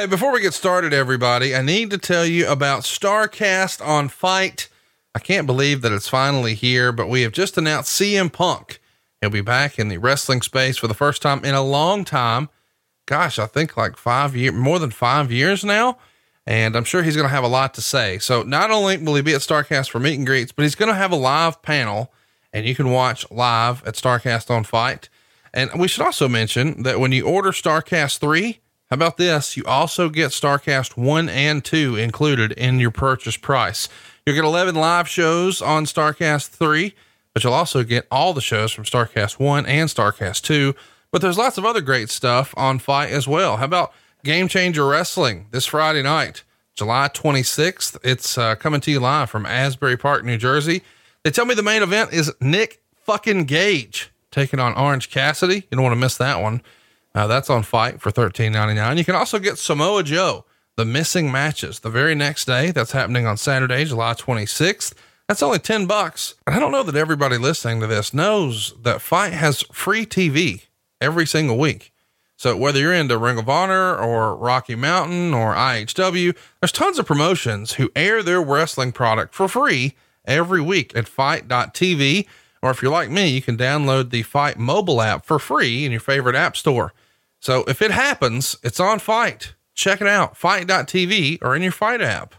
Hey, before we get started, everybody, I need to tell you about StarCast on FITE. I can't believe that it's finally here, but we have just announced CM Punk. He'll be back in the wrestling space for the first time in a long time. Gosh, I think like five years, more than five years now. And I'm sure he's going to have a lot to say. So not only will he be at StarCast for meet and greets, but he's going to have a live panel and you can watch live at StarCast on FITE. And we should also mention that when you order StarCast 3, how about this? You also get StarCast 1 and 2 included in your purchase price. You'll get 11 live shows on StarCast 3, but you'll also get all the shows from StarCast 1 and StarCast 2. But there's lots of other great stuff on FITE as well. How about Game Changer Wrestling this Friday night, July 26th? It's uh, coming to you live from Asbury Park, New Jersey. They tell me the main event is Nick fucking Gage taking on Orange Cassidy. You don't want to miss that one. Uh, that's on FITE for thirteen ninety nine. You can also get Samoa Joe, the missing matches, the very next day. That's happening on Saturday, July twenty sixth. That's only ten bucks. And I don't know that everybody listening to this knows that FITE has free TV every single week. So whether you're into Ring of Honor or Rocky Mountain or IHW, there's tons of promotions who air their wrestling product for free every week at FITE.tv. Or if you're like me, you can download the FITE mobile app for free in your favorite app store. So if it happens, it's on FITE. Check it out, FITE.tv or in your FITE app.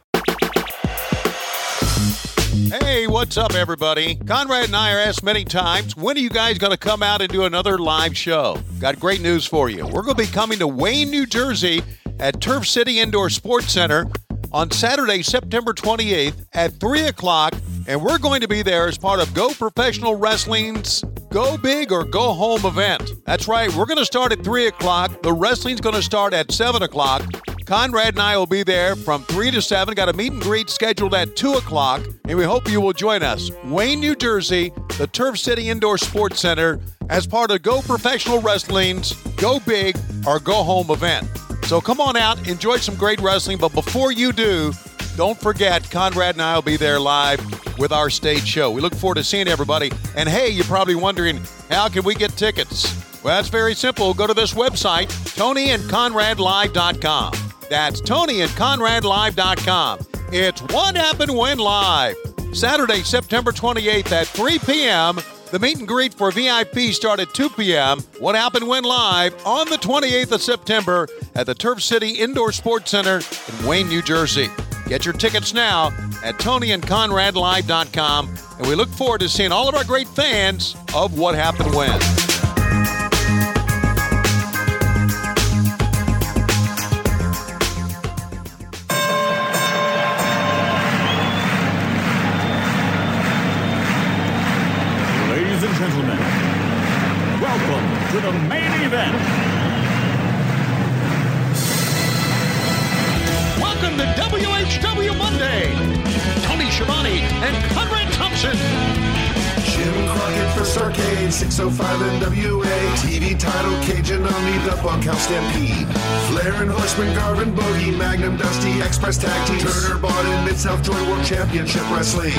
Hey, what's up, everybody? Conrad and I are asked many times, when are you guys going to come out and do another live show? Got great news for you. We're going to be coming to Wayne, New Jersey at Turf City Indoor Sports Center on Saturday, September 28th at 3 o'clock, and we're going to be there as part of Go Professional Wrestling's Go Big or Go Home event. That's right, we're going to start at 3 o'clock. The wrestling's going to start at 7 o'clock. Conrad and I will be there from 3 to 7. Got a meet and greet scheduled at 2 o'clock, and we hope you will join us. Wayne, New Jersey, the Turf City Indoor Sports Center, as part of Go Professional Wrestling's Go Big or Go Home event. So come on out, enjoy some great wrestling. But before you do, don't forget, Conrad and I will be there live with our stage show. We look forward to seeing everybody. And hey, you're probably wondering, how can we get tickets? Well, that's very simple. Go to this website, TonyandConradLive.com. That's TonyandConradLive.com. It's What Happened When Live. Saturday, September 28th at 3 p.m. The meet and greet for VIP start at 2 p.m. What happened when live on the 28th of September at the Turf City Indoor Sports Center in Wayne, New Jersey. Get your tickets now at TonyandConradLive.com, and we look forward to seeing all of our great fans of What Happened When. 605 NWA. TV title, Cajun Omni, the Bunkhouse Stampede. Flair and Horseman, Garvin, Bogey, Magnum, Dusty, Express Tag Team. Turner, bought in Mid-South Joint World Championship Wrestling.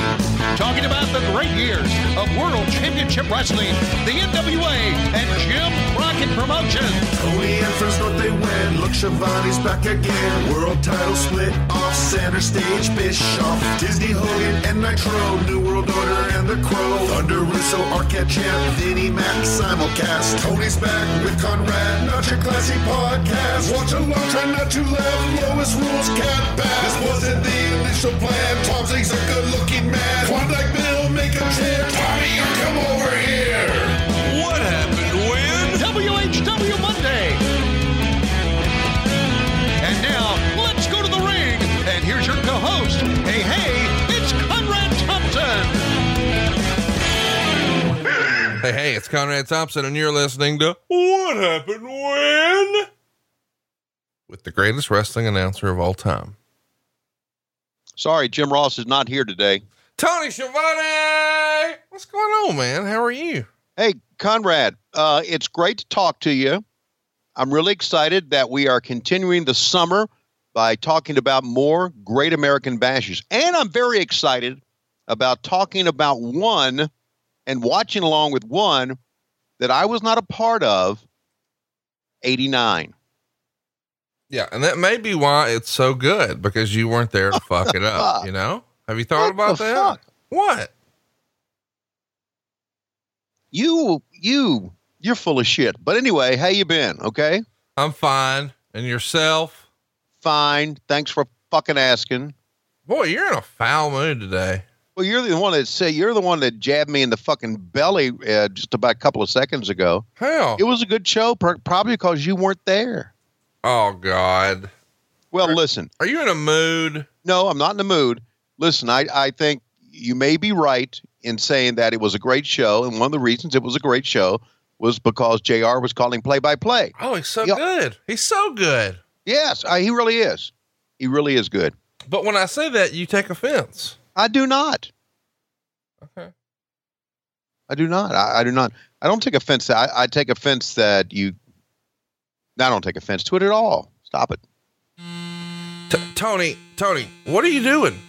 Talking about the great years of World Championship Wrestling, the NWA, and Jim Crockett Promotions. Tony and Friends North they win. Look, Schiavone's back again. World title split off center stage. Bischoff, Disney Hogan, and Nitro. New World Order and the Crow. Thunder Russo, Arquette Champ, Vinnie Mac, simulcast. Tony's back with Conrad, not your classy podcast. Watch along, try not to laugh. Lowest rules can't pass. This wasn't the initial plan. Tom's a good-looking man. Klondike Bill, make a trip. Tommy, come over here. Hey, hey, it's Conrad Thompson, and you're listening to What Happened When? With the greatest wrestling announcer of all time, Sorry, Jim Ross is not here today. Tony Schiavone. What's going on, man? How are you? Hey, Conrad, uh, it's great to talk to you. I'm really excited that we are continuing the summer by talking about more great American bashes. And I'm very excited about talking about one and watching along with one that I was not a part of 89. Yeah, and that may be why it's so good because you weren't there to fuck it up. You know? Have you thought What about that? fuck? What? You, you, you're full of shit. But anyway, how you been? Okay, I'm fine. And yourself? fine. Thanks for fucking asking. Boy, you're in a foul mood today. Well, you're the one that say you're the one that jabbed me in the fucking belly uh, just about a couple of seconds ago. Hell. It was a good show, probably because you weren't there. Oh God. Well, listen, Are you in a mood? no, I'm not in the mood. Listen, I, I think you may be right in saying that it was a great show, and one of the reasons it was a great show was because Jr. was calling play by play. Oh, he's so Yeah. good. He's so good. Yes, I, he really is. He really is good. But when I say that, you take offense. I do not. Okay. I do not. I, I do not. I don't take offense. I, I take offense that you. I don't take offense to it at all. Stop it. T- Tony, Tony, what are you doing?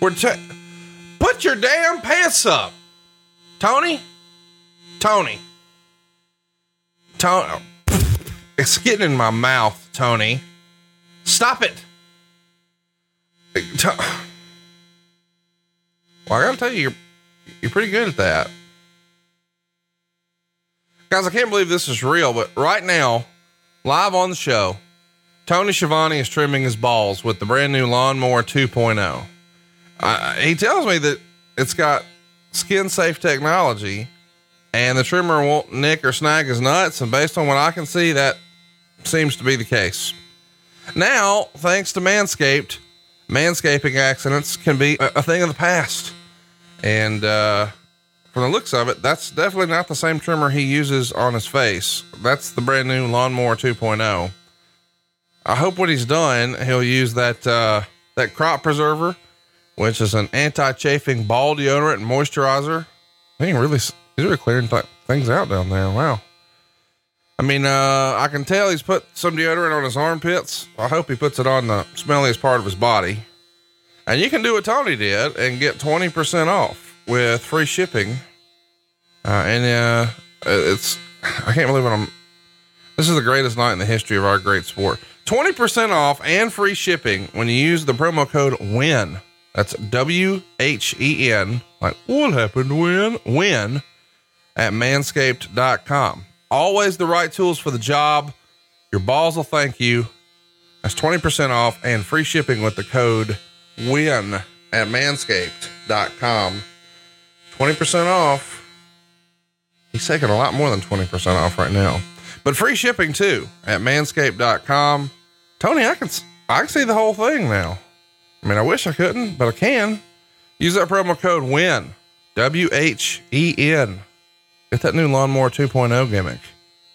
We're ta- put your damn pants up, Tony. Tony. Tony. It's getting in my mouth, Tony. Stop it. Well, I gotta tell you, you're you're pretty good at that, guys. I can't believe this is real, but right now, live on the show. Tony Schiavone is trimming his balls with the brand new Lawnmower 2.0. Uh, he tells me that it's got skin safe technology and the trimmer won't nick or snag his nuts. And based on what I can see, that seems to be the case. Now, thanks to Manscaped, manscaping accidents can be a, a thing of the past. And uh, from the looks of it, that's definitely not the same trimmer he uses on his face. That's the brand new Lawnmower 2.0. I hope when he's done, he'll use that uh, that crop preserver, which is an anti-chafing ball deodorant and moisturizer. He really he's really clearing th- things out down there. Wow. I mean, uh, I can tell he's put some deodorant on his armpits. I hope he puts it on the smelliest part of his body. And you can do what Tony did and get 20% off with free shipping. Uh, and uh, it's, I can't believe what I'm, this is the greatest night in the history of our great sport. 20% off and free shipping when you use the promo code WHEN. That's W H E N. Like, what happened when? Win at manscaped.com. Always the right tools for the job. Your balls will thank you. That's 20% off and free shipping with the code WHEN at manscaped.com. 20% off. He's taking a lot more than 20% off right now. But free shipping too at manscaped.com. Tony, I can I can see the whole thing now. I mean, I wish I couldn't, but I can. Use that promo code WHEN. W H E N. Get that new lawnmower 2.0 gimmick.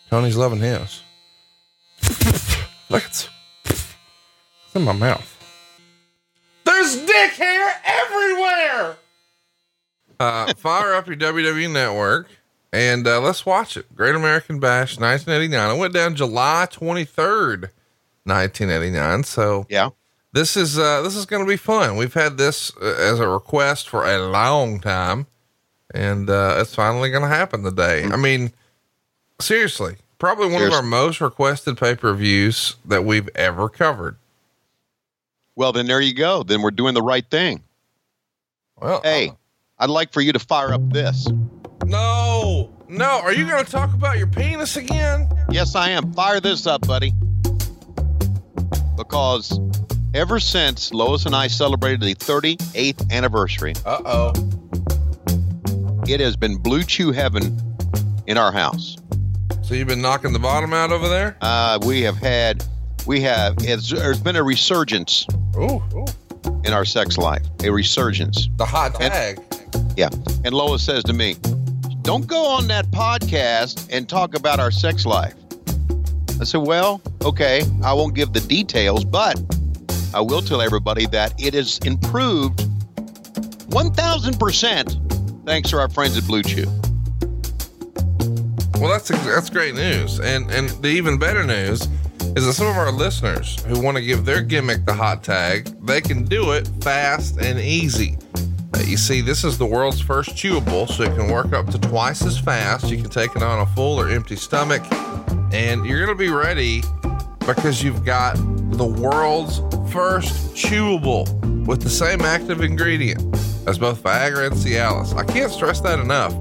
Tony's loving his. Look, it's, it's in my mouth. There's dick hair everywhere. Uh, fire up your WWE network and uh, let's watch it. Great American Bash 1989. It went down July 23rd, 1989. So Yeah. this is uh, this is going to be fun. We've had this uh, as a request for a long time, and uh, it's finally going to happen today. I mean, seriously, probably one of our most requested pay per views that we've ever covered. Well, then there you go. Then we're doing the right thing. Well, Hey, I'd like for you to fire up this. no, no, are you going to talk about your penis again? Yes, I am. Fire this up, buddy. Because ever since Lois and I celebrated the 38th anniversary, Uh oh. it has been blue chew heaven in our house. So you've been knocking the bottom out over there? Uh, we have had, we have, it's, there's been a resurgence Ooh, ooh. in our sex life, a resurgence. the hot tag. Yeah. And Lois says to me, Don't go on that podcast and talk about our sex life. I said, Well, okay, I won't give the details, but I will tell everybody that it has improved 1000% thanks to our friends at Blue Chew. Well, that's that's great news, and and the even better news is that some of our listeners who want to give their gimmick the hot tag, they can do it fast and easy. You see, this is the world's first chewable, so it can work up to twice as fast. You can take it on a full or empty stomach, and you're gonna be ready because you've got the world's first chewable with the same active ingredient as both Viagra and Cialis. I can't stress that enough.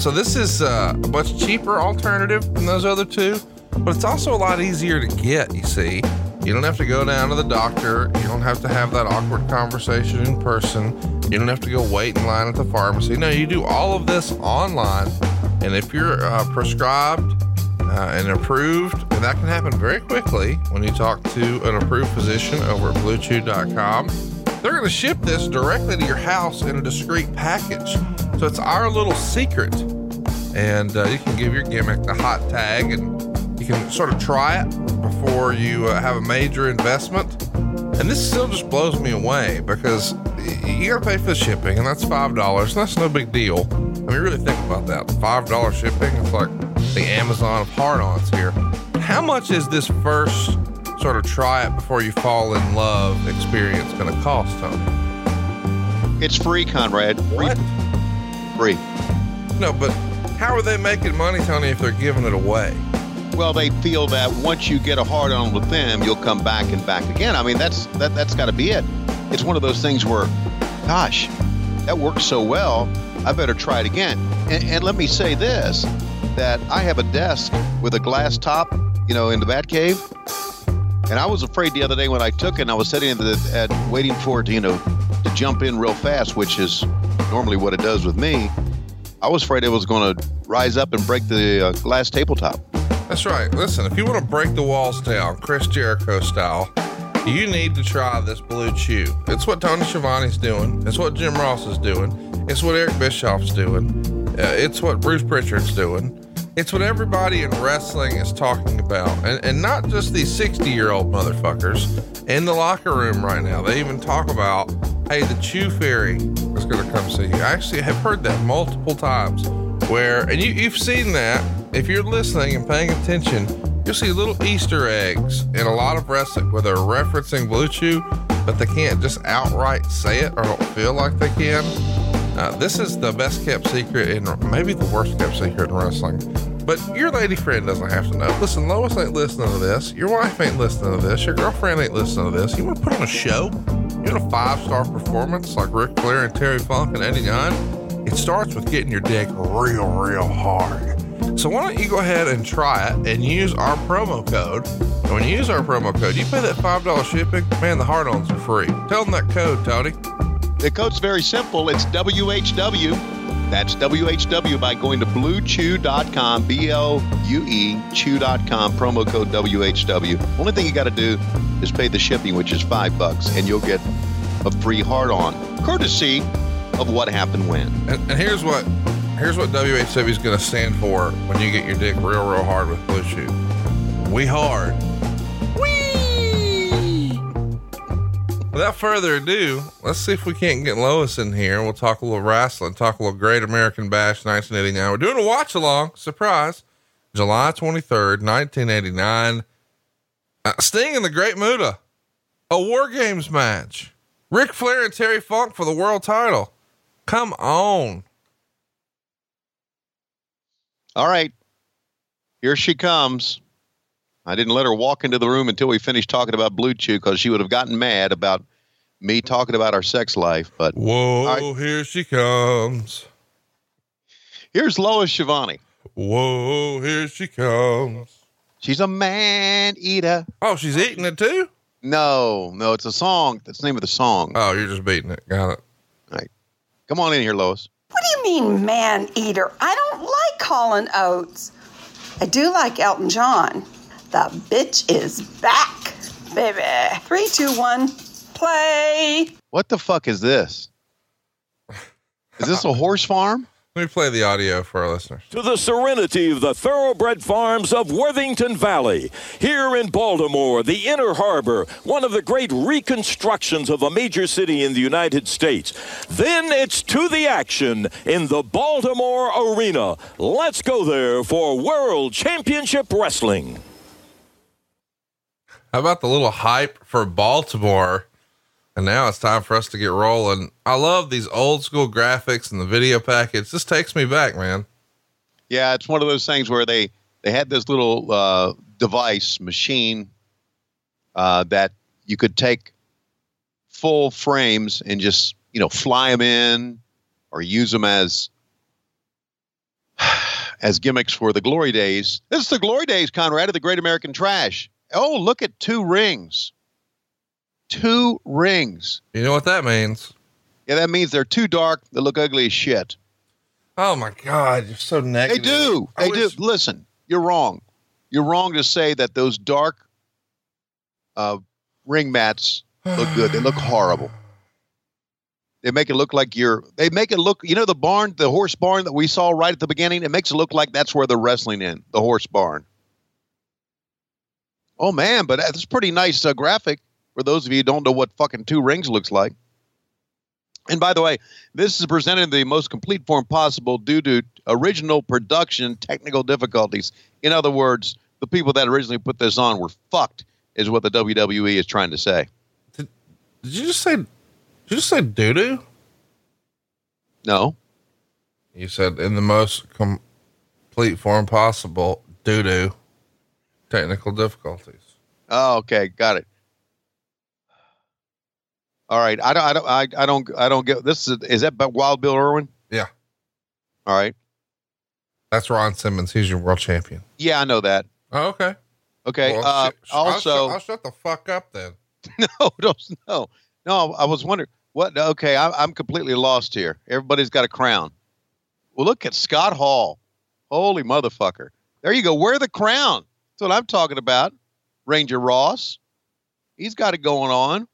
So this is uh, a much cheaper alternative than those other two, but it's also a lot easier to get, you see. You don't have to go down to the doctor. You don't have to have that awkward conversation in person. You don't have to go wait in line at the pharmacy. No, you do all of this online. And if you're uh, prescribed uh, and approved, and that can happen very quickly when you talk to an approved physician over at bluechew.com, they're going to ship this directly to your house in a discreet package. So it's our little secret. And uh, you can give your gimmick the hot tag and you can sort of try it before you uh, have a major investment. And this still just blows me away because you got to pay for the shipping, and that's five dollars. That's no big deal. I mean, really think about that. Five dollar shipping. It's like the Amazon of hard-ons here. How much is this first sort of try it before you fall in love experience going to cost, Tony? It's free, Conrad. Free. What? Free. No, but how are they making money, Tony, if they're giving it away? Well, they feel that once you get a hard on with them, you'll come back and back again. I mean, that's that that's got to be it. It's one of those things where, gosh, that works so well. I better try it again. And, and let me say this: that I have a desk with a glass top, you know, in the bat cave. And I was afraid the other day when I took it, and I was sitting the, at waiting for it, to, you know, to jump in real fast, which is normally what it does with me. I was afraid it was going to rise up and break the uh, glass tabletop. That's right. Listen, if you want to break the walls down, Chris Jericho style, you need to try this Blue Chew. It's what Tony Schiavone's doing. It's what Jim Ross is doing. It's what Eric Bischoff's doing. Uh, it's what Bruce Pritchard's doing. It's what everybody in wrestling is talking about. And, and not just these 60 year old motherfuckers in the locker room right now. They even talk about, hey, the Chew Fairy is going to come see you. I actually have heard that multiple times where, and you, you've seen that if you're listening and paying attention, you'll see little Easter eggs in a lot of wrestling where they're referencing Blue Chew, but they can't just outright say it or don't feel like they can. Uh, this is the best kept secret in maybe the worst kept secret in wrestling. But your lady friend doesn't have to know. Listen, Lois ain't listening to this. Your wife ain't listening to this. Your girlfriend ain't listening to this. You want to put on a show? You want a five star performance like Ric Flair and Terry Funk and Eddie Gunn? It starts with getting your dick real, real hard. So why don't you go ahead and try it and use our promo code? And when you use our promo code, you pay that five dollar shipping. Man, the hard-ons are free. Tell them that code, Tony. The code's very simple. It's WHW. That's WHW by going to bluechew.com, B L U E, chew.com, promo code WHW. Only thing you got to do is pay the shipping, which is five bucks, and you'll get a free hard on, courtesy of what happened when. And, and here's what here's what WHW is going to stand for when you get your dick real, real hard with Blue Chew. We hard. Without further ado, let's see if we can't get Lois in here we'll talk a little wrestling, talk a little Great American Bash 1989. We're doing a watch along, surprise, July 23rd, 1989. Uh, Sting and the Great Muta, a War Games match. Ric Flair and Terry Funk for the world title. Come on. All right. Here she comes. I didn't let her walk into the room until we finished talking about Blue Chew because she would have gotten mad about me talking about our sex life. But Whoa, here she comes. here's Lois Schiavone. Whoa, here she comes. She's a man eater. Oh, she's eating it too? No, no, it's a song. That's the name of the song. Oh, you're just beating it. Got it. All right. Come on in here, Lois. What do you mean, man eater? I don't like Hall and Oates. I do like Elton John. The bitch is back, baby. Three, two, one, play. What the fuck is this? Is this a horse farm? Let me play the audio for our listeners. to the serenity of the thoroughbred farms of Worthington Valley. Here in Baltimore, the Inner Harbor, one of the great reconstructions of a major city in the United States. Then it's to the action in the Baltimore Arena. Let's go there for World Championship Wrestling. How about the little hype for Baltimore? And now it's time for us to get rolling. I love these old school graphics and the video package. This takes me back, man. Yeah, it's one of those things where they they had this little uh, device machine uh, that you could take full frames and just you know fly them in or use them as as gimmicks for the glory days. This is the glory days, Conrad, of the Great American Trash. Oh, look at two rings. Two rings. You know what that means? Yeah, that means they're too dark. They look ugly as shit. Oh my God, you're so negative. They do. I They wish- do. Listen, you're wrong. You're wrong to say that those dark uh, ring mats look good. They look horrible. They make it look like you're. They make it look. You know the barn, the horse barn that we saw right at the beginning. It makes it look like that's where they're wrestling in the horse barn. Oh man, but that's pretty nice uh, graphic for those of you who don't know what fucking two rings looks like. And by the way, this is presented in the most complete form possible due to original production technical difficulties. In other words, the people that originally put this on were fucked, is what the WWE is trying to say. Did you just say? Did you just say doo doo? No, You said in the most complete form possible. Doo doo. Technical difficulties. Oh, okay, got it. All right, I don't, I don't, I, I don't, I don't get this. Is is that Wild Bill Irwin? Yeah. All right. That's Ron Simmons. He's your world champion. Yeah, I know that. Oh, okay. Okay. Well, uh, sh- I'll also, I'll shut the fuck up then. no, don't, no, no. I was wondering what. Okay, I, I'm completely lost here. Everybody's got a crown. Well, look at Scott Hall. Holy motherfucker! There you go. Wear the crown. That's what I'm talking about. Ranger Ross. He's got it going on.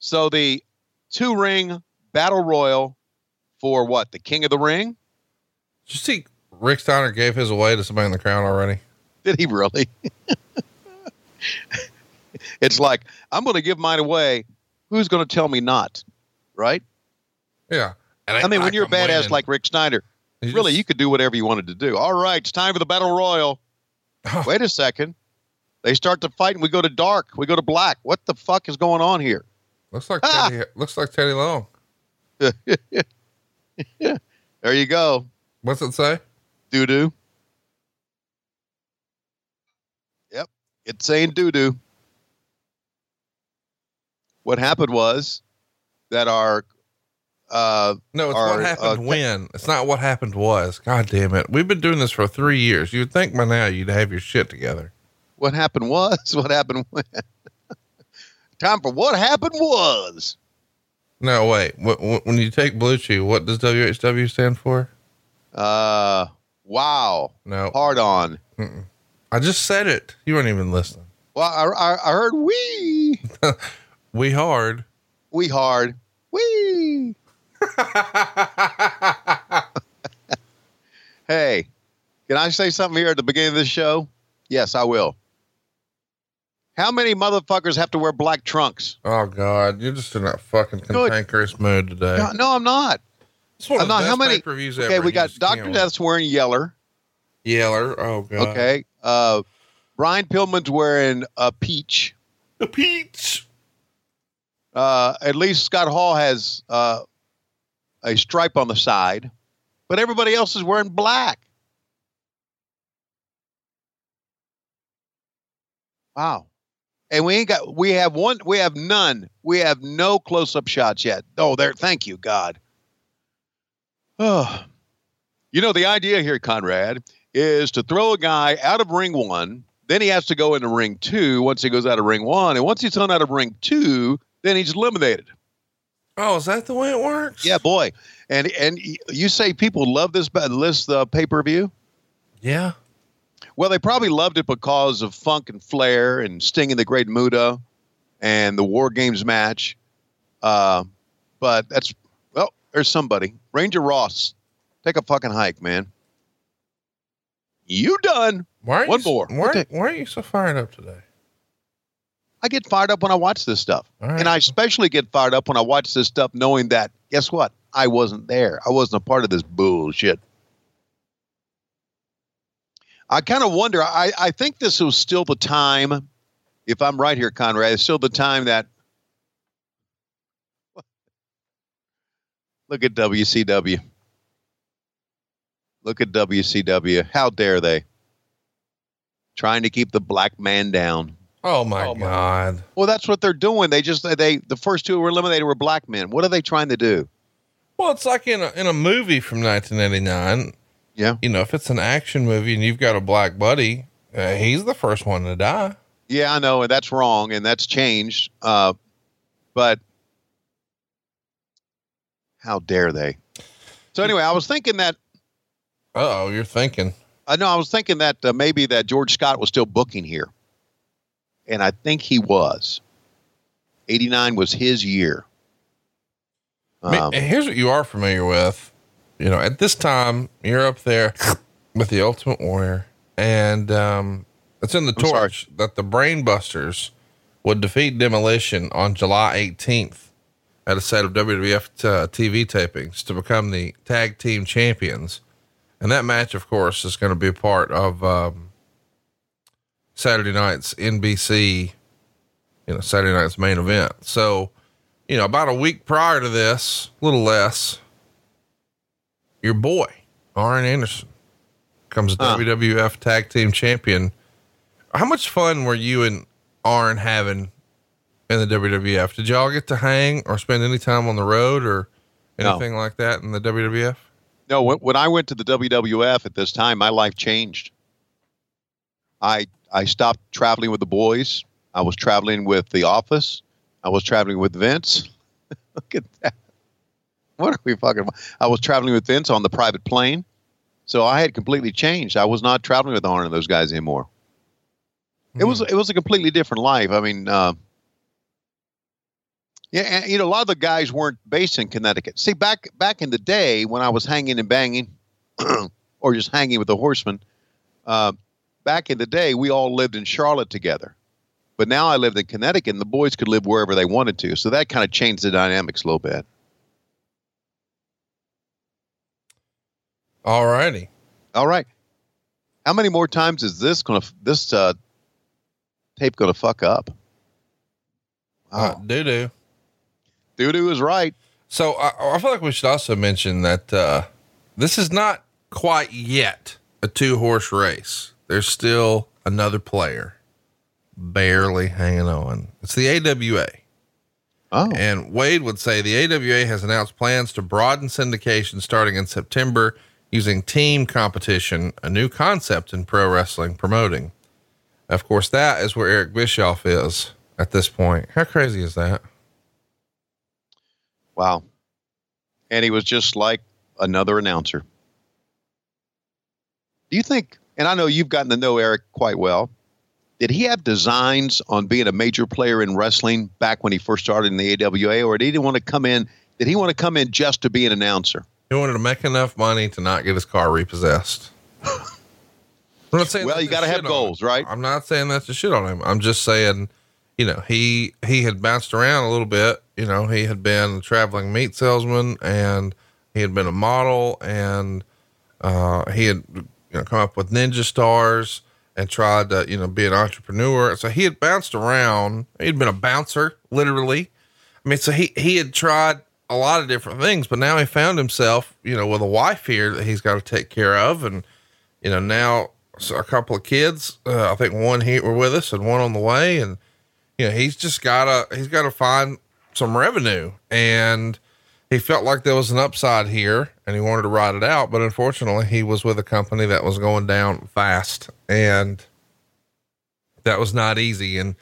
So the two ring battle royal for what? The King of the Ring? Did you see Rick Steiner gave his away to somebody in the crown already? Did he really? it's like, I'm going to give mine away. Who's going to tell me not? Right? Yeah. And I mean, when you're a badass like Rick Steiner, really, just- you could do whatever you wanted to do. All right, it's time for the Battle Royal. Wait a second. They start to fight and we go to dark. We go to black. What the fuck is going on here? Looks like Ah! Teddy, looks like Teddy Long. There you go. What's it say? Doo doo. Yep. It's saying doo doo. What happened was that our uh, No, it's Or, what happened uh, when. It's not what happened was. God damn it. We've been doing this for three years. You'd think by now you'd have your shit together. what happened was what happened when. Time for what happened was. No, wait. Wh- wh- When you take Blue Chew, what does WHW stand for? Uh, wow. No, Hard on. I just said it. You weren't even listening. Well, I, I, I heard we. We hard. We hard. We. hey, can I say something here at the beginning of this show? Yes, I will. How many motherfuckers have to wear black trunks? Oh God, you're just in that fucking cantankerous mood today. No, no, I'm not. It's one of I'm the not. best How many? pay-per-views Okay, ever. we got Doctor. Death's wearing yeller. Yeller. Oh God. Okay. Uh, Brian Pillman's wearing a peach. The peach. Uh, at least Scott Hall has uh, a stripe on the side, but everybody else is wearing black. Wow. And we ain't got we have one we have none. We have no close up shots yet. Oh, there thank you, God. Oh. You know, the idea here, Conrad, is to throw a guy out of ring one, then he has to go into ring two once he goes out of ring one, and once he's thrown out of ring two, then he's eliminated. Oh, is that the way it works? Yeah, boy. And and you say people love this this uh, pay per view? Yeah. Well, they probably loved it because of Funk and Flair and Sting and the Great Muta and the War Games match. Uh, but that's well, there's somebody. Ranger Ross, take a fucking hike, man. You done? Why One you, more. Why, why are you so fired up today? I get fired up when I watch this stuff. Right. And I especially get fired up when I watch this stuff knowing that, guess what? I wasn't there. I wasn't a part of this bullshit. I kind of wonder. I, I think this was still the time, if I'm right here, Conrad, it's still the time that. Look at WCW. Look at WCW. How dare they? trying to keep the black man down. Oh my oh, God. Well, that's what they're doing. They just they the first two who were eliminated were black men. What are they trying to do? Well, it's like in a, in a movie from 1989. Yeah. You know, if it's an action movie and you've got a black buddy, uh, he's the first one to die. Yeah, I know, and that's wrong, and that's changed. Uh, but how dare they? So anyway, I was thinking that Oh, you're thinking. I know I was thinking that uh, maybe that George Scott was still booking here, and I think he was. Eighty nine was his year. Um, here's what you are familiar with. You know, at this time, you're up there with the Ultimate Warrior, and um, it's in the I'm sorry. torch that the Brainbusters would defeat Demolition on July 18th at a set of WWF uh, TV tapings to become the tag team champions. And that match, of course, is going to be a part of um, Saturday night's NBC, you know, Saturday night's main event. So, you know, about a week prior to this, a little less, your boy, Arn Anderson, comes Huh. WWF Tag Team Champion. How much fun were you and Arn having in the WWF? Did y'all get to hang or spend any time on the road or No. anything like that in the WWF? No, when, when I went to the WWF at this time, my life changed. I I stopped traveling with the boys. I was traveling with the office. I was traveling with Vince. Look at that. What are we fucking about? I was traveling with Vince on the private plane. So I had completely changed. I was not traveling with Arn and those guys anymore. It was it was a completely different life. I mean, uh, yeah, and, you know, a lot of the guys weren't based in Connecticut. See, back back in the day when I was hanging and banging, or just hanging with the horsemen, uh, back in the day we all lived in Charlotte together. But now I lived in Connecticut, and the boys could live wherever they wanted to. So that kind of changed the dynamics a little bit. All righty. All right, how many more times is this gonna this uh, tape gonna fuck up? Uh, Oh, doo doo. doo doo is right. So I, I feel like we should also mention that uh, this is not quite yet a two horse race. There's still another player barely hanging on. It's the AWA. Oh, And Wade would say the AWA has announced plans to broaden syndication starting in September using team competition, a new concept in pro wrestling promoting. Of course, that is where Eric Bischoff is at this point. How crazy is that? Wow. And he was just like another announcer. Do you think, and I know you've gotten to know Eric quite well, did he have designs on being a major player in wrestling back when he first started in the AWA, or did he want to come in? Did he want to come in just to be an announcer? He wanted to make enough money to not get his car repossessed. I'm not saying Well, you gotta have goals, him. right? I'm not saying that's a shit on him. I'm just saying, you know, he he had bounced around a little bit. You know, he had been a traveling meat salesman and he had been a model and uh, he had you know come up with ninja stars and tried to you know be an entrepreneur. So he had bounced around. He'd been a bouncer, literally. I mean, so he he had tried a lot of different things, but now he found himself, you know, with a wife here that he's got to take care of, and you know now so a couple of kids. Uh, I think one here were with us and one on the way, and you know he's just gotta he's got to find some revenue, and he felt like there was an upside here, and he wanted to ride it out, but unfortunately he was with a company that was going down fast, and that was not easy, and.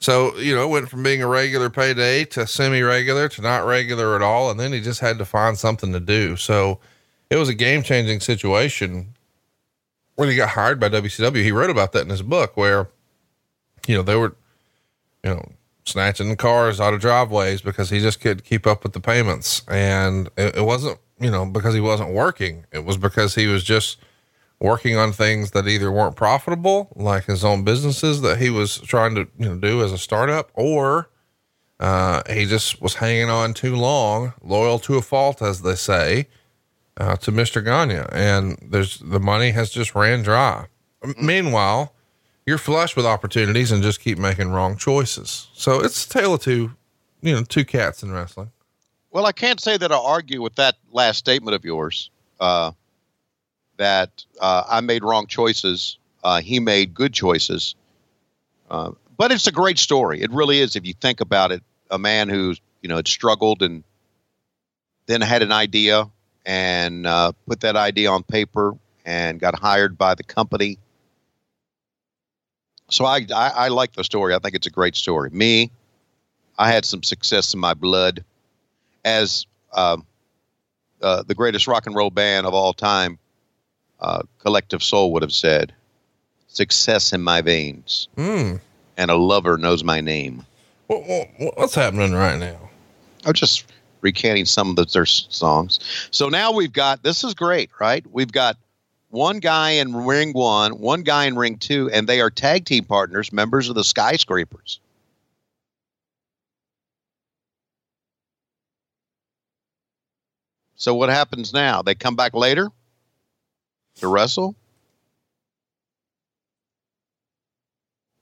So, you know, went from being a regular payday to semi regular to not regular at all. And then he just had to find something to do. So it was a game changing situation when he got hired by WCW. He wrote about that in his book where, you know, they were, you know, snatching cars out of driveways because he just couldn't keep up with the payments. And it, it wasn't, you know, because he wasn't working, it was because he was just working on things that either weren't profitable, like his own businesses that he was trying to you know do as a startup, or uh, he just was hanging on too long, loyal to a fault, as they say, uh, to Mister Gagne, and there's the money has just ran dry. Meanwhile, you're flush with opportunities and just keep making wrong choices. So it's a tale of two, you know, two cats in wrestling. Well, I can't say that I argue with that last statement of yours. Uh, that uh, I made wrong choices uh, he made good choices. Uh, but it's a great story. It really is. If you think about it, a man who you know had struggled and then had an idea and uh, put that idea on paper and got hired by the company. So I, I I like the story. I think it's a great story. Me, I had some success in my blood, as uh, uh, the greatest rock and roll band of all time, uh, Collective Soul would have said, "Success in my veins." Mm. and a lover knows my name. What, what, what's happening right now? I'm just recanting some of the, their songs. So now we've got this is great, right? We've got one guy in ring one, one guy in ring two, and they are tag team partners, members of the Skyscrapers. So what happens now? They come back later to wrestle.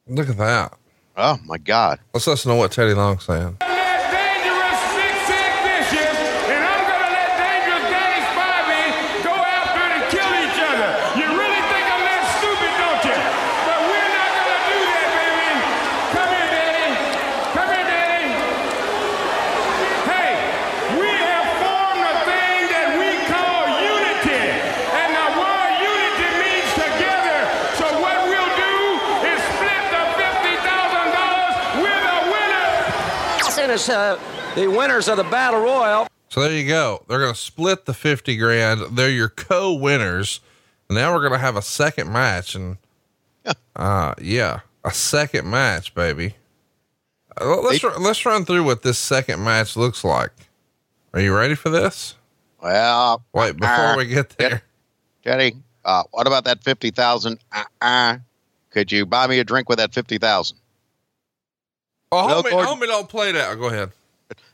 Look at that. Oh my God! Let's listen to what Teddy Long's saying. Dangerous Big Sick Bishop, and I'm gonna let Dangerous Danny Spivey go after it and kill each other. You really think I'm that stupid, don't you? But we're not gonna do that, baby. Come here, Daddy. Come here, Daddy. Hey, we have formed a thing that we call unity, and the word unity means together. So what we'll do is split the fifty thousand dollars. We're the winners. Uh, the winners of the Battle Royal. So there you go. They're going to split the 50 grand. They're your co winners. Now we're going to have a second match. And, uh, yeah, a second match, baby. Uh, let's, They- let's run through what this second match looks like. Are you ready for this? Well, Wait, before uh, we get there. Jenny, uh, what about that fifty thousand? Uh, uh, could you buy me a drink with that fifty thousand? Oh, Well, homie, Gordon- homie, don't play that. Go ahead.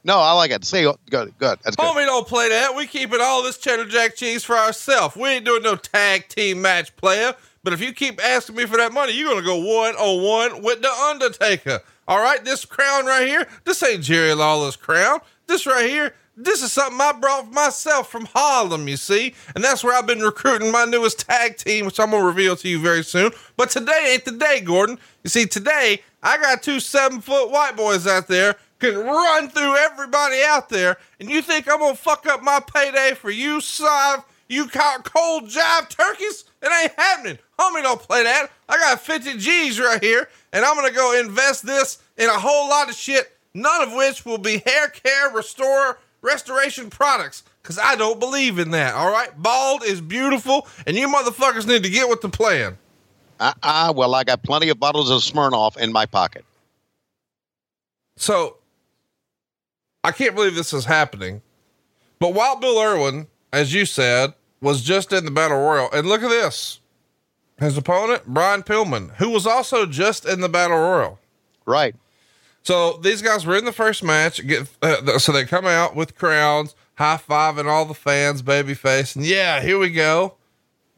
No, I like it. See, good, good. That's good. Homie, don't play that. We keeping all this cheddar jack cheese for ourselves. We ain't doing no tag team match player. But if you keep asking me for that money, you're gonna go one on one with the Undertaker. All right, this crown right here, this ain't Jerry Lawler's crown. This right here, this is something I brought myself from Harlem, you see, and that's where I've been recruiting my newest tag team, which I'm gonna reveal to you very soon. But today ain't the day, Gordon. You see, today I got two seven foot white boys out there can run through everybody out there, and you think I'm gonna fuck up my payday for you, Sive, you co- cold jive turkeys? It ain't happening. Homie, don't play that. I got 50 G's right here, and I'm gonna go invest this in a whole lot of shit, none of which will be hair care, restore, restoration products. Cause I don't believe in that. All right, bald is beautiful, and you motherfuckers need to get with the plan. Uh, uh, well, I got plenty of bottles of Smirnoff in my pocket. So I can't believe this is happening. But Wild Bill Irwin, as you said, was just in the battle royal, and look at this. His opponent, Brian Pillman, who was also just in the battle royal. Right. So these guys were in the first match. Get uh, so they come out with crowns, high five, and all the fans, babyface, and yeah, here we go.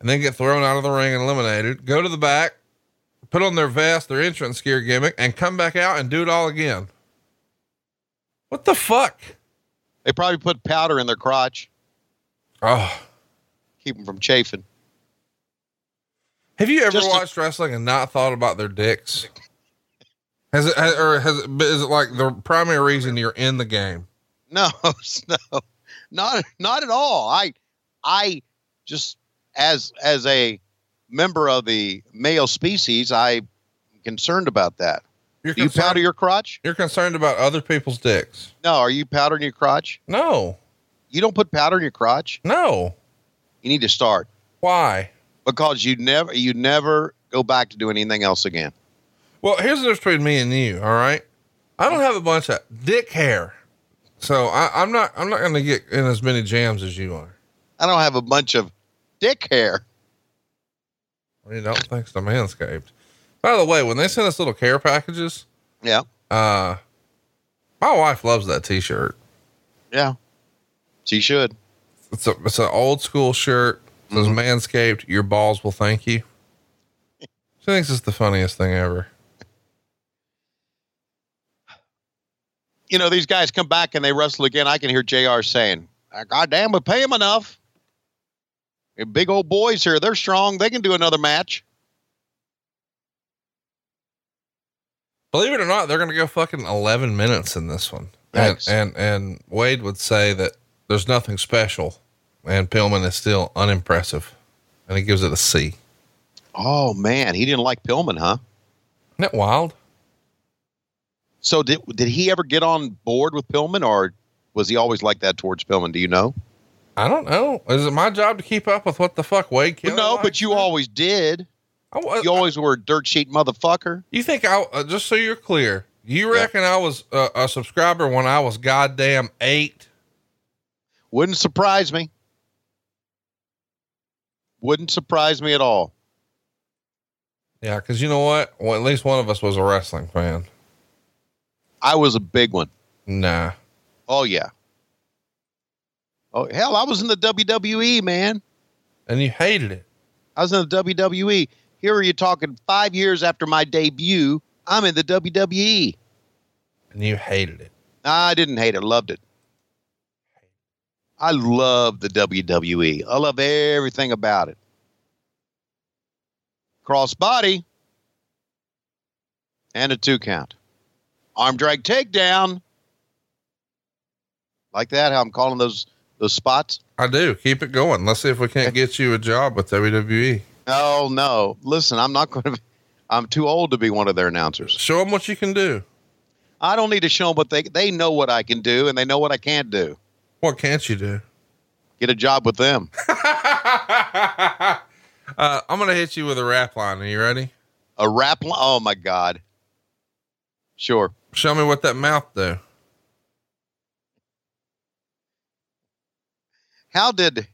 And then get thrown out of the ring and eliminated. Go to the back, put on their vest, their entrance gear gimmick, and come back out and do it all again. What the fuck? They probably put powder in their crotch, Oh, keep them from chafing. have you ever Just watched wrestling and not thought about their dicks? Has it, or has it, is it like the primary reason you're in the game? No, no, not not at all. I I just as as a member of the male species, I'm concerned about that. You're you powder your crotch? you're concerned about other people's dicks. No, are you powdering your crotch? No, You don't put powder in your crotch. no. You need to start Why? because you never you never go back to do anything else again. Well, here's the difference between me and you. All right, I don't have a bunch of dick hair, so I, I'm not. I'm not going to get in as many jams as you are. I don't have a bunch of dick hair. You don't thanks to Manscaped. By the way, when they send us little care packages, Yeah, uh, my wife loves that T-shirt. yeah. She should. It's a it's an old school shirt. It says Manscaped. Your balls will thank you. She thinks it's the funniest thing ever. You know, these guys come back and they wrestle again. I can hear JR saying, "Ah, God damn, we pay them enough big old boys here. They're strong. They can do another match. Believe it or not, they're going to go fucking 11 minutes in this one. And, and, and Wade would say that there's nothing special and Pillman is still unimpressive and he gives it a C. Oh man. He didn't like Pillman, huh? Isn't that wild? So did, did he ever get on board with Pillman or was he always like that towards Pillman? Do you know? I don't know. Is it my job to keep up with what the fuck Wade Keller no, likes? but you always did. I was, You always were a dirt sheet motherfucker. You think I, uh, just so you're clear, you reckon I was uh, a subscriber when I was goddamn eight? Wouldn't surprise me. Wouldn't surprise me at all. Yeah, because you know what? Well, at least one of us was a wrestling fan. I was a big one. Nah. Oh yeah. Oh hell, I was in the WWE, man. And you hated it. I was in the WWE. Here are you talking five years after my debut. I'm in the WWE. And you hated it. I didn't hate it, I loved it. I love the WWE. I love everything about it. Crossbody and a two count. Arm drag takedown. Like that, how I'm calling those those spots? I do. Keep it going. Let's see if we can't get you a job with. WWE. Oh no. Listen, I'm not gonna be I'm too old to be one of their announcers. Show them what you can do. I don't need to show them what they they know what I can do and they know what I can't do. What can't you do? Get a job with them. uh, I'm going to hit you with a rap line. Are you ready? A rap li- oh my god. Sure. Show me what that mouth do. How did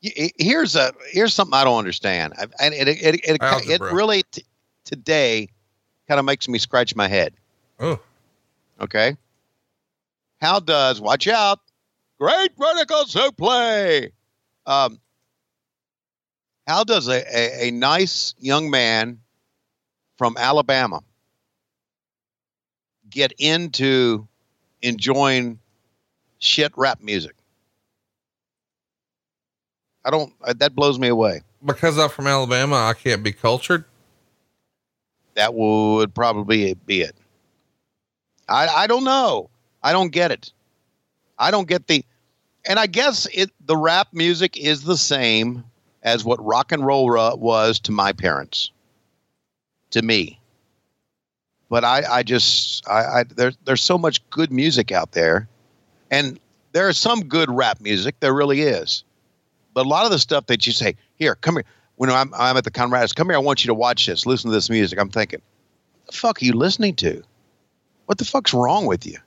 here's a here's something I don't understand, I- and it it it, it, really t- today kind of makes me scratch my head. Oh, Okay, how does watch out? Great vertical suplex. Um, how does a, a, a nice young man from Alabama get into enjoying shit rap music? I don't. uh, That blows me away. because I'm from Alabama, I can't be cultured. That would probably be it. I I don't know. I don't get it. I don't get the, and I guess it the rap music is the same as what rock and roll was to my parents, to me. But I I just I, I there's there's so much good music out there, and there is some good rap music. There really is, but a lot of the stuff that you say here, come here. When I'm I'm at the Conrad's, come here. I want you to watch this. Listen to this music. I'm thinking, what the fuck are you listening to? What the fuck's wrong with you?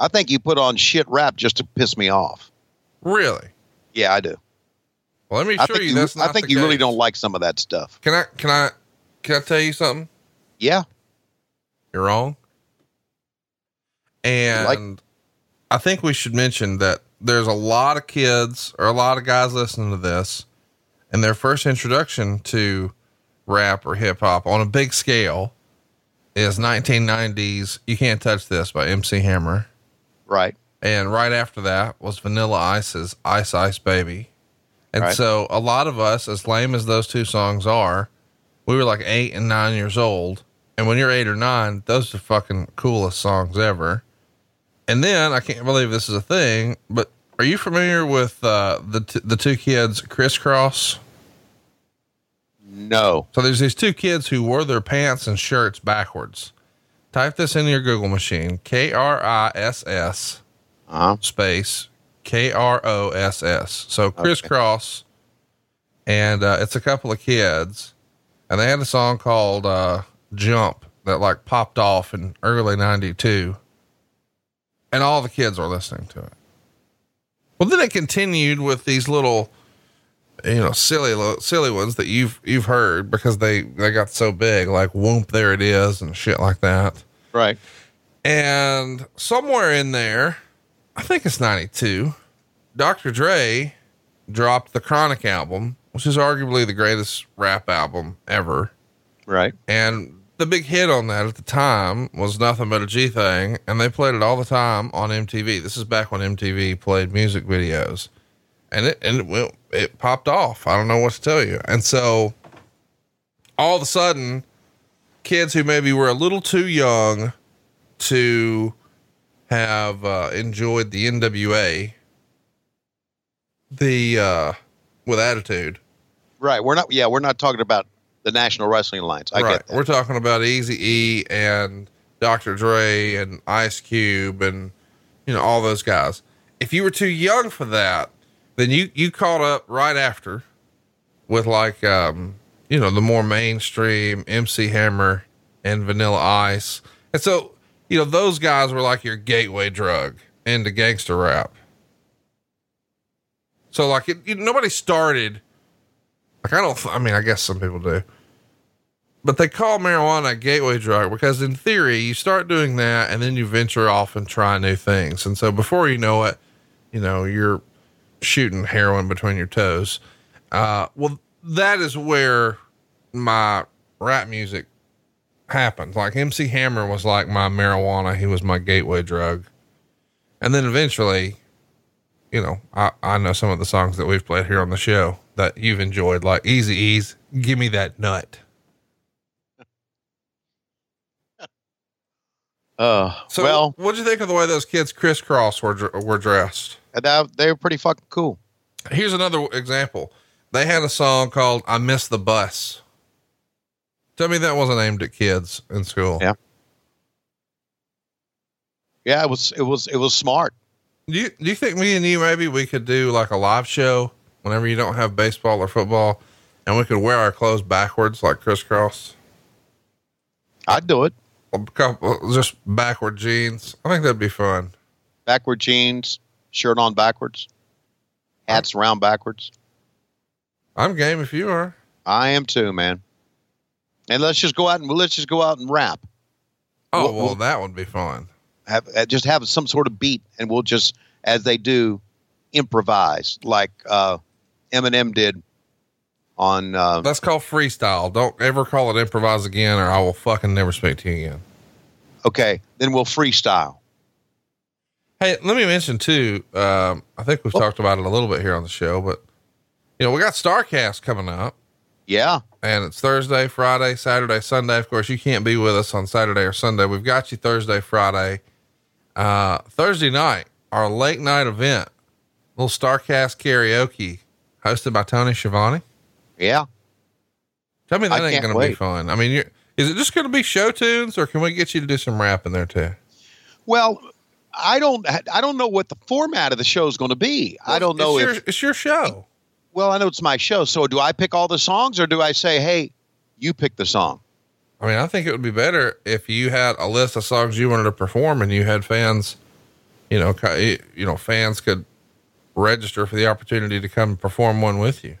I think you put on shit rap just to piss me off. Really? Yeah, I do. Well, let me show you. you, That's not I think you really don't like some of that stuff. Can I? Can I? Can I tell you something? Yeah. You're wrong. And Like- I think we should mention that there's a lot of kids or a lot of guys listening to this, and their first introduction to rap or hip hop on a big scale is 1990s "You Can't Touch This" by MC Hammer, Right. and right after that was Vanilla Ice's "Ice Ice Baby." And Right. so a lot of us, as lame as those two songs are, we were like eight and nine years old. And when you're eight or nine, those are fucking coolest songs ever. And then I can't believe this is a thing, but are you familiar with uh, the t- the two kids Kris Kross? No. So there's these two kids who wore their pants and shirts backwards. Type this into your Google machine: K R I S S Uh-huh. space K R O S S. So Kris Kross, and uh, it's a couple of kids, and they had a song called uh, "Jump" that like popped off in early '92, and all the kids were listening to it. Well, then it continued with these little, you know, silly silly ones that you've you've heard because they they got so big, like "Whoop, there it is" and shit like that. Right. And somewhere in there, I think it's 92, Dr. Dre dropped the Chronic album, which is arguably the greatest rap album ever. Right. And the big hit on that at the time was nothing but a G thing. And they played it all the time on MTV. This is back when MTV played music videos. And it, and it, went- it popped off. I don't know what to tell you. And so all of a sudden, kids who maybe were a little too young to have uh, enjoyed the NWA, the uh, with attitude. Right. We're not. Yeah, we're not talking about the National Wrestling Alliance. I right. get that. We're talking about Easy E and Dr. Dre and Ice Cube and you know all those guys. If you were too young for that, then you you caught up right after with like um you know the more mainstream MC Hammer and Vanilla Ice. And so, you know, those guys were like your gateway drug into gangster rap. So like it, you, nobody started like I don't I mean I guess some people do but they call marijuana a gateway drug because in theory you start doing that and then you venture off and try new things. And so before you know it you know you're shooting heroin between your toes. Uh, well that is where my rap music happened like mc hammer was like my marijuana. He was my gateway drug. And then eventually you know i, I know some of the songs that we've played here on the show that you've enjoyed. Like Eazy-E's give me that nut Uh, So, well, what do you think of the way those kids Kris Kross were were dressed? that, they were pretty fucking cool. Here's another example. They had a song called "I Miss the Bus." Tell me that wasn't aimed at kids in school. Yeah. Yeah, it was. It was. It was smart. Do you do you think me and you maybe we could do like a live show whenever you don't have baseball or football, and we could wear our clothes backwards like Kris Kross, I'd do it. A couple just backward jeans. I think that'd be fun. Backward jeans, shirt on backwards, hats around backwards. I'm game if you are. I am too, man. And let's just go out and let's just go out and rap. Oh Well- well, well- that would be fun. Have uh, just have some sort of beat, and we'll just as they do improvise like uh, Eminem did on. Uh, That's called freestyle. Don't ever call it improvise again, or I will fucking never speak to you again. okay, then we'll freestyle. Hey, let me mention too. Um, I think we've talked about it a little bit here on the show, but you know, we got Starcast coming up Yeah, and it's Thursday, Friday, Saturday, Sunday. Of course, you can't be with us on Saturday or Sunday. We've got you Thursday, Friday, uh, Thursday night, our late night event, little Starcast karaoke hosted by Tony Schiavone. Yeah. Tell me that I ain't going to be fun. I mean, you're, is it just going to be show tunes or can we get you to do some rap in there too? Well, I don't. I don't know what the format of the show is going to be. I don't know it's if. your, it's your show. Well, I know it's my show. So do I pick all the songs, or do I say, "Hey, you pick the song"? I mean, I think it would be better if you had a list of songs you wanted to perform and you had fans, you know, you know, fans could register for the opportunity to come perform one with you.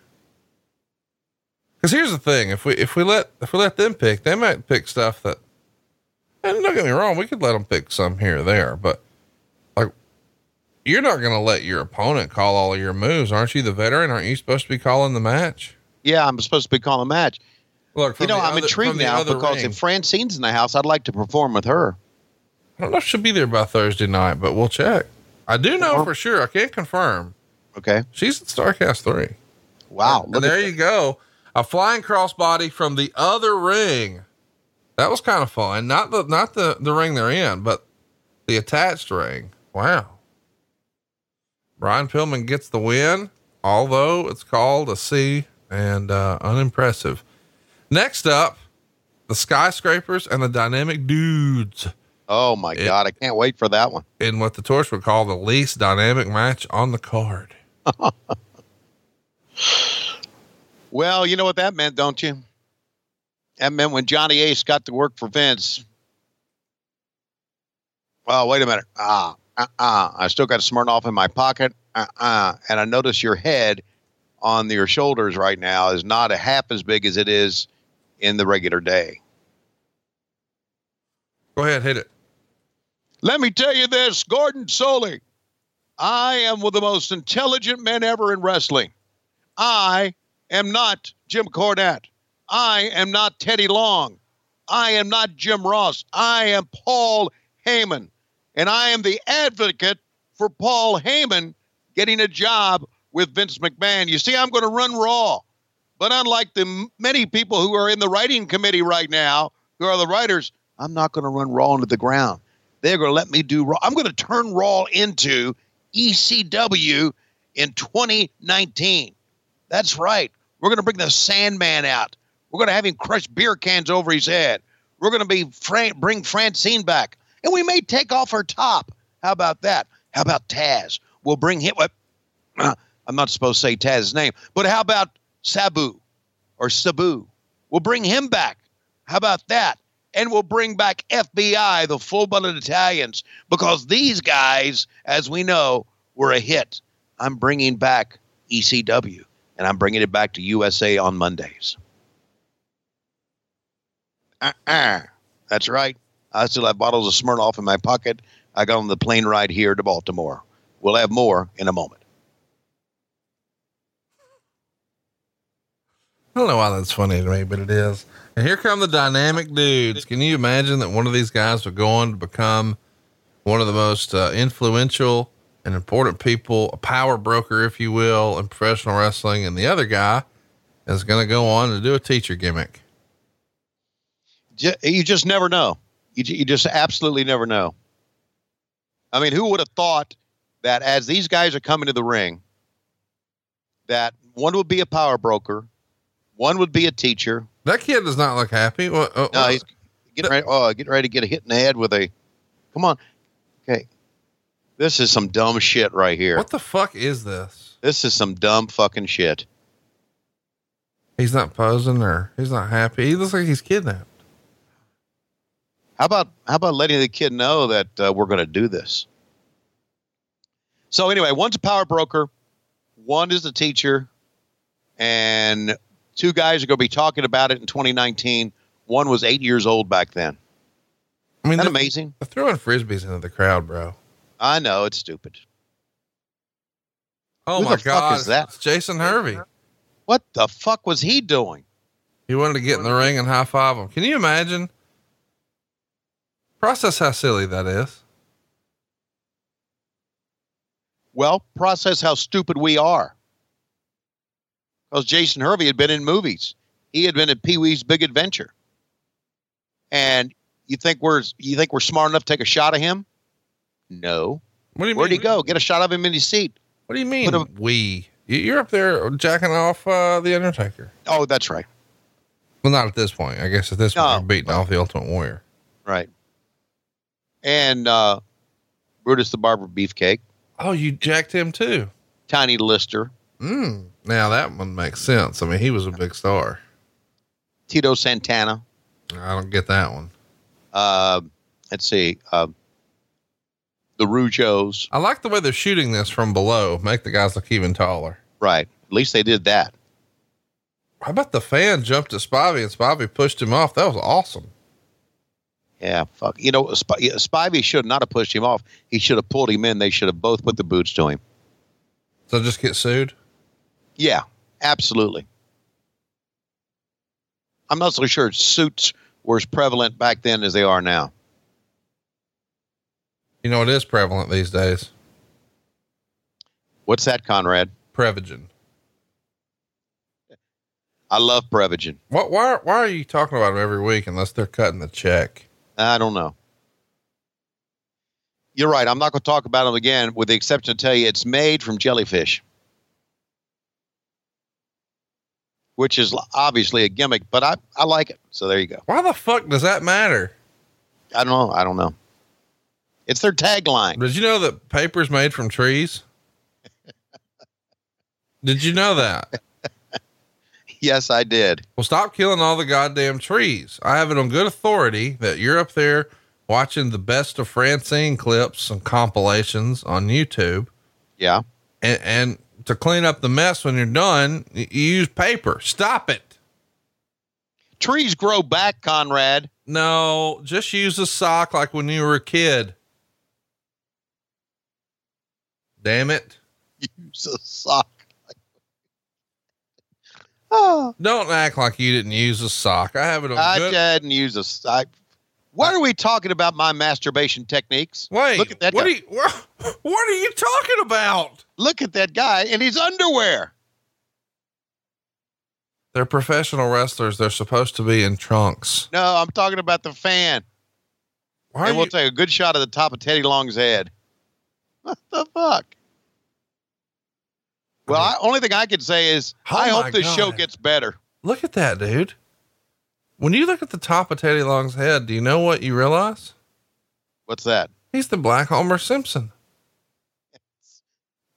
Cause here's the thing. If we, if we let, if we let them pick, they might pick stuff that, and don't get me wrong, we could let them pick some here or there, but like, you're not going to let your opponent call all of your moves. Aren't you the veteran? Aren't you supposed to be calling the match? Yeah, I'm supposed to be calling a match. Look, You know, I'm other- intrigued now because ring- if Francine's in the house, I'd like to perform with her. I don't know if she'll be there by Thursday night, but we'll check. I do know for sure. I can't confirm. Okay. She's at Starcast 3. Wow. And at there you go. A flying crossbody from the other ring. That was kind of fun. Not the not the, the ring they're in, but the attached ring. Wow. Brian Pillman gets the win, although it's called a C and uh, unimpressive. Next up, the skyscrapers and the dynamic dudes Oh my It- God, I can't wait for that one. in what the Torch would call the least dynamic match on the card. Well, you know what that meant, don't you? That meant when Johnny Ace got to work for Vince. Well, wait a minute. Ah, uh, uh, I still got Smirnoff in my pocket. Uh, uh, and I notice your head on your shoulders right now is not a half as big as it is in the regular day. Go ahead, hit it. Let me tell you this, Gordon Solie. I am one of the most intelligent men ever in wrestling. I am not Jim Cornette. I am not Teddy Long. I am not Jim Ross. I am Paul Heyman. And I am the advocate for Paul Heyman getting a job with Vince McMahon. You see, I'm going to run Raw. But unlike the many people who are in the writing committee right now, who are the writers, I'm not going to run Raw into the ground. They're going to let me do Raw. I'm going to turn Raw into ECW in 2019. That's right. We're going to bring the Sandman out. We're going to have him crush beer cans over his head. We're going to be Fran- bring Francine back, and we may take off her top. How about that? How about Taz? We'll bring him. I'm not supposed to say Taz's name, but how about Sabu or Sabu? We'll bring him back. How about that? And we'll bring back FBI, the full-blooded Italians, because these guys, as we know, were a hit. I'm bringing back ECW, and I'm bringing it back to USA on Mondays. Uh-uh. That's right. I still have bottles of Smirnoff in my pocket. I got on the plane ride here to Baltimore. We'll have more in a moment. I don't know why that's funny to me, but it is. And here come the dynamic dudes. Can you imagine that one of these guys would go on to become one of the most uh, influential and important people, a power broker, if you will, in professional wrestling, and the other guy is going to go on to do a teacher gimmick. You just never know. You, just absolutely never know. I mean, who would have thought that as these guys are coming to the ring, that one would be a power broker, one would be a teacher. That kid does not look happy. What, uh, No, he's getting ready. Oh, getting ready to get a hit in the head with a. Come on, okay. This is some dumb shit right here. what the fuck is this? This is some dumb fucking shit. He's not posing or he's not happy. He looks like he's kidnapped. How about how about letting the kid know that uh, we're going to do this? So anyway, one's a power broker, one is a teacher, and two guys are going to be talking about it in 2019. One was eight years old back then. I mean, Isn't that amazing? they're throwing frisbees into the crowd, bro. I know it's stupid. Oh Who my the fuck God. is that? It's Jason Hervey. What the fuck was he doing? He wanted to get in the ring and high five him. Can you imagine? Process how silly that is. Well, process how stupid we are. Because Jason Hervey had been in movies. He had been in Pee Wee's Big Adventure. And you think we're you think we're smart enough to take a shot of him? No. What do you mean? Where'd mean? he go? Get a shot of him in his seat. What do you mean? A- we? You- You're up there jacking off uh, the Undertaker. Oh, that's right. Well, not at this point. I guess at this point, No. you're beating off the Ultimate Warrior. Right. And uh, Brutus the Barber Beefcake, Oh, you jacked him too. Tiny Lister, Mm. Now that one makes sense. I mean, he was a big star. Tito Santana. I don't get that one. Uh, let's see. Uh, the Rujos. I like the way they're shooting this from below. Make the guys look even taller. Right. At least they did that. How about the fan jumped at Spivey and Spivey pushed him off? That was awesome. Yeah, fuck. You know, Sp- Spivey should not have pushed him off. He should have pulled him in. They should have both put the boots to him. So just get sued. Yeah, absolutely. I'm not so sure suits were as prevalent back then as they are now. You know, it is prevalent these days. What's that, Conrad? Prevagen. I love Prevagen. What? Why? Why are you talking about them every week unless they're cutting the check? I don't know. You're right. I'm not going to talk about them again, with the exception to tell you it's made from jellyfish, which is obviously a gimmick, but I, I like it. So there you go. Why the fuck does that matter? I don't know. I don't know. It's their tagline. Did you know that paper's made from trees? Did you know that? Yes, I did. Well, stop killing all the goddamn trees. I have it on good authority that you're up there watching the best of Francine clips and compilations on YouTube. Yeah. And, and to clean up the mess when you're done, you use paper. Stop it. Trees grow back, Conrad. No, just use a sock like when you were a kid. Damn it. Use a sock. Oh, Don't act like you didn't use a sock. I have it on I good. didn't use a sock. Why are we talking about my masturbation techniques? Wait, look at that what guy. are you, what, what are you talking about? look at that guy in his underwear. They're professional wrestlers. They're supposed to be in trunks. No, I'm talking about the fan. Why and we'll you- take a good shot of the top of Teddy Long's head. What the fuck? Well, I, only thing I can say is Oh I hope this show gets better. look at that, dude. When you look at the top of Teddy Long's head, do you know what you realize? What's that? He's the Black Homer Simpson.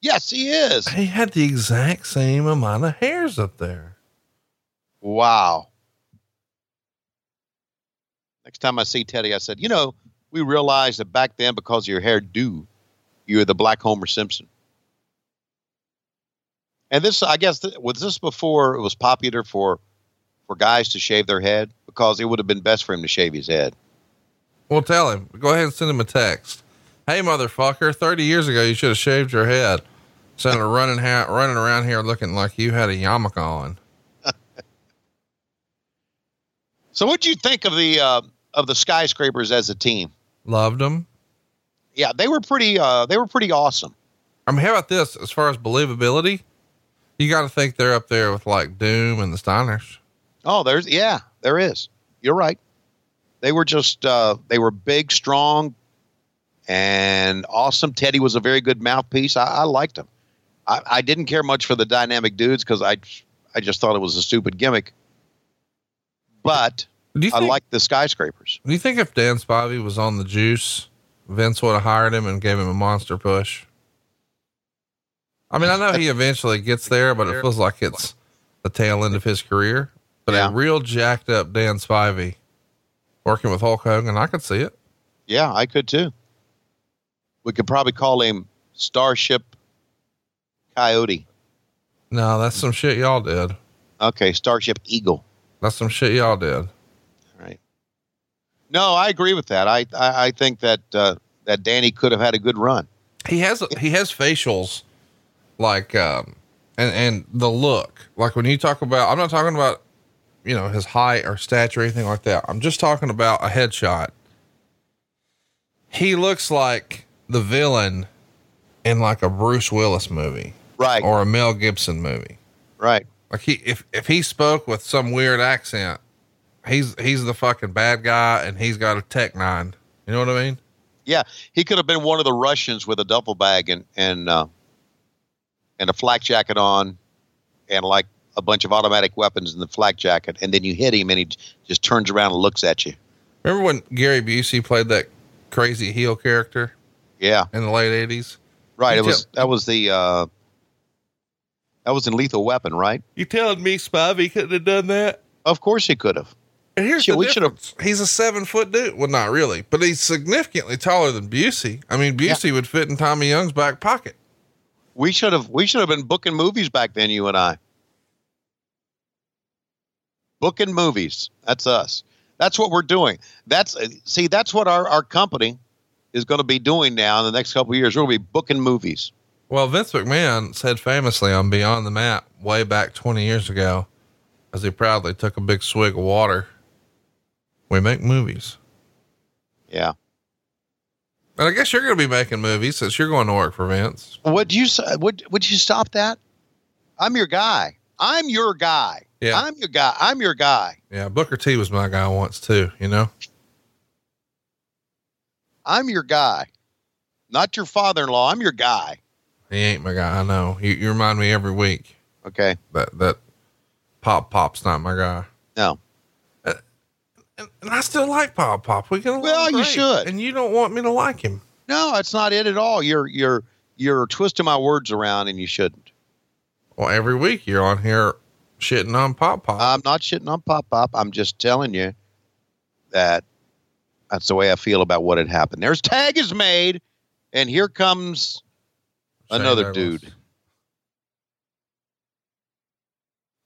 Yes, he is. He had the exact same amount of hairs up there. Wow. Next time I see Teddy, I said, you know, we realized that back then, because of your hairdo, you were the Black Homer Simpson. And this, I guess, th- was this before it was popular for for guys to shave their head? Because it would have been best for him to shave his head. Well, tell him. Go ahead and send him a text. Hey, motherfucker! Thirty years ago, you should have shaved your head. Instead of running ha- running around here looking like you had a yarmulke on. So, what'd you think of the uh, of the skyscrapers as a team? Loved them. Yeah, they were pretty. Uh, they were pretty awesome. I mean, how about this? As far as believability, you got to think they're up there with like Doom and the Steiners. Oh, there's yeah, there is. You're right. They were just uh, they were big, strong, and awesome. Teddy was a very good mouthpiece. I, I liked him. I, I didn't care much for the dynamic dudes because I I just thought it was a stupid gimmick. But you I like the skyscrapers. Do you think if Dan Spivey was on the juice, Vince would have hired him and gave him a monster push? I mean, I know he eventually gets there, but it feels like it's the tail end of his career. But Yeah. a real jacked up Dan Spivey working with Hulk Hogan, I could see it. Yeah, I could too. We could probably call him Starship Coyote. No, that's some shit y'all did. Okay, Starship Eagle. That's some shit y'all did. No, I agree with that. I I, I think that uh, that Danny could have had a good run. He has he has facials like um and and the look. Like when you talk about I'm not talking about you know his height or stature or anything like that. I'm just talking about a headshot. He looks like the villain in like a Bruce Willis movie Right. or a Mel Gibson movie. right. Like he if if he spoke with some weird accent, he's he's the fucking bad guy and he's got a tech nine. You know what I mean? Yeah, he could have been one of the Russians with a duffel bag and and uh, and a flak jacket on, and like a bunch of automatic weapons in the flak jacket, and then you hit him, and he just turns around and looks at you. Remember when Gary Busey played that crazy heel character Yeah, in the late eighties? right. You It was that was the uh, that was in Lethal Weapon, right? You telling me Spivey couldn't have done that? Of course he could have. And here's Shit, the we should've- difference. He's a seven foot dude. Well, not really, but he's significantly taller than Busey. I mean, Busey would fit in Tommy Young's back pocket. We should have we should have been booking movies back then, you and I. Booking movies. That's us. That's what we're doing. That's see, that's what our, our company is going to be doing now in the next couple of years. We're going to be booking movies. Well, Vince McMahon said famously on Beyond the Mat way back 20 years ago, as he proudly took a big swig of water, we make movies. Yeah. And I guess you're going to be making movies since you're going to work for Vince. Would you would would you stop that? I'm your guy. I'm your guy. Yeah. I'm your guy. I'm your guy. Yeah. Booker T was my guy once too, you know? I'm your guy. Not your father-in-law. I'm your guy. He ain't my guy. I know. You, you remind me every week Okay. that, that Pop Pop's not my guy. No. And, and I still like Pop Pop. We along Well, you should. And you don't want me to like him. No, that's not it at all. You're you're you're twisting my words around and you shouldn't. Well, every week you're on here shitting on Pop Pop. I'm not shitting on Pop Pop. I'm just telling you that that's the way I feel about what had happened. There's tag is made, and here comes Shane another dude.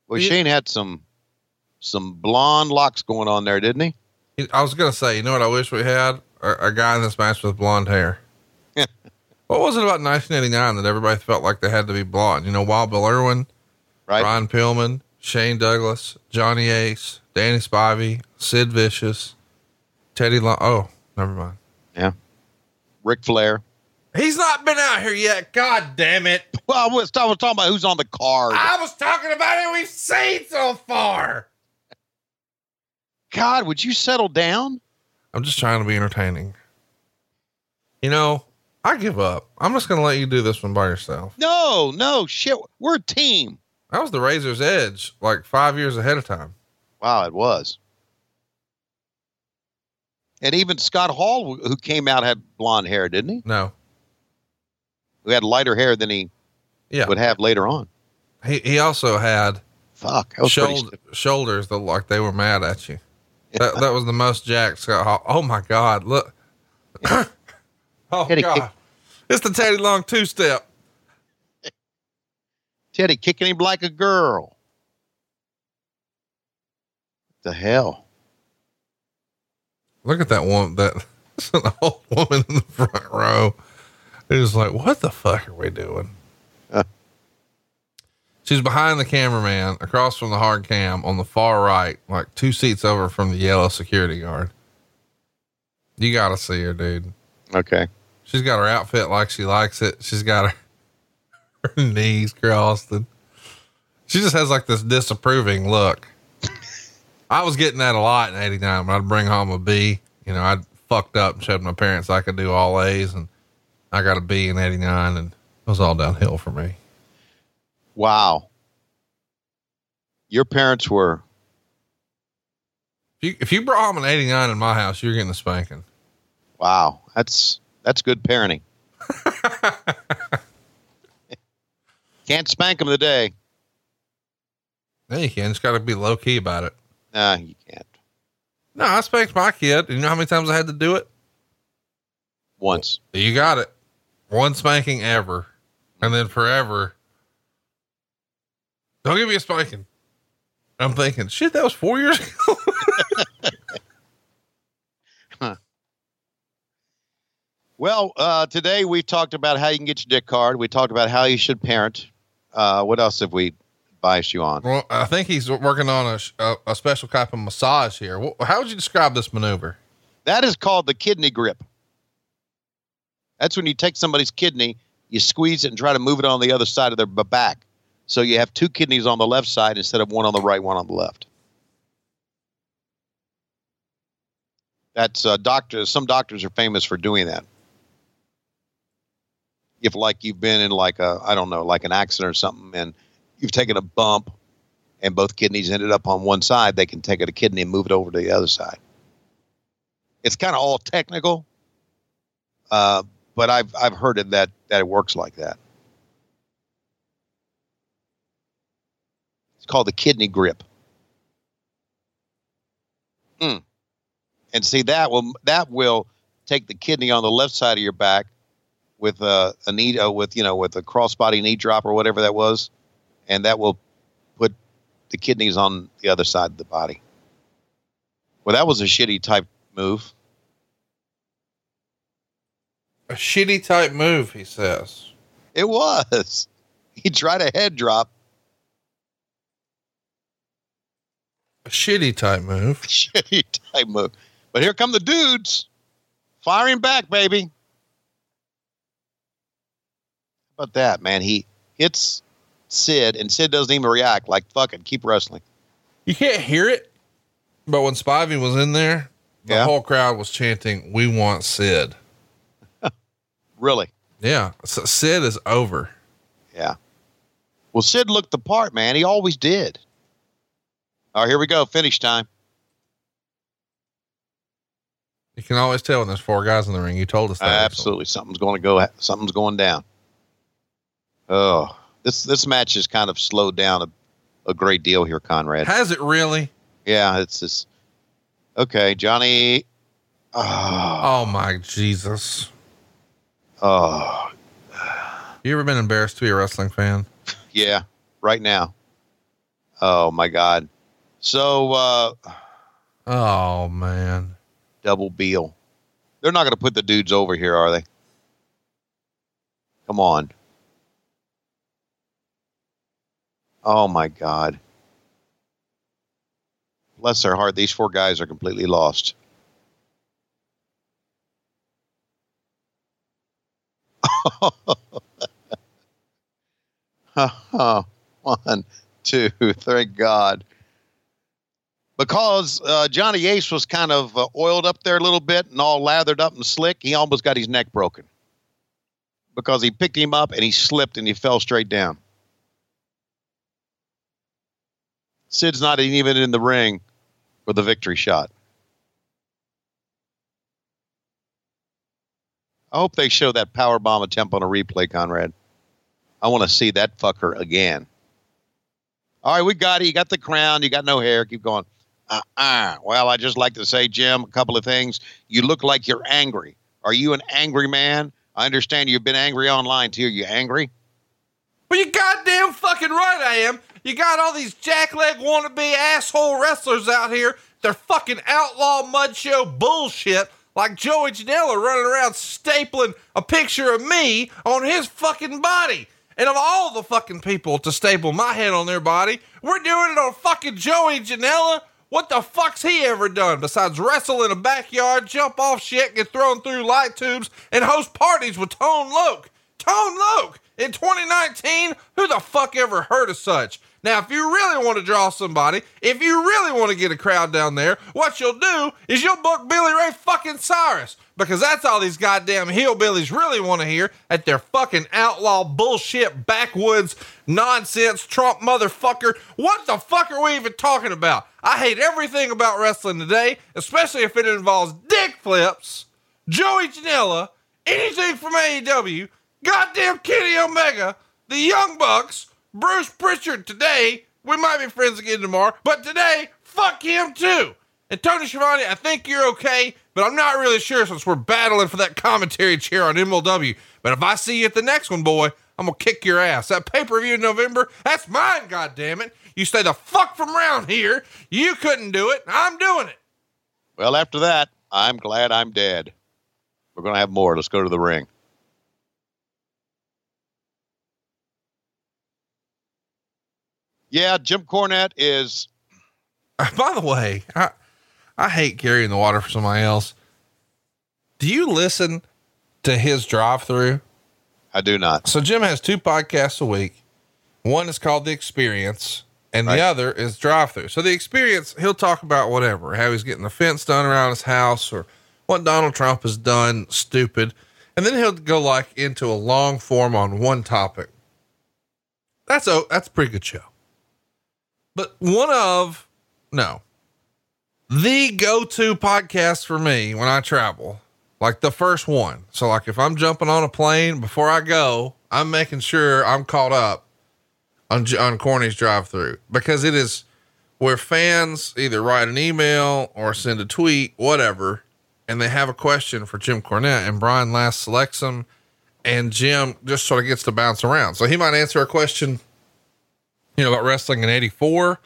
Well. Shane had some some blonde locks going on there, didn't he? I was gonna say, you know what I wish we had a, a guy in this match with blonde hair. what was it about 1989 that everybody felt like they had to be blonde? You know, Wild Bill Irwin, Right? Ron Pillman, Shane Douglas, Johnny Ace, Danny Spivey, Sid Vicious, Teddy Long. Oh, never mind. Yeah. Ric Flair. He's not been out here yet. God damn it. Well, I was, I was talking about who's on the card. I was talking about it we've seen so far. God, would you settle down? I'm just trying to be entertaining. You know, I give up. I'm just going to let you do this one by yourself. No, no, shit. We're a team. That was the Razor's Edge, like five years ahead of time. Wow, it was. And even Scott Hall, who came out, had blonde hair, didn't he? No. Who had lighter hair than he Yeah. would have later on. He, he also had Fuck. That was shoulder, shoulders that looked like they were mad at you. That, that was the most Jack Scott Hall. Oh my God. Look. oh God. It's the Teddy Long two step. Teddy kicking him like a girl. the hell? Look at that one, that an old woman in the front row. It was like, what the fuck are we doing? She's behind the cameraman across from the hard cam on the far right, like two seats over from the yellow security guard. You got to see her, dude. Okay. She's got her outfit like she likes it. She's got her, her knees crossed and she just has like this disapproving look. I was getting that a lot in 89 when I'd bring home a B. You know, I'd fucked up and showed my parents I could do all A's and I got a B in 89 and it was all downhill for me. Wow. Your parents were If you, if you brought home an 89 in my house, you're getting a spanking. wow. That's that's good parenting. Can't spank them today. Yeah, you can. Just got to be low key about it. Nah, you can't. No, I spanked my kid. You know how many times I had to do it? Once. You got it. One spanking ever. And then forever. Don't give me a spanking. I'm thinking, shit, that was four years ago. Well, uh, today we've talked about how you can get your dick card. We talked about how you should parent. Uh, what else have we advised you on? well, I think he's working on a, a, a special type of massage here. How would you describe this maneuver? That is called the kidney grip. That's when you take somebody's kidney, you squeeze it and try to move it on the other side of their back. So you have two kidneys on the left side instead of one on the right, one on the left. That's uh, doctors. Some doctors are famous for doing that. If like you've been in like a I don't know like an accident or something, and you've taken a bump, and both kidneys ended up on one side, they can take a kidney and move it over to the other side it's kind of all technical, uh, but I've I've heard it that that it works like that. It's called the kidney grip. Hmm. And see that will that will take the kidney on the left side of your back with a, a knee uh, with you know with a crossbody knee drop or whatever that was, and that will put the kidneys on the other side of the body. Well, that was a shitty type move. A shitty type move, he says. It was. He tried a head drop. A shitty type move. Shitty type move. But here come the dudes. Firing back, baby. How about that, man? He hits Sid, and Sid doesn't even react. Like, fuck it, keep wrestling. You can't hear it, but when Spivey was in there, the Yeah. whole crowd was chanting, We want Sid. Really? Yeah. So Sid is over. Yeah. Well, Sid looked the part, man. He always did. All right, here we go. Finish time. You can always tell when there's four guys in the ring. You told us that. Absolutely, something's going to go. Something's going down. Oh, this this match has kind of slowed down a, a great deal here, Conrad. Has it really? Yeah, it's just okay, Johnny. Oh, Oh my Jesus. oh, You ever been embarrassed to be a wrestling fan? yeah, right now. Oh my God. So uh, Oh man. double Beal. They're not going to put the dudes over here, are they? Come on. Oh my God. Bless their heart. These four guys are completely lost. One, two, thank God. Because uh, Johnny Ace was kind of uh, oiled up there a little bit and all lathered up and slick, he almost got his neck broken. Because he picked him up and he slipped and he fell straight down. Sid's not even in the ring for the victory shot. I hope they show that power bomb attempt on a replay, Conrad. I want to see that fucker again. All right, we got it. You got the crown. You got no hair. Keep going. Uh, uh. Well, I just like to say, Jim, a couple of things. You look like you're angry. Are you an angry man? I understand you've been angry online too. You angry? Well, you goddamn fucking right I am. You got all these jackleg wannabe asshole wrestlers out here. They're fucking outlaw mud show bullshit like Joey Janela running around stapling a picture of me on his fucking body. And of all the fucking people to staple my head on their body, we're doing it on fucking Joey Janela. What the fuck's he ever done besides wrestle in a backyard, jump off shit, get thrown through light tubes, and host parties with Tone Loc? Tone Loc in 2019? Who the fuck ever heard of such? Now, if you really want to draw somebody, if you really want to get a crowd down there, what you'll do is you'll book Billy Ray fucking Cyrus because that's all these goddamn hillbillies really want to hear at their fucking outlaw bullshit backwoods nonsense Trump motherfucker. What the fuck are we even talking about? I hate everything about wrestling today, especially if it involves dick flips, Joey Janela, anything from AEW, goddamn Kenny Omega, the Young Bucks, Bruce Pritchard today. We might be friends again tomorrow, but today, fuck him too. And Tony Schiavone, I think you're okay, but I'm not really sure since we're battling for that commentary chair on MLW. But if I see you at the next one, boy, I'm gonna kick your ass. That pay per view in November, that's mine, goddammit. You stay the fuck from around here. You couldn't do it. I'm doing it. Well, after that, I'm glad I'm dead. We're to have more. Let's go to the ring. Yeah, Jim Cornette is. By the way, I, I hate carrying the water for somebody else. Do you listen to his drive through? I do not. So Jim has two podcasts a week. One is called The Experience, and Right. the other is Drive Through. So The Experience, he'll talk about whatever, how he's getting the fence done around his house or what Donald Trump has done stupid. And then he'll go like into a long form on one topic. That's a that's a pretty good show. But one of no. The go-to podcast for me when I travel like the first one. So like if I'm jumping on a plane before I go, I'm making sure I'm caught up on on Corny's drive through because it is where fans either write an email or send a tweet, whatever, and they have a question for Jim Cornette and Brian Last selects them and Jim just sort of gets to bounce around. So he might answer a question, you know, about wrestling in 84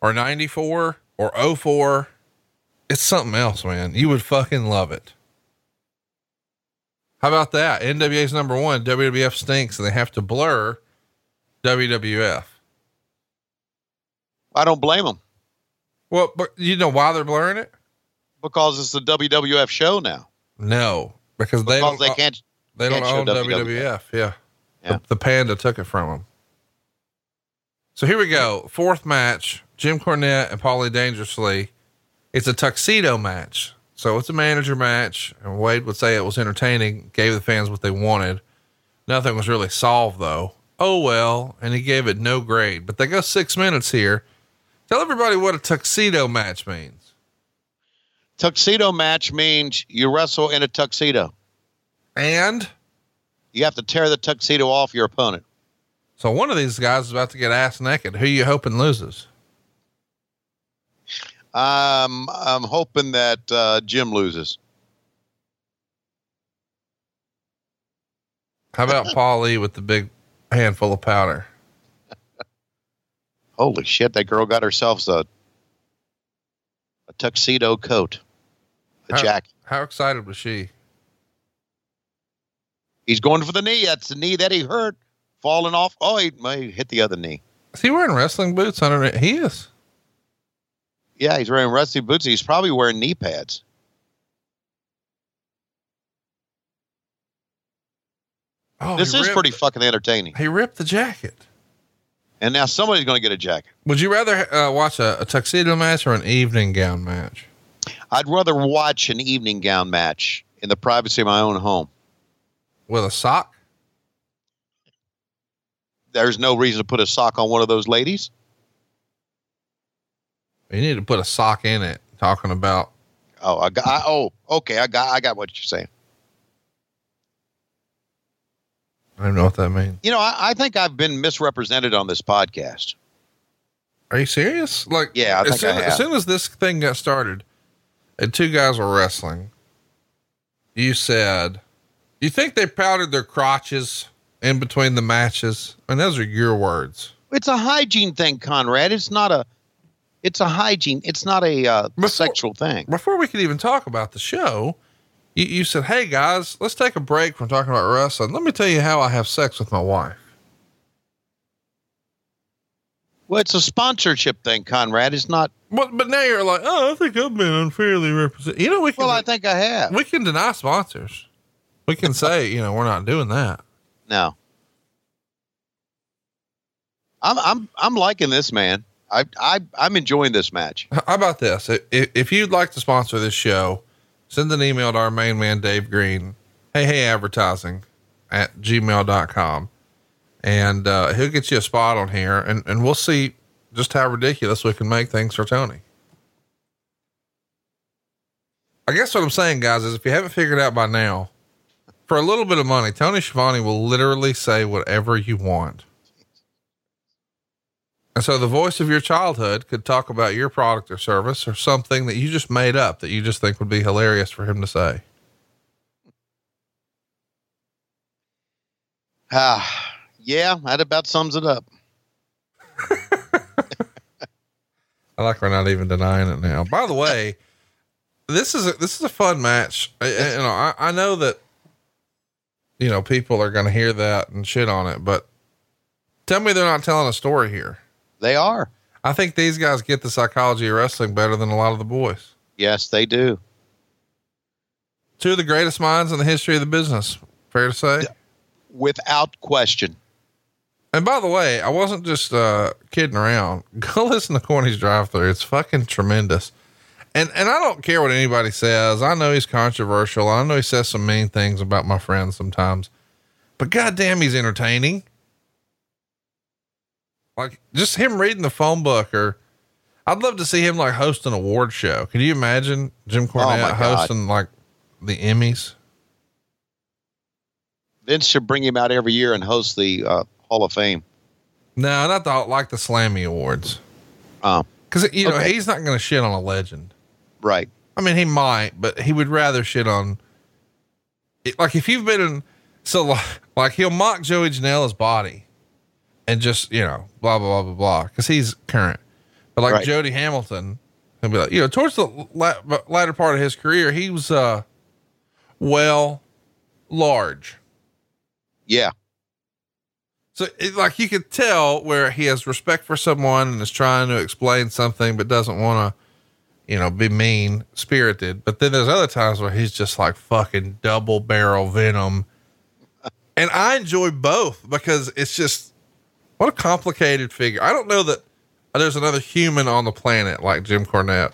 or 94 or 04. It's something else, man. You would fucking love it. How about that? NWA's number one. WWF stinks and they have to blur WWF. I don't blame them Well, but you know why they're blurring it? because it's the WWF show now. No, because they Because don't. they can't. They don't can't own WWF. WWF. Yeah. Yeah. The, the panda took it from them. So here we go. Fourth match Jim Cornette and Paulie Dangerously. It's a tuxedo match. So it's a manager match. And Wade would say it was entertaining, gave the fans what they wanted. Nothing was really solved though. Oh well. And he gave it no grade. But they go six minutes here. Tell everybody what a tuxedo match means. Tuxedo match means you wrestle in a tuxedo. And You have to tear the tuxedo off your opponent. So one of these guys is about to get ass naked. Who you hoping loses? Um, I'm hoping that uh, Jim loses. How about Paulie with the big handful of powder? Holy shit! That girl got herself a a tuxedo coat, a How- jacket. How excited was she? He's going for the knee. That's the knee that he hurt, falling off. Oh, he may hit the other knee. Is he wearing wrestling boots under it? He is. Yeah, he's wearing wrestling boots. He's probably wearing knee pads. Oh, this is ripped- pretty fucking entertaining. He ripped the jacket. And now somebody's going to get a jacket. Would you rather uh, watch a, a tuxedo match or an evening gown match? I'd rather watch an evening gown match in the privacy of my own home. With a sock? There's no reason to put a sock on one of those ladies. You need to put a sock in it. Talking about Oh, I got. I, oh, okay. I got. I got what you're saying. I don't know what that means. You know, I, I think I've been misrepresented on this podcast. Are you serious? Like, Yeah, as, soon, as soon as this thing got started and two guys were wrestling, you said, you think they powdered their crotches in between the matches? And those are your words. It's a hygiene thing, Conrad. It's not a. It's a hygiene. It's not a uh, Before- sexual thing. Before we could even talk about the show, you, you said, Hey guys, let's take a break from talking about wrestling. Let me tell you how I have sex with my wife. Well, it's a sponsorship thing, Conrad. It's not. But, but now you're like, Oh, I think I've been unfairly represented. You know, we can, Well, I think I have. we can deny sponsors. We can say, you know, we're not doing that. No. I'm I'm I'm liking this, man. I I I'm enjoying this match. How about this? If, if you'd like to sponsor this show, send an email to our main man, Dave Green. Hey, hey, advertising at gmail.com. And, uh, he'll get you a spot on here and, and we'll see just how ridiculous we can make things for Tony. I guess what I'm saying, guys, is if you haven't figured out by now, for a little bit of money, Tony Schiavone will literally say whatever you want. And so the voice of your childhood could talk about your product or service or something that you just made up that you just think would be hilarious for him to say. Ah, yeah, that about sums it up. I like we're not even denying it now. By the way, this is a, this is a fun match. I, you know, I, I know that you know people are going to hear that and shit on it, but tell me they're not telling a story here. They are. I think these guys get the psychology of wrestling better than a lot of the boys. Yes, they do. Two of the greatest minds in the history of the business. Fair to say. Without question. And by the way, I wasn't just uh, kidding around. Go listen to Corny's drive through. It's fucking tremendous. And and I don't care what anybody says. I know he's controversial. I know he says some mean things about my friends sometimes. But goddamn, he's entertaining. Like just him reading the phone book or I'd love to see him like host an award show. Can you imagine Jim Cornette my God. hosting like the Emmys? Vince should bring him out every year and host the uh, Hall of Fame. No, not the like the Slammy Awards. Um, Cause you know, Okay. he's not going to shit on a legend. Right. I mean, he might, but he would rather shit on. it- Like if you've been in, so like, like he'll mock Joey Janela's body, and just you know blah blah blah blah blah because he's current. But like Right. Jody Hamilton, he'll be like you know towards the la- latter part of his career, he was uh well large. Yeah. So it, like you could tell where he has respect for someone and is trying to explain something, but doesn't want to, you know, be mean spirited. But then there's other times where he's just like fucking double barrel venom. And I enjoy both because it's just what a complicated figure. I don't know that there's another human on the planet like Jim Cornette.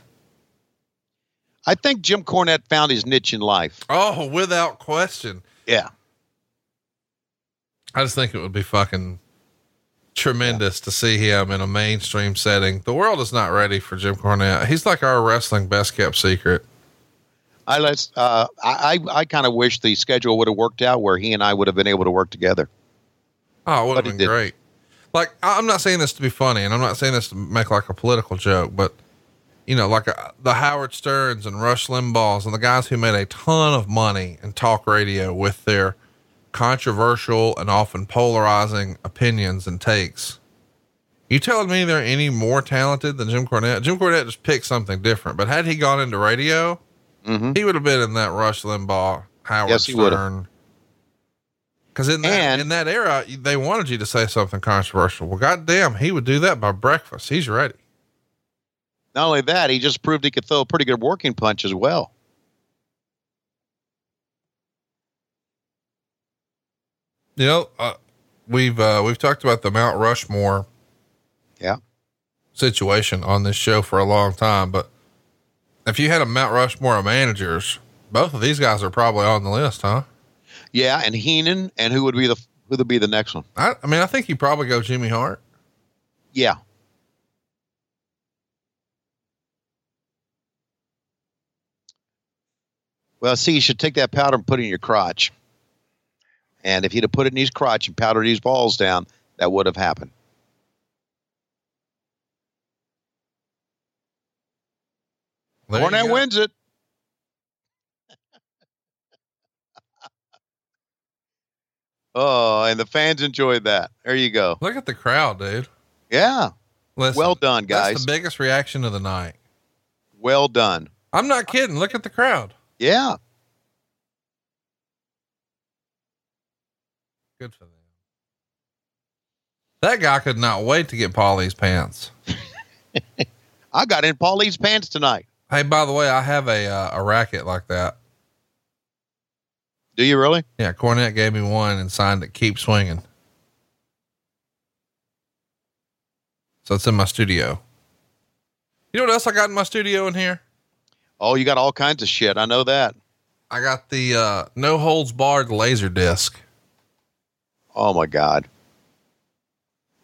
I think Jim Cornette found his niche in life. Oh, without question. Yeah. I just think it would be fucking tremendous to see him in a mainstream setting. The world is not ready for Jim Cornette. He's like our wrestling best kept secret. I let's. Uh, I I, I kind of wish the schedule would have worked out where he and I would have been able to work together. Oh, it would have been great. Like, I'm not saying this to be funny and I'm not saying this to make like a political joke, but you know, like uh, the Howard Sterns and Rush Limbaughs and the guys who made a ton of money in talk radio with their controversial and often polarizing opinions and takes. You telling me they're any more talented than Jim Cornette? Jim Cornette just picked something different, but had he gone into radio, mm-hmm. he would have been in that Rush Limbaugh, Howard Yes, he would have. Stern. Because in that And- in that era, they wanted you to say something controversial. Well, goddamn, he would do that by breakfast. He's ready. Not only that, he just proved he could throw a pretty good working punch as well. You know, uh, we've uh, we've talked about the Mount Rushmore Yeah. situation on this show for a long time. But if you had a Mount Rushmore of managers, both of these guys are probably on the list, huh? Yeah, and Heenan, and who would be the who would be the next one? I, I mean, I think you probably go Jimmy Hart. Yeah. Well, see, you should take that powder and put it in your crotch. And if he'd have put it in his crotch and powdered his balls down, that would have happened. There Cornette wins it. oh, and the fans enjoyed that. There you go. Look at the crowd, dude. Yeah. Listen, Well done, guys. That's guys. the biggest reaction of the night. Well done. I'm not kidding. Look at the crowd. Yeah. Good for them. That guy could not wait to get Paulie's pants. I got in Paulie's pants tonight. Hey, by the way, I have a uh, a racket like that. Do you really? Yeah, Cornette gave me one and signed it. Keep swinging. So it's in my studio. You know what else I got in my studio in here? Oh, you got all kinds of shit. I know that. I got the uh, no holds barred laser disc. Oh my God.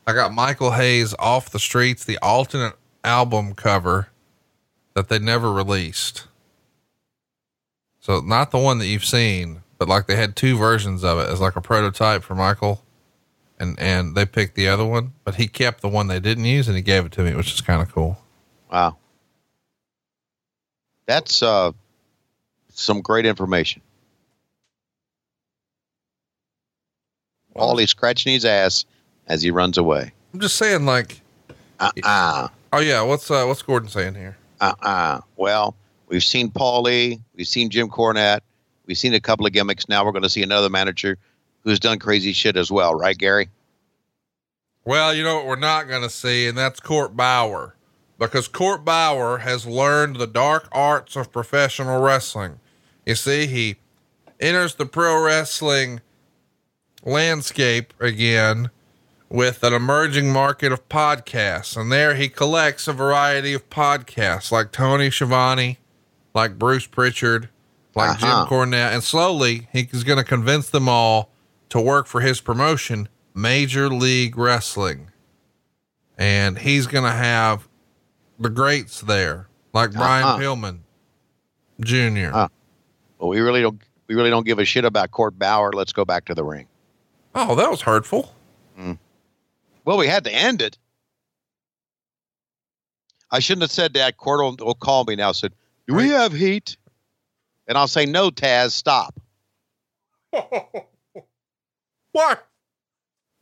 I got Michael Hayes off the streets, the alternate album cover that they never released. So not the one that you've seen, but like they had two versions of it as like a prototype for Michael and, and they picked the other one, but he kept the one they didn't use and he gave it to me, which is kind of cool. Wow. That's uh some great information. Paulie scratching his ass as he runs away. I'm just saying like, Uh-uh. oh yeah, what's, uh, what's Gordon saying here? Uh-uh. Well, we've seen Paulie, we've seen Jim Cornette, we've seen a couple of gimmicks. Now we're going to see another manager who's done crazy shit as well, right, Gary? Well, you know what we're not going to see, and that's Court Bauer. Because Court Bauer has learned the dark arts of professional wrestling. You see, he enters the pro wrestling landscape again with an emerging market of podcasts. And there he collects a variety of podcasts like Tony Schiavone, like Bruce Pritchard, like Uh-huh. Jim Cornette. And slowly he's going to convince them all to work for his promotion, Major League Wrestling. And he's going to have the greats there, like Brian Uh-huh. Pillman Jr. Uh. Well, we really don't we really don't give a shit about Court Bauer. Let's go back to the ring. Oh, that was hurtful. Well, we had to end it. I shouldn't have said that. Court will, will call me now. Said, "Do we have heat?" And I'll say, "No, Taz, stop." Why?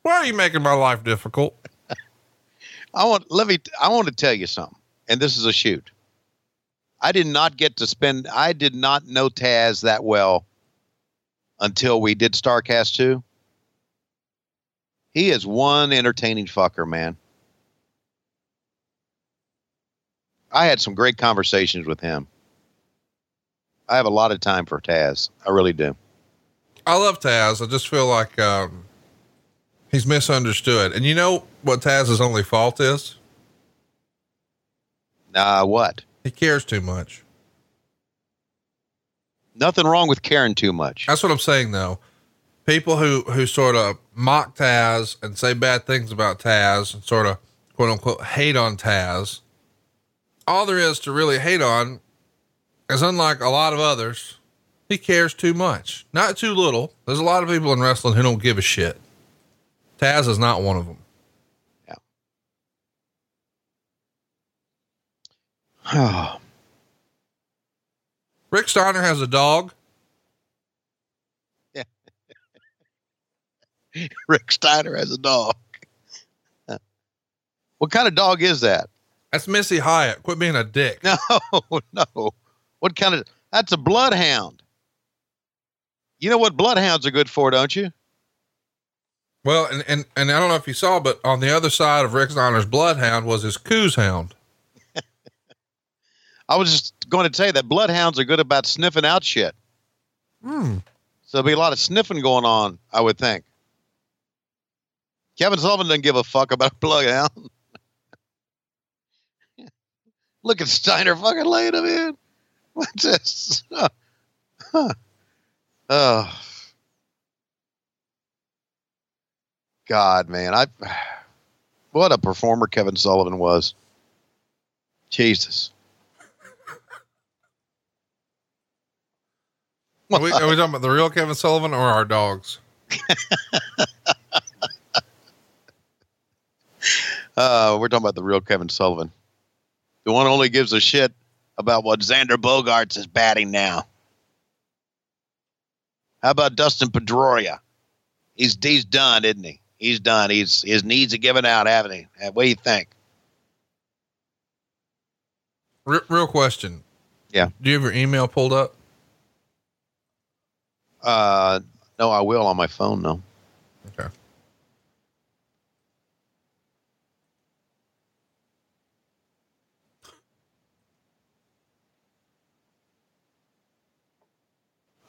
Why are you making my life difficult? I want let me. I want to tell you something, and this is a shoot. I did not get to spend. I did not know Taz that well until we did Starcast two. He is one entertaining fucker, man. I had some great conversations with him. I have a lot of time for Taz. I really do. I love Taz. I just feel like um, he's misunderstood. And you know what Taz's only fault is? Uh, what? He cares too much. Nothing wrong with caring too much. That's what I'm saying, though. People who who sort of mock Taz and say bad things about Taz and sort of quote unquote hate on Taz. All there is to really hate on is unlike a lot of others, he cares too much, not too little. There's a lot of people in wrestling who don't give a shit. Taz is not one of them. Yeah. Oh, Rick Steiner has a dog. Rick Steiner has a dog. what kind of dog is that? That's Missy Hyatt. Quit being a dick. No, no. What kind of? That's a bloodhound. You know what bloodhounds are good for, don't you? Well, and, and, and I don't know if you saw, but on the other side of Rick Steiner's bloodhound was his coos hound. I was just going to say that bloodhounds are good about sniffing out shit. Hmm. So there'll be a lot of sniffing going on, I would think. Kevin Sullivan doesn't give a fuck about a plug out. Look at Steiner fucking laying him in. What's this? Huh. Oh. God, man. I what a performer Kevin Sullivan was. Jesus. Are we, are we talking about the real Kevin Sullivan or our dogs? Uh, we're talking about the real Kevin Sullivan. The one only gives a shit about what Xander Bogaerts is batting now. How about Dustin Pedroia? He's he's done, isn't he? He's done. He's his needs are given out, haven't he? What do you think? Re- real question. Yeah. Do you have your email pulled up? Uh, no, I will on my phone. No. Okay.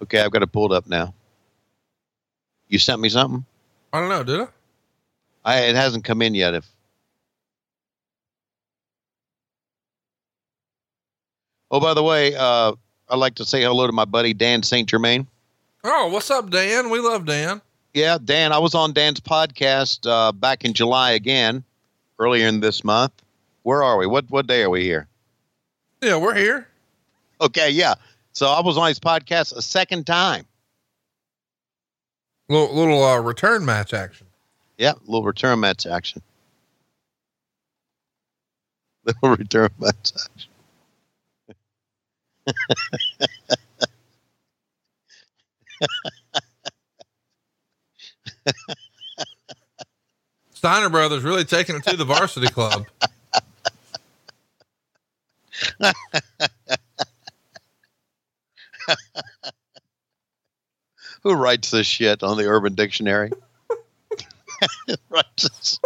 Okay, I've got it pulled up now. You sent me something? I don't know. Did I? I it hasn't come in yet. If oh, by the way, uh, I'd like to say hello to my buddy Dan Saint Germain. Oh, what's up, Dan? We love Dan. Yeah, Dan, I was on Dan's podcast uh, back in July again, earlier in this month. Where are we? What what day are we here? Yeah, we're here. Okay, yeah. So I was on his podcast a second time. Little little uh, return match action. Yeah, little return match action. Little return match action. Steiner Brothers really taking it to the varsity club. Who writes this shit on the Urban Dictionary? writes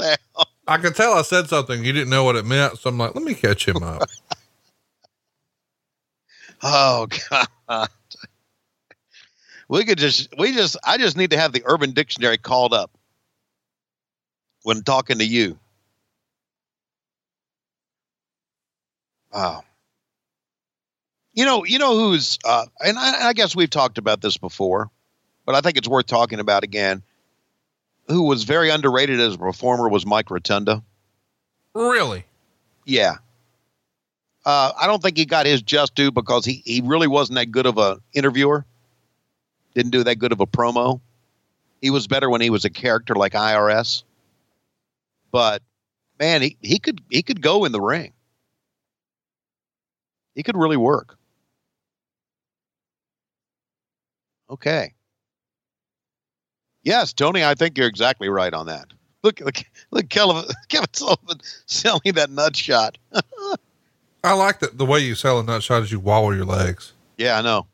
out. I could tell I said something you didn't know what it meant, so I'm like, let me catch him up. Oh God. We could just we just I just need to have the Urban Dictionary called up when talking to you. Wow. You know, you know who's uh and I, I guess we've talked about this before, but I think it's worth talking about again. Who was very underrated as a performer was Mike Rotunda. really? Yeah. Uh, I don't think he got his just due because he, he really wasn't that good of an interviewer. Didn't do that good of a promo. He was better when he was a character like IRS. But man, he, he could he could go in the ring. He could really work. Okay. Yes, Tony, I think you're exactly right on that. Look, look, look, Kevin, Kevin Sullivan selling that nut shot. I like that the way you sell a nut shot is you wobble your legs. Yeah, I know.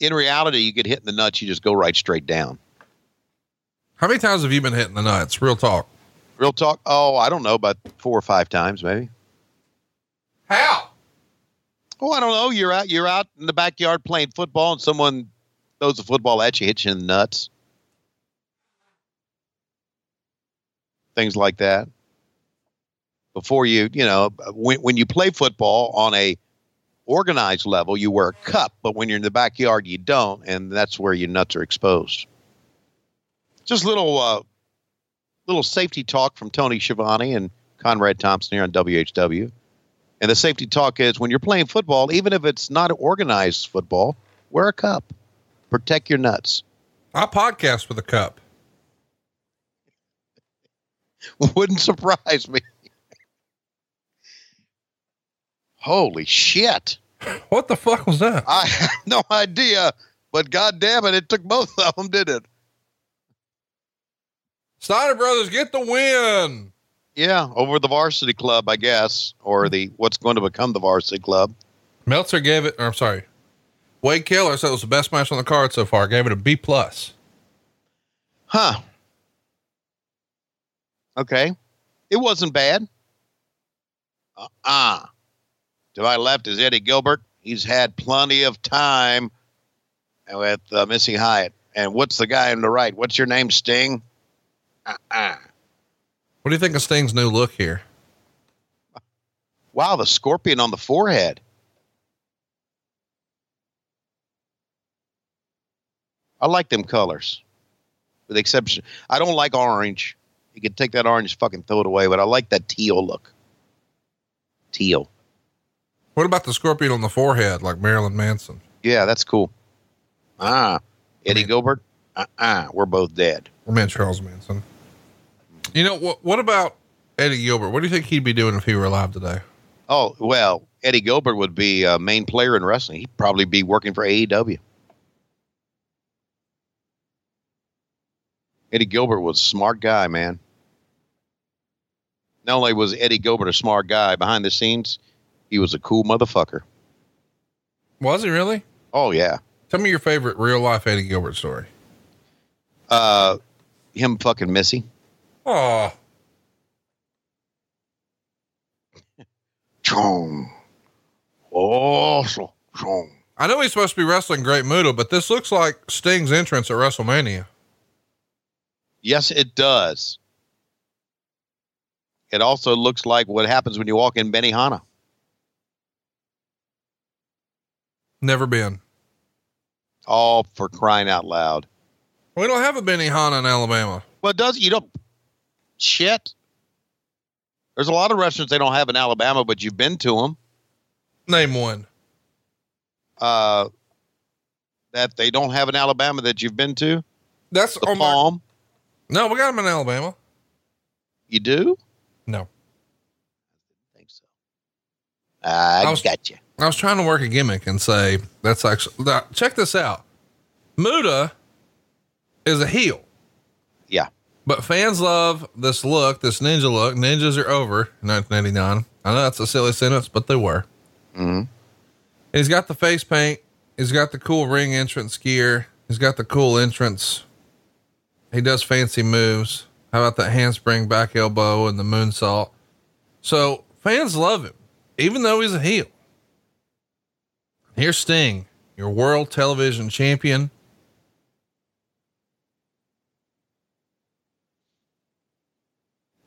In reality, you get hit in the nuts, you just go right straight down. How many times have you been hitting the nuts? Real talk. Real talk. Oh, I don't know, about four or five times maybe. How? Oh, I don't know. You're out. You're out in the backyard playing football, and someone throws a football at you, hits you in the nuts. Things like that. Before you, you know, when when you play football on a organized level, you wear a cup, but when you're in the backyard, you don't, and that's where your nuts are exposed. Just little, uh, little safety talk from Tony Schiavone and Conrad Thompson here on WHW. And the safety talk is when you're playing football, even if it's not organized football, wear a cup. Protect your nuts. I podcast with a cup. Wouldn't surprise me. Holy shit. What the fuck was that? I have no idea, but god damn it, it took both of them, did it? Steiner Brothers get the win. Yeah, over the varsity club, I guess, or the what's going to become the varsity club. Meltzer gave it, or I'm sorry, Wade Keller said it was the best match on the card so far. Gave it a B plus. Huh. Okay. It wasn't bad. Uh-uh. To my left is Eddie Gilbert. He's had plenty of time with uh, Missy Hyatt. And what's the guy on the right? What's your name, Sting? Uh-uh. What do you think of Sting's new look here? Wow, the scorpion on the forehead. I like them colors, with the exception. I don't like orange. You can take that orange, fucking throw it away. But I like that teal look. Teal. What about the scorpion on the forehead, like Marilyn Manson? Yeah, that's cool. Ah, Eddie Gilbert. Uh uh-uh, we're both dead. I mean Charles Manson. You know what? What about Eddie Gilbert? What do you think he'd be doing if he were alive today? Oh well, Eddie Gilbert would be a main player in wrestling. He'd probably be working for AEW. Eddie Gilbert was a smart guy, man. Not only was Eddie Gilbert a smart guy behind the scenes, he was a cool motherfucker. Was he really? Oh yeah. Tell me your favorite real life Eddie Gilbert story. Uh, him fucking Missy. Oh, Chong. Oh, so chong. I know he's supposed to be wrestling Great Muta, but this looks like Sting's entrance at WrestleMania. Yes, it does. It also looks like what happens when you walk in Benihana. Never been. All for crying out loud. We don't have a Benihana in Alabama. Well, does you don't shit. There's a lot of restaurants they don't have in Alabama, but you've been to them. Name one. Uh, that they don't have in Alabama that you've been to. That's The on my- Palm. No, we got them in Alabama. You do? No, think so. I, I was- got you. I was trying to work a gimmick and say that's actually check this out. Muta is a heel. But fans love this look, this ninja look. Ninjas are over in 1989. I know that's a silly sentence, but they were. hmm He's got the face paint. He's got the cool ring entrance gear. He's got the cool entrance. He does fancy moves. How about that handspring back elbow and the moonsault? So fans love him, even though he's a heel. Here's Sting, your world television champion.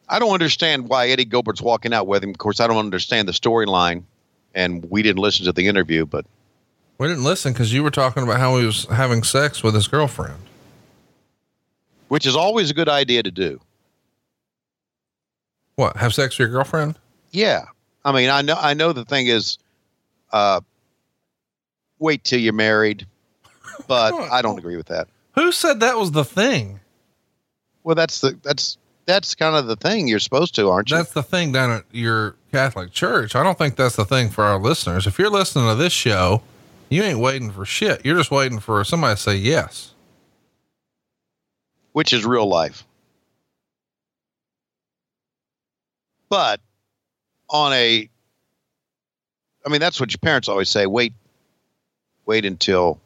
I don't understand why Eddie Gilbert's walking out with him. Of course, I don't understand the storyline, and we didn't listen to the interview, but We didn't listen because you were talking about how he was having sex with his girlfriend. which is always a good idea to do. What? Have sex with your girlfriend? Yeah. I mean, I know I know the thing is uh wait till you're married, but I don't agree with that. Who said that was the thing? Well, that's the that's that's kind of the thing you're supposed to, aren't you? That's the thing down at your Catholic church. I don't think that's the thing for our listeners. If you're listening to this show, you ain't waiting for shit. You're just waiting for somebody to say yes. Which is real life. But on a I mean, that's what your parents always say, wait wait until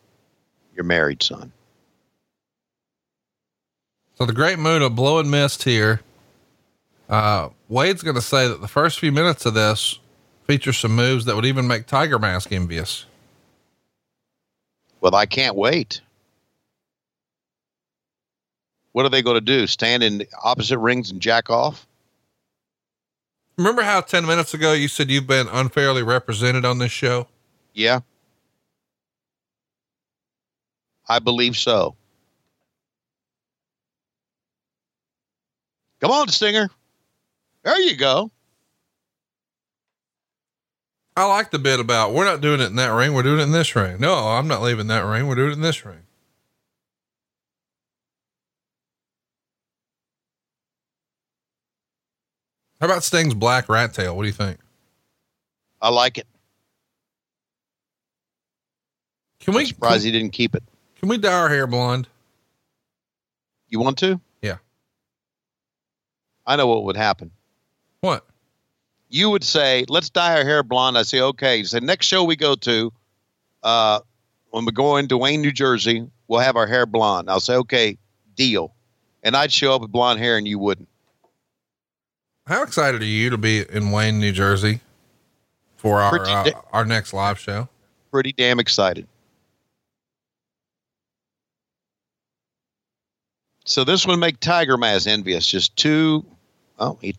you're married, son. So the Great Muta blow and mist here. Uh, Wade's going to say that the first few minutes of this feature some moves that would even make Tiger Mask envious. Well, I can't wait. What are they going to do? Stand in opposite rings and jack off? Remember how 10 minutes ago you said you've been unfairly represented on this show? Yeah. I believe so. Come on, Stinger. There you go. I like the bit about we're not doing it in that ring. We're doing it in this ring. No, I'm not leaving that ring. We're doing it in this ring. How about Sting's black rat tail? What do you think? I like it. Can I'm we, surprised can, he didn't keep it. can we dye our hair blonde? You want to? I know what would happen. What? You would say, let's dye our hair blonde. I say, okay. You say, next show we go to, uh, when we go into Wayne, New Jersey, we'll have our hair blonde. I'll say, okay, deal. And I'd show up with blonde hair and you wouldn't. How excited are you to be in Wayne, New Jersey for our, Pretty uh, our next live show? Pretty damn excited. So this would make Tiger Mask envious. Just two, oh, he,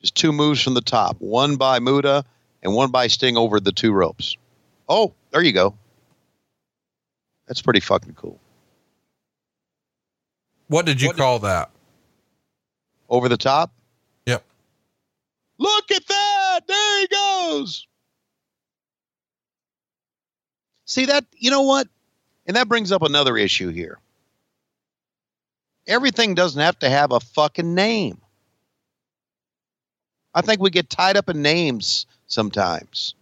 just two moves from the top. One by Muta and one by Sting over the two ropes. Oh, there you go. That's pretty fucking cool. What did you What did- call that? Over the top. Yep. Look at that. There he goes. See that? You know what? And that brings up another issue here. Everything doesn't have to have a fucking name. I think we get tied up in names sometimes.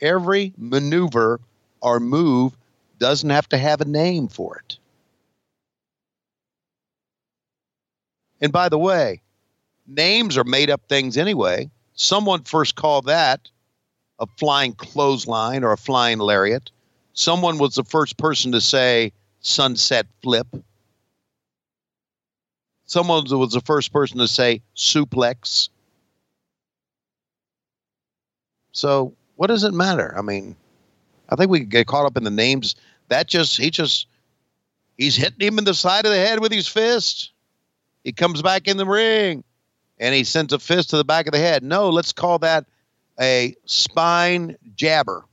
Every maneuver or move doesn't have to have a name for it. And by the way, names are made up things anyway. Someone first called that a flying clothesline or a flying lariat. Someone was the first person to say sunset flip. Someone was the first person to say suplex. So what does it matter? I mean, I think we get caught up in the names. That just he just he's hitting him in the side of the head with his fist. He comes back in the ring and he sends a fist to the back of the head. No, let's call that a spine jabber.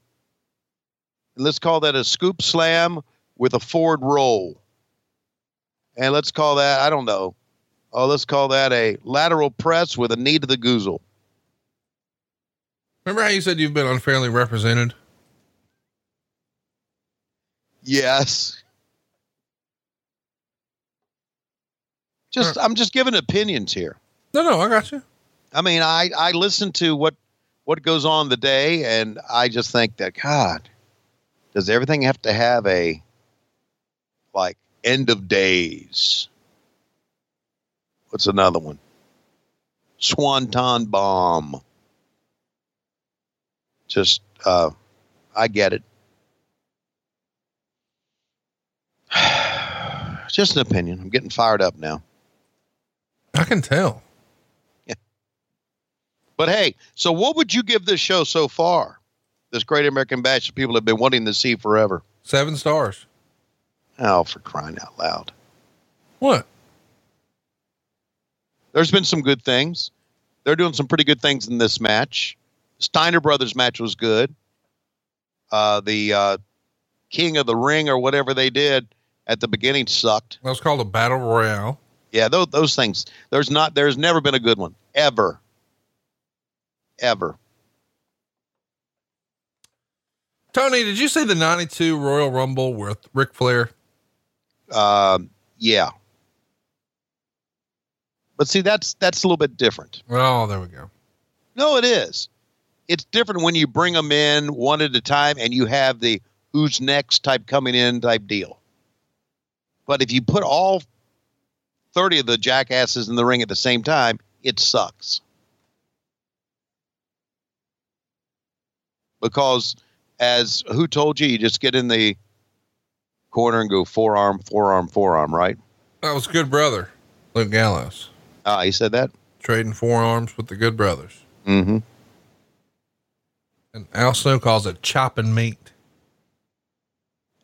Let's call that a scoop slam with a forward roll. And let's call that, I don't know. Oh, let's call that a lateral press with a knee to the goozle. Remember how you said you've been unfairly represented? Yes. Just I'm just giving opinions here. No, no, I got you. I mean, I I listen to what what goes on the day, and I just think that God, does everything have to have a like end of days? What's another one? Swanton bomb. Just uh, I get it. Just an opinion. I'm getting fired up now. I can tell. But hey, so what would you give this show so far? This Great American Bash that people have been wanting to see forever. Seven stars. Oh, for crying out loud. What? There's been some good things. They're doing some pretty good things in this match. Steiner Brothers match was good. Uh, the uh, King of the Ring or whatever they did at the beginning sucked. That was called a battle royale. Yeah, those, those things. There's not. There's never been a good one ever. Ever. Tony, did you see the 92 Royal Rumble with Ric Flair? Um, yeah. But see, that's that's a little bit different. Oh, there we go. No, it is. It's different when you bring them in one at a time and you have the who's next type coming in type deal. But if you put all 30 of the jackasses in the ring at the same time, it sucks. Because as who told you, you just get in the corner and go forearm, forearm, forearm, right? That was Good Brother, Luke Gallows, Ah, he said that? trading forearms with the Good Brothers. Mm-hmm. And Al Snow calls it chopping meat.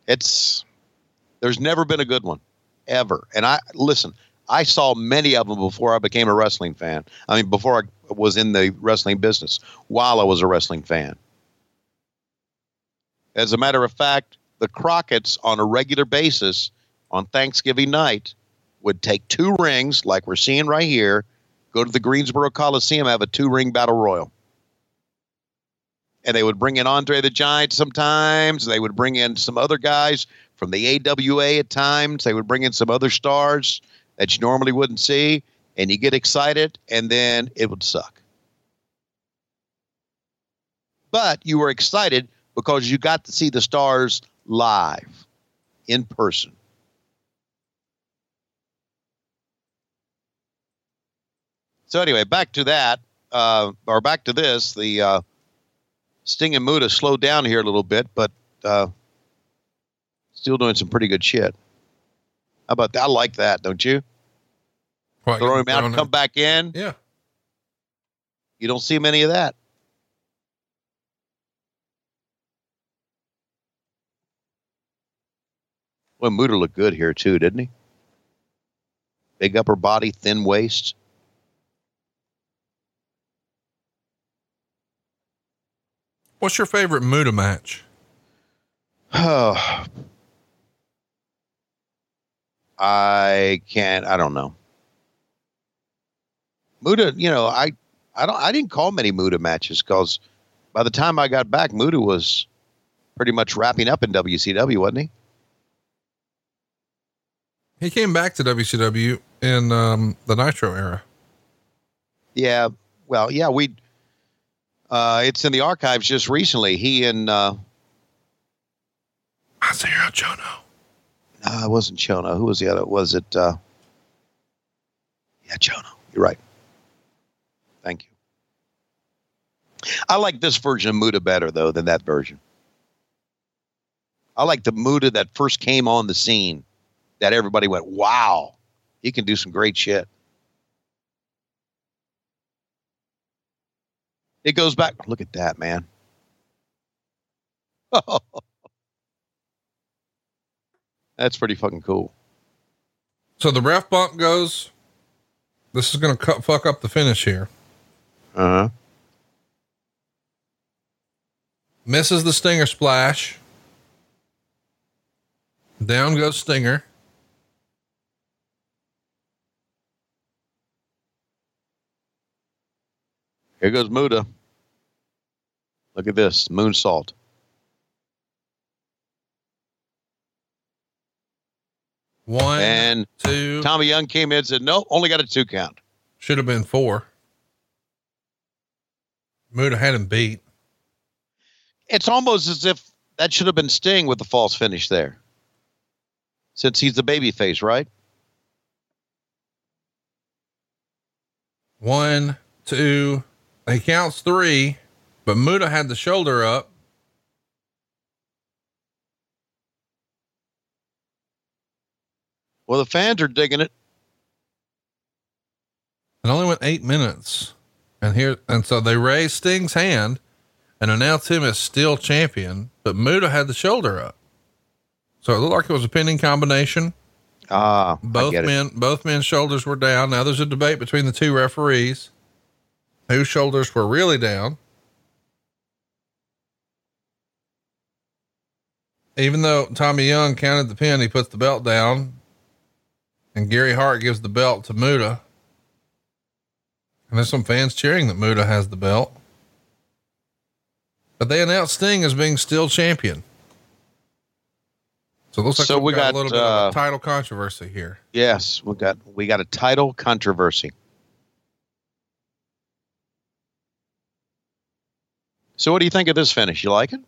It's there's never been a good one ever. And I listen, I saw many of them before I became a wrestling fan. I mean, before I was in the wrestling business, while I was a wrestling fan. As a matter of fact, the Crockett's on a regular basis on Thanksgiving night would take two rings, like we're seeing right here, go to the Greensboro Coliseum, have a two ring battle royal. And they would bring in Andre the Giant sometimes. They would bring in some other guys from the AWA at times. They would bring in some other stars that you normally wouldn't see. And you get excited, and then it would suck. But you were excited because you got to see the stars live in person. So anyway, back to that, uh, or back to this. The uh, Sting and Muta slowed down here a little bit, but uh, still doing some pretty good shit. How about that? I like that, don't you? What, Throw him out, come back in. Yeah. You don't see many of that. Well, Muta looked good here too, didn't he? Big upper body, thin waist. What's your favorite Muta match? Oh, I can't. I don't know. Muta, you know, I, I don't. I didn't call many Muta matches because by the time I got back, Muta was pretty much wrapping up in WCW, wasn't he? He came back to WCW in um, the Nitro era. Yeah. Well, yeah, we. Uh, it's in the archives just recently. He and uh, Masahiro Chono. No, it wasn't Chono. Who was the other? Was it? Uh, yeah, Chono. You're right. Thank you. I like this version of Muta better though than that version. I like the Muta that first came on the scene, that everybody went, "Wow, he can do some great shit." It goes back. Look at that, man. That's pretty fucking cool. So the ref bump goes. This is going to cut fuck up the finish here. Uh huh. Misses the Stinger splash. Down goes Stinger. Here goes Muta. Look at this moonsault. One And two. Tommy Young came in and said, "No, only got a two count." Should have been four. Muta had him beat. It's almost as if that should have been Sting with the false finish there, since he's the baby face, right? One, two. He counts three, but Muta had the shoulder up. Well, the fans are digging it. It only went eight minutes. And here, and so they raised Sting's hand and announced him as still champion, but Muta had the shoulder up. So it looked like it was a pinning combination. Ah, I Both men, both men's shoulders were down. Now there's a debate between the two referees whose shoulders were really down. Even though Tommy Young counted the pin, he puts the belt down and Gary Hart gives the belt to Muta. And there's some fans cheering that Muta has the belt. But they announced Sting as being still champion. So it looks like So we've got, a little bit uh, of a title controversy here. Yes, we got we got a title controversy. So, what do you think of this finish? You like it?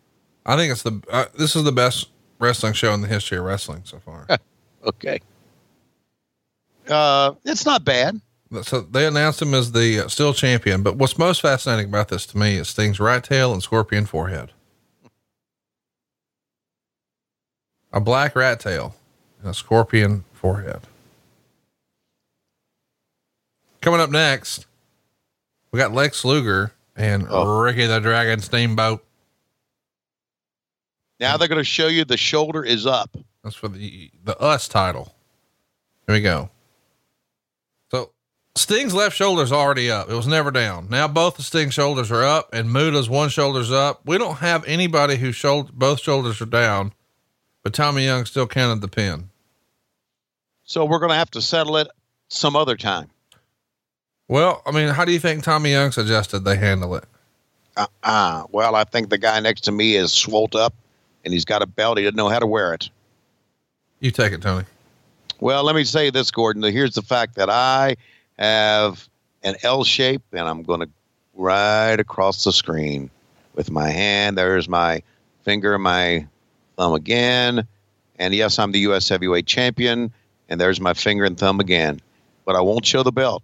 I think it's the uh, this is the best wrestling show in the history of wrestling so far. Okay. Uh, it's not bad. so they announced him as the uh, still champion, but what's most fascinating about this to me is Sting's right tail and scorpion forehead. A black rat tail and a scorpion forehead. Coming up next, we got Lex Luger and Oh. Ricky the Dragon Steamboat. Now they're going to show you the shoulder is up. That's for the the us title. Here we go. So Sting's left shoulder's already up. It was never down. Now both the Sting shoulders are up and Muta's one shoulder's up. We don't have anybody whose shoulder both shoulders are down, but Tommy Young still counted the pin. So we're going to have to settle it some other time. Well, I mean, how do you think Tommy Young suggested they handle it? Uh, uh, well, I think the guy next to me is swolled up and he's got a belt. He doesn't know how to wear it. You take it, Tony. Well, let me say this, Gordon. Here's the fact that I have an L shape, and I'm going to right across the screen with my hand. There's my finger, my thumb again. And yes, I'm the U.S. heavyweight champion, and there's my finger and thumb again. But I won't show the belt.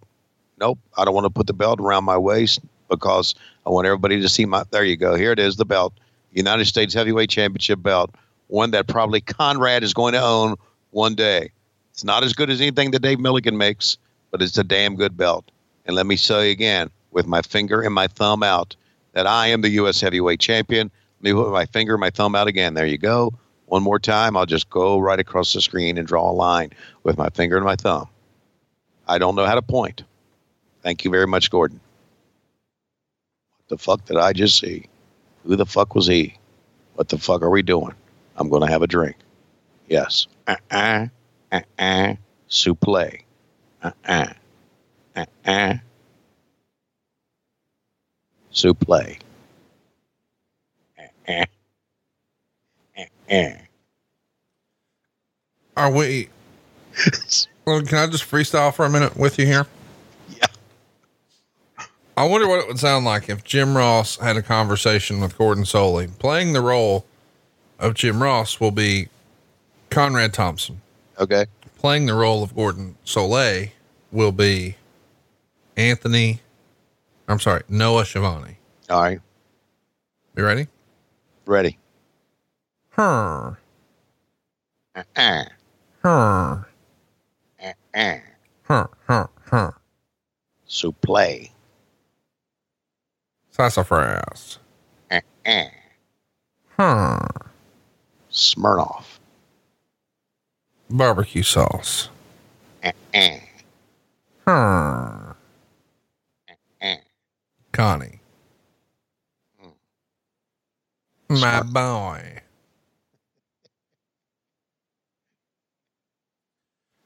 Nope, I don't want to put the belt around my waist because I want everybody to see my. There you go. Here it is, the belt, United States Heavyweight Championship belt, one that probably Conrad is going to own one day. It's not as good as anything that Dave Milligan makes, but it's a damn good belt. And let me say again, with my finger and my thumb out, that I am the U.S. Heavyweight Champion. Let me put my finger and my thumb out again. There you go. One more time, I'll just go right across the screen and draw a line with my finger and my thumb. I don't know how to point. Thank you very much, Gordon. What the fuck did I just see? Who the fuck was he? What the fuck are we doing? I'm going to have a drink. Yes. Uh-uh. Uh-uh. Souple. Uh-uh. Uh-uh. Souple. Uh-uh. Uh-uh. Are we? well, can I just freestyle for a minute with you here? I wonder what it would sound like if Jim Ross had a conversation with Gordon Solie. Playing the role of Jim Ross will be Conrad Thompson. Okay. Playing the role of Gordon Solie will be Anthony. I'm sorry, Noah Schiavone. All right. You ready? Ready. Her, Uh-uh. her, Uh-uh. her, her, her. Souple. Sassafras. Uh-uh. Her, Smirnoff. barbecue sauce. Uh-uh. Her, Uh. Connie. Mm-hmm. My Smart. boy.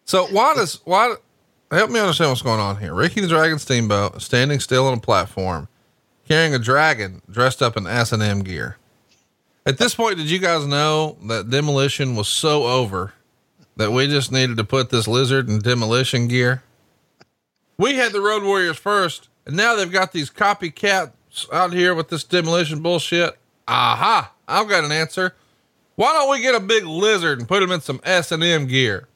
So why does why help me understand what's going on here? Ricky the Dragon Steamboat standing still on a platform, carrying a dragon dressed up in S and M gear. At this point, did you guys know that demolition was so over that we just needed to put this lizard in demolition gear? We had the Road Warriors first, and now they've got these copycats out here with this demolition bullshit. Aha! I've got an answer. Why don't we get a big lizard and put him in some S and M gear?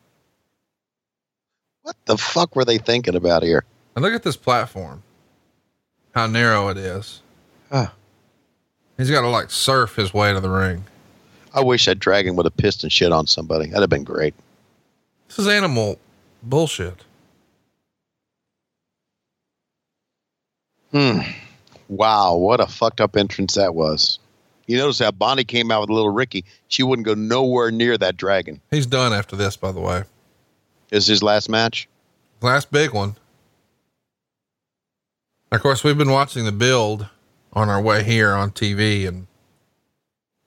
What the fuck were they thinking about here? And look at this platform. How narrow it is. Huh. He's got to like surf his way to the ring. I wish that dragon would have pissed and shit on somebody. That'd have been great. This is animal bullshit. Hmm. Wow, what a fucked up entrance that was. You notice how Bonnie came out with little Ricky. She wouldn't go nowhere near that dragon. He's done after this, by the way. This is his last match. Last big one. Of course, we've been watching the build on our way here on TV, and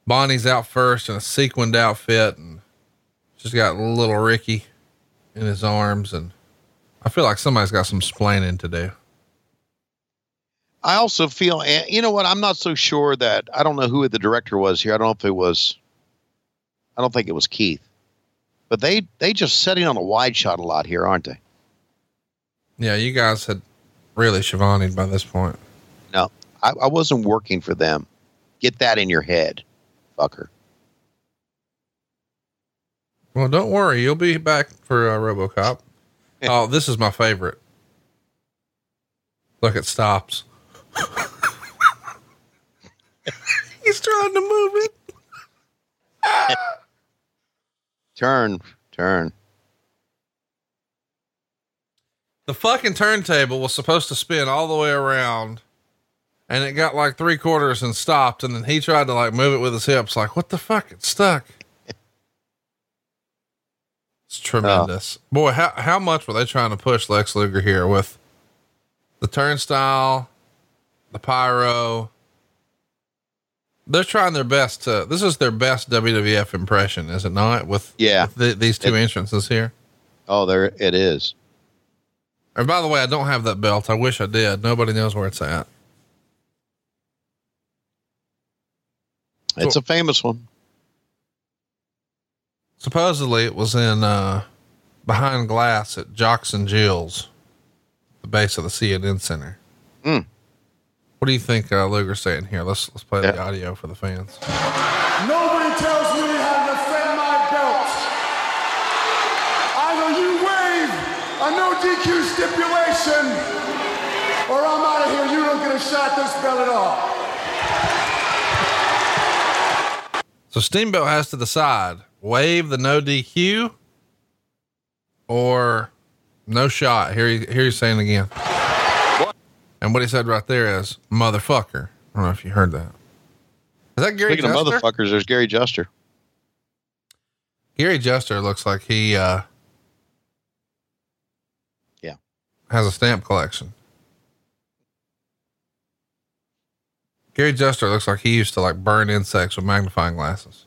Bonnie's out first in a sequined outfit, and she's got little Ricky in his arms, and I feel like somebody's got some splaining to do. I also feel, eh, you know what? I'm not so sure that I don't know who the director was here. I don't know if it was. I don't think it was Keith, but they they just setting on a wide shot a lot here, aren't they? Yeah, you guys had really Shivani by this point. No, I, I wasn't working for them. Get that in your head, fucker. Well, don't worry, you'll be back for uh, RoboCop. oh, this is my favorite. Look, it stops. He's trying to move it. Turn, turn. The fucking turntable was supposed to spin all the way around, and it got like three quarters and stopped. And then he tried to like move it with his hips. Like, what the fuck? It's stuck. It's tremendous. Oh. Boy, how, how much were they trying to push Lex Luger here with the turnstile, the pyro? They're trying their best to, this is their best WWF impression, is it not? With, Yeah. with the, these two It- entrances here. Oh, there it is. And by the way, I don't have that belt. I wish I did. Nobody knows where it's at. It's a famous one. Supposedly it was in, uh, behind glass at Jocks and Jill's, the base of the CNN Center. Hmm. What do you think, uh, Luger's saying here? Let's, let's play the audio for the fans. Nobody tells me how to defend my belt. Either you waive a no DQ stipulation, or I'm out of here. You don't get a shot this belt at all. So Steamboat has to decide waive the no DQ or no shot. Here, he, here he's saying again. And what he said right there is motherfucker. I don't know if you heard that. Is that Gary Speaking Juster? of motherfuckers, there's Gary Juster. Gary Juster looks like he, uh, Yeah. Has a stamp collection. Gary Juster looks like he used to like burn insects with magnifying glasses.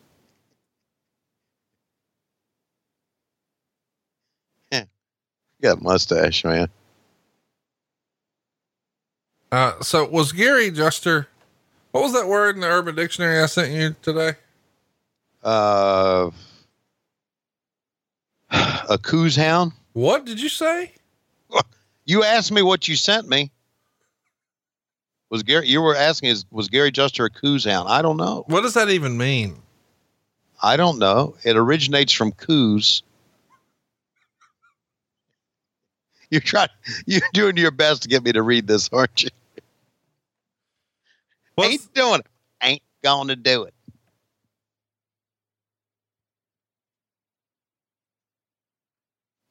You got a mustache, man. Uh, so was Gary Juster, what was that word in the Urban Dictionary I sent you today? Uh, a coos hound. What did you say? You asked me what you sent me. Was Gary? You were asking is was Gary Juster a coos hound? I don't know. What does that even mean? I don't know. It originates from coos. You're trying. You're doing your best to get me to read this, aren't you? What's, Ain't doing it. Ain't going to do it.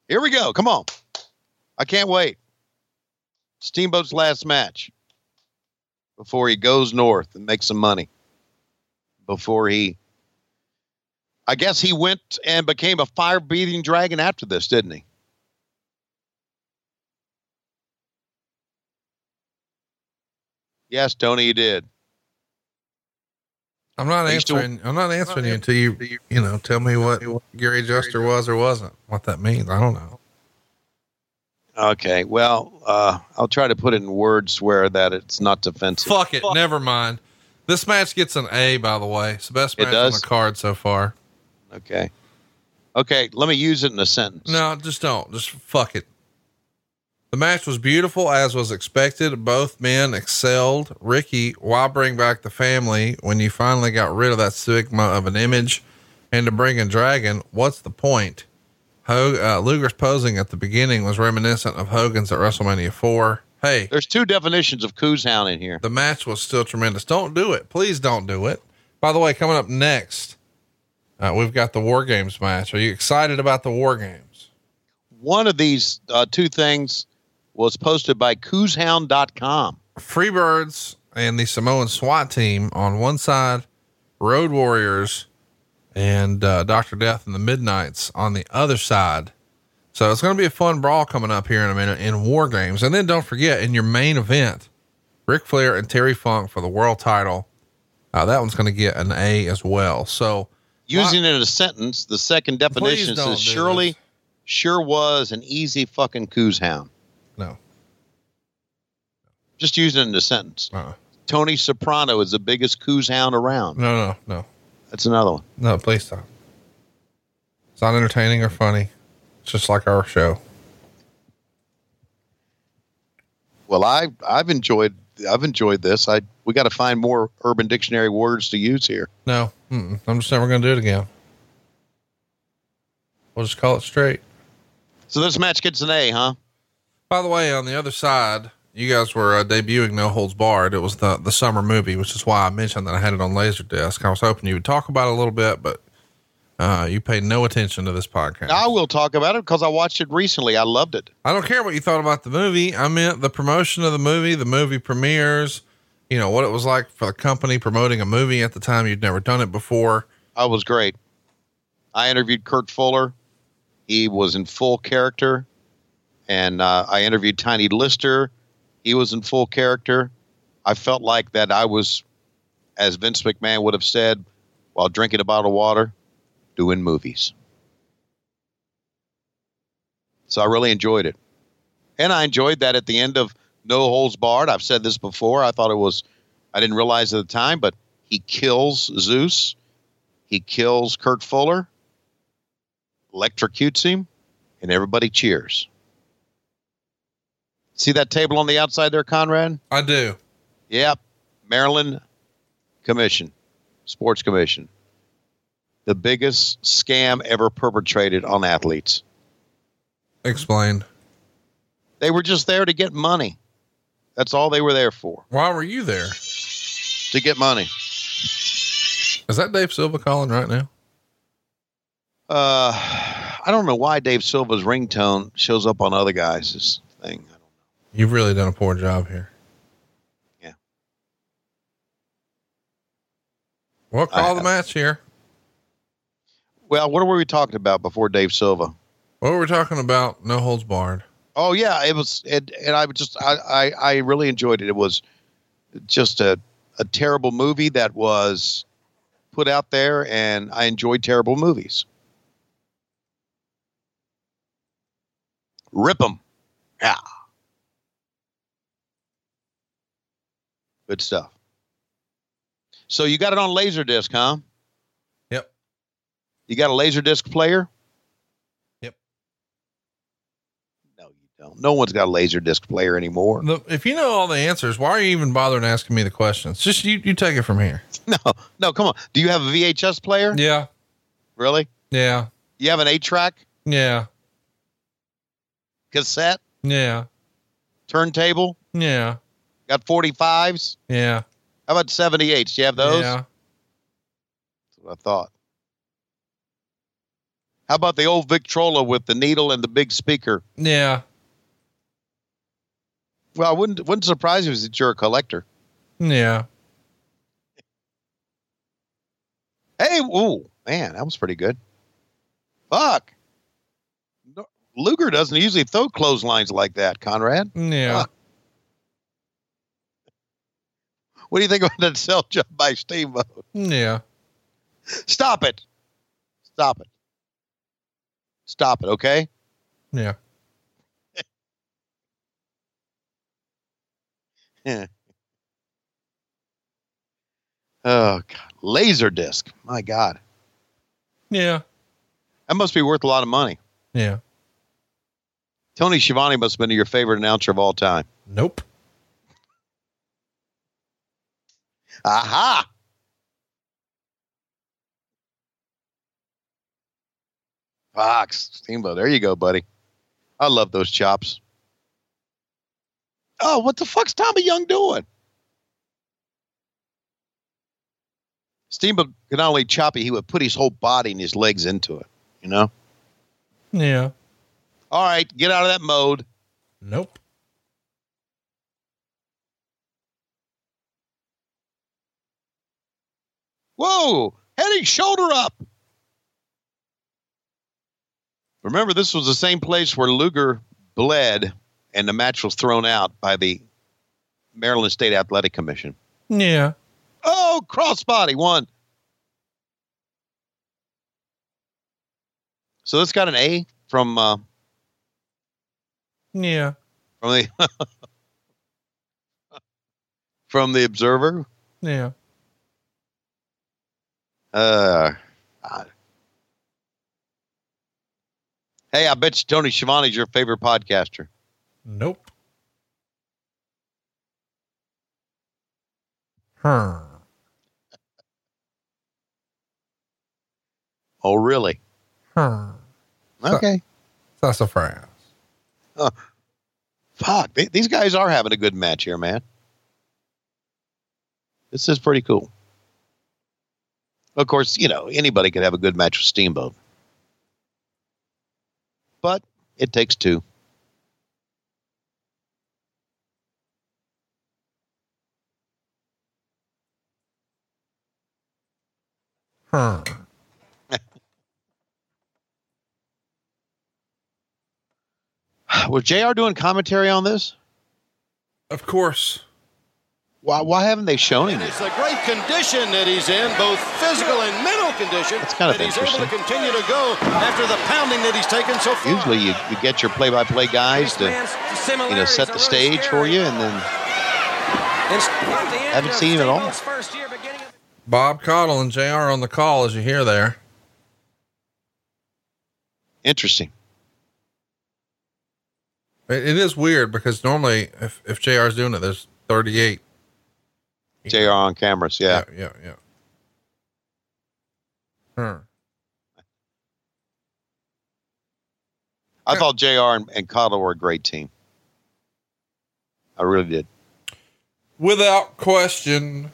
Here we go. Come on. I can't wait. Steamboat's last match before he goes north and makes some money. Before he, I guess he went and became a fire breathing dragon after this, didn't he? Yes, Tony, he did. I'm not used to- answering. I'm not answering you until you, you know, tell me what Gary Juster was or wasn't. What that means, I don't know. Okay. Well, uh, I'll try to put it in words where that it's not defensive. Fuck it. Never mind. This match gets an A, by the way. It's the best It match on does? the card so far. Okay. Okay. Let me use it in a sentence. No, just don't. Just fuck it. The match was beautiful as was expected. Both men excelled. Ricky, why bring back the family when you finally got rid of that stigma of an image? And to bring a Dragon, what's the point? Uh, Luger's posing at the beginning was reminiscent of Hogan's at WrestleMania 4. Hey, There's two definitions of coos hound in here. the match was still tremendous. Don't do it. Please don't do it. By the way, coming up next, uh, we've got the War Games match. Are you excited about the War Games? One of these uh, two things was posted by cooshound.com. Freebirds and the Samoan SWAT team on one side, Road Warriors and uh, Dr. Death and the Midnights on the other side. So it's going to be a fun brawl coming up here in a minute in War Games. And then don't forget, in your main event, Ric Flair and Terry Funk for the world title. Uh, that one's going to get an A as well. So Using it in a sentence, the second definition says surely sure was an easy fucking coos hound. no, Just use it in a sentence. uh, Tony Soprano is the biggest coos hound around. no, no, no, That's another one. no, please stop. It's not entertaining or funny. It's just like our show. Well, I I've enjoyed I've enjoyed this. I we got to find more Urban Dictionary words to use here. No, mm-mm. I'm just never going to do it again. We'll just call it straight. So this match gets an A, huh? By the way, on the other side, you guys were uh, debuting No Holds Barred. It was the the summer movie, which is why I mentioned that I had it on Laserdisc. I was hoping you would talk about it a little bit, but uh, you paid no attention to this podcast. I will talk about it because I watched it recently. I loved it. I don't care what you thought about the movie. I meant the promotion of the movie, the movie premieres, you know, what it was like for the company promoting a movie at the time you'd never done it before. I was great. I interviewed Kurt Fuller. He was in full character. And uh, I interviewed Tiny Lister. He was in full character. I felt like that I was, as Vince McMahon would have said, while drinking a bottle of water, doing movies. So I really enjoyed it. And I enjoyed that at the end of No Holds Barred. I've said this before. I thought it was, I didn't realize at the time, but he kills Zeus. He kills Kurt Fuller, electrocutes him, and everybody cheers. See that table on the outside there, Conrad? I do. Yep. Maryland Commission, Sports Commission. The biggest scam ever perpetrated on athletes. Explain. They were just there to get money. That's all they were there for, Why were you there? to get money. Is that Dave Silva calling right now? Uh, I don't know why Dave Silva's ringtone shows up on other guys' thing. You've really done a poor job here. Yeah. We'll call the match here. Well, what were we talking about before Dave Silva? What were we talking about? No holds barred. Oh yeah, it was, it, and I just, I, I, I really enjoyed it. It was just a, a terrible movie that was put out there, and I enjoyed terrible movies. Rip 'em, yeah, good stuff. So you got it on Laserdisc, huh? Yep. You got a Laserdisc player? Yep. No, you don't. No one's got a Laserdisc player anymore. Look, if you know all the answers, why are you even bothering asking me the questions? Just you, you take it from here. No, no, come on. Do you have a VHS player? Yeah. Really? Yeah. You have an eight track Yeah. cassette, Yeah. turntable? Yeah. Got 45s? Yeah. How about 78s? Do you have those? Yeah. That's what I thought. How about the old Victrola with the needle and the big speaker? Yeah. Well, I wouldn't wouldn't surprise you that you're a collector. Yeah. Hey, ooh, man, that was pretty good. Fuck. Luger doesn't usually throw clotheslines like that, Conrad. Yeah. Fuck. What do you think about that cell job by Steamboat? Yeah. Stop it. Stop it. Stop it, okay? Yeah. Oh, God. Laserdisc. My God. Yeah. That must be worth a lot of money. Yeah. Tony Schiavone must have been your favorite announcer of all time. Nope. Aha! Fox, Steamboat. There you go, buddy. I love those chops. Oh, what the fuck's Tommy Young doing? Steamboat could not only chop it, he would put his whole body and his legs into it. You know? Yeah. All right, get out of that mode. Nope. Whoa! Heading shoulder up. Remember, this was the same place where Luger bled and the match was thrown out by the Maryland State Athletic Commission. Yeah. Oh, crossbody one. So this got an A from uh, Yeah. from the from the Observer. Yeah. Uh, God. hey, I bet you Tony Schiavone's your favorite podcaster. Nope. Huh. Oh, really? Huh. Okay. Sassafras. Fuck, these guys are having a good match here, man. This is pretty cool. Of course, you know, anybody could have a good match with Steamboat. But it takes two. Huh. Was JR doing commentary on this? Of course. Why, why haven't they shown him? It's a great condition that he's in, both physical and mental condition. That's kind of that he's able to continue to go after the pounding that he's taken so far. Usually you, you get your play-by-play guys to, you know, set the stage for you and then haven't seen him at all. Bob Caudle and JR on the call as you hear there. Interesting. It, it is weird because normally if, if Jr. is doing it, there's 38. JR on cameras, yeah. Yeah. Yeah. yeah. Huh. I thought JR and, and Caudle were a great team. I really did. Without question.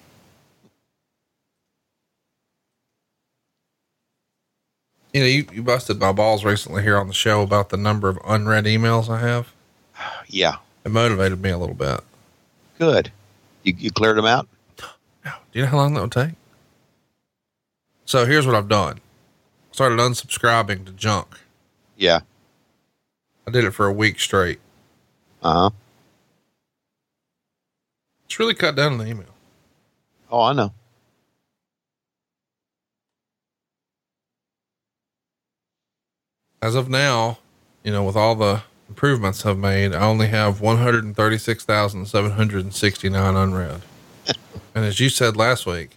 You know, you, you busted my balls recently here on the show about the number of unread emails I have. Yeah. It motivated me a little bit. Good. You, you cleared them out? Do you know how long that would take? So here's what I've done. started unsubscribing to junk. Yeah. I did it for a week straight. Uh huh. It's really cut down on the email. Oh, I know. As of now, you know, with all the improvements I've made, I only have 136,769 unread. And as you said last week,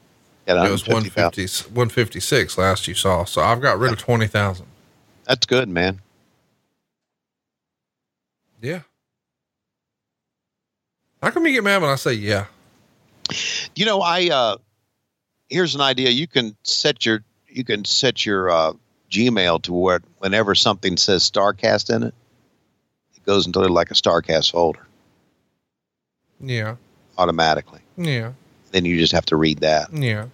Yeah, it was 150, 156 last you saw. So I've got rid of 20,000. That's good, man. Yeah. How come you get mad when I say yeah? You know, I uh here's an idea. You can set your you can set your uh Gmail to where whenever something says Starcast in it, it goes into like a Starcast folder Yeah. automatically. Yeah. Then you just have to read that. Yeah.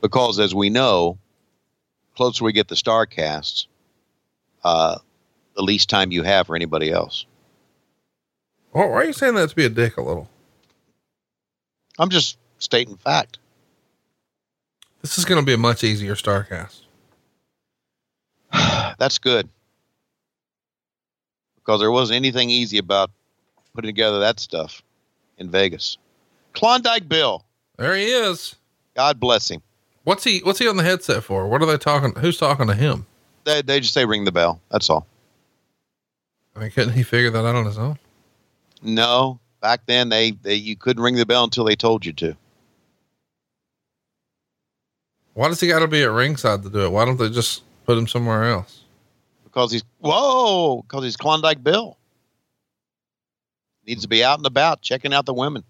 Because as we know, closer we get the Starcasts, uh the least time you have for anybody else. Why why are you saying that to be a dick a little? I'm just stating fact. This is going to be a much easier Starcast. That's good. Because there wasn't anything easy about putting together that stuff in Vegas. Klondike Bill. There he is. God bless him. What's he, what's he on the headset for? What are they talking? Who's talking to him? They, they just say ring the bell. That's all. I mean, couldn't he figure that out on his own? No, back then they, they you couldn't ring the bell until they told you to. Why does he got to be at ringside to do it? Why don't they just put him somewhere else? Because he's whoa, because he's Klondike Bill. Needs to be out and about checking out the women.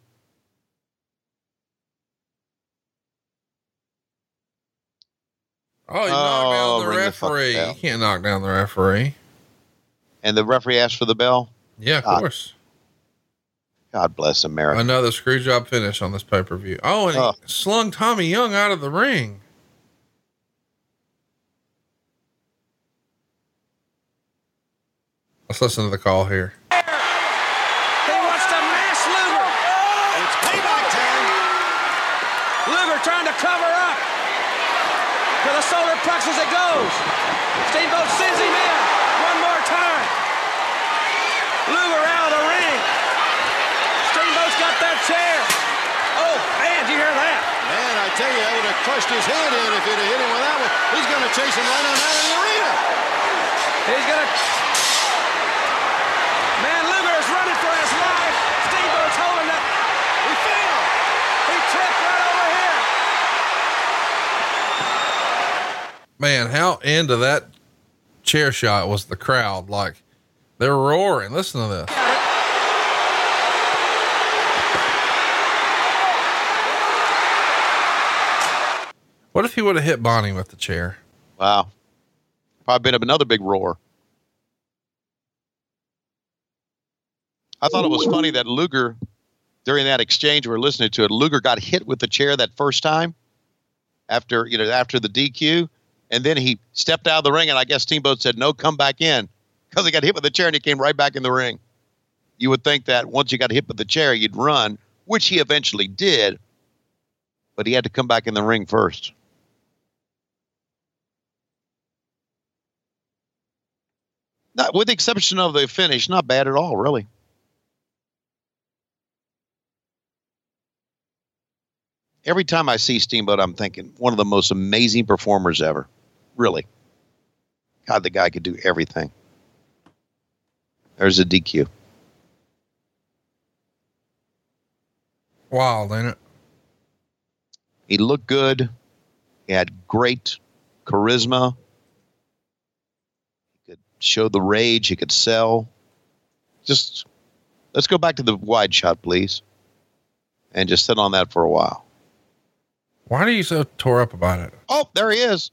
Oh, you Oh, knocked down the ring the referee. you can't knock down the referee. And the referee asked for the bell. Yeah, of God. course. God bless America. Another screw job finish on this pay per view. Oh, and he Oh. slung Tommy Young out of the ring. Let's listen to the call here. He wants to mash Luger. It's payback time. Luger trying to cover up. To the solar plexus it goes. Steamboat sends him in. One more time. Luger out of the ring. Steamboat's got that chair. Oh, man, did you hear that? Man, tell you, I would have crushed his head in if he'd have hit him with that one. He's going to chase him right on out of the arena. He's gonna. Man, Luger is running for his life. Steamboat's holding up. He fell. He tripped right over here. Man, how into that chair shot was the crowd? Like they're roaring. Listen to this. What if he would have hit Bonnie with the chair? Wow. Probably been another big roar. I thought it was funny that Luger, during that exchange, we were listening to it. Luger got hit with the chair that first time after you know after the DQ, and then he stepped out of the ring, and I guess Steamboat said, "No, come back in," because he got hit with the chair and he came right back in the ring. You would think that once you got hit with the chair, you'd run, which he eventually did, but he had to come back in the ring first. Not, with the exception of the finish, not bad at all, really. Every time I see Steamboat, I'm thinking one of the most amazing performers ever. Really. God, the guy could do everything. There's a DQ. Wild, ain't it? He looked good. He had great charisma. Show the rage. He could sell. Just let's go back to the wide shot, please, and just sit on that for a while. Why are you so tore up about it? Oh, there he is.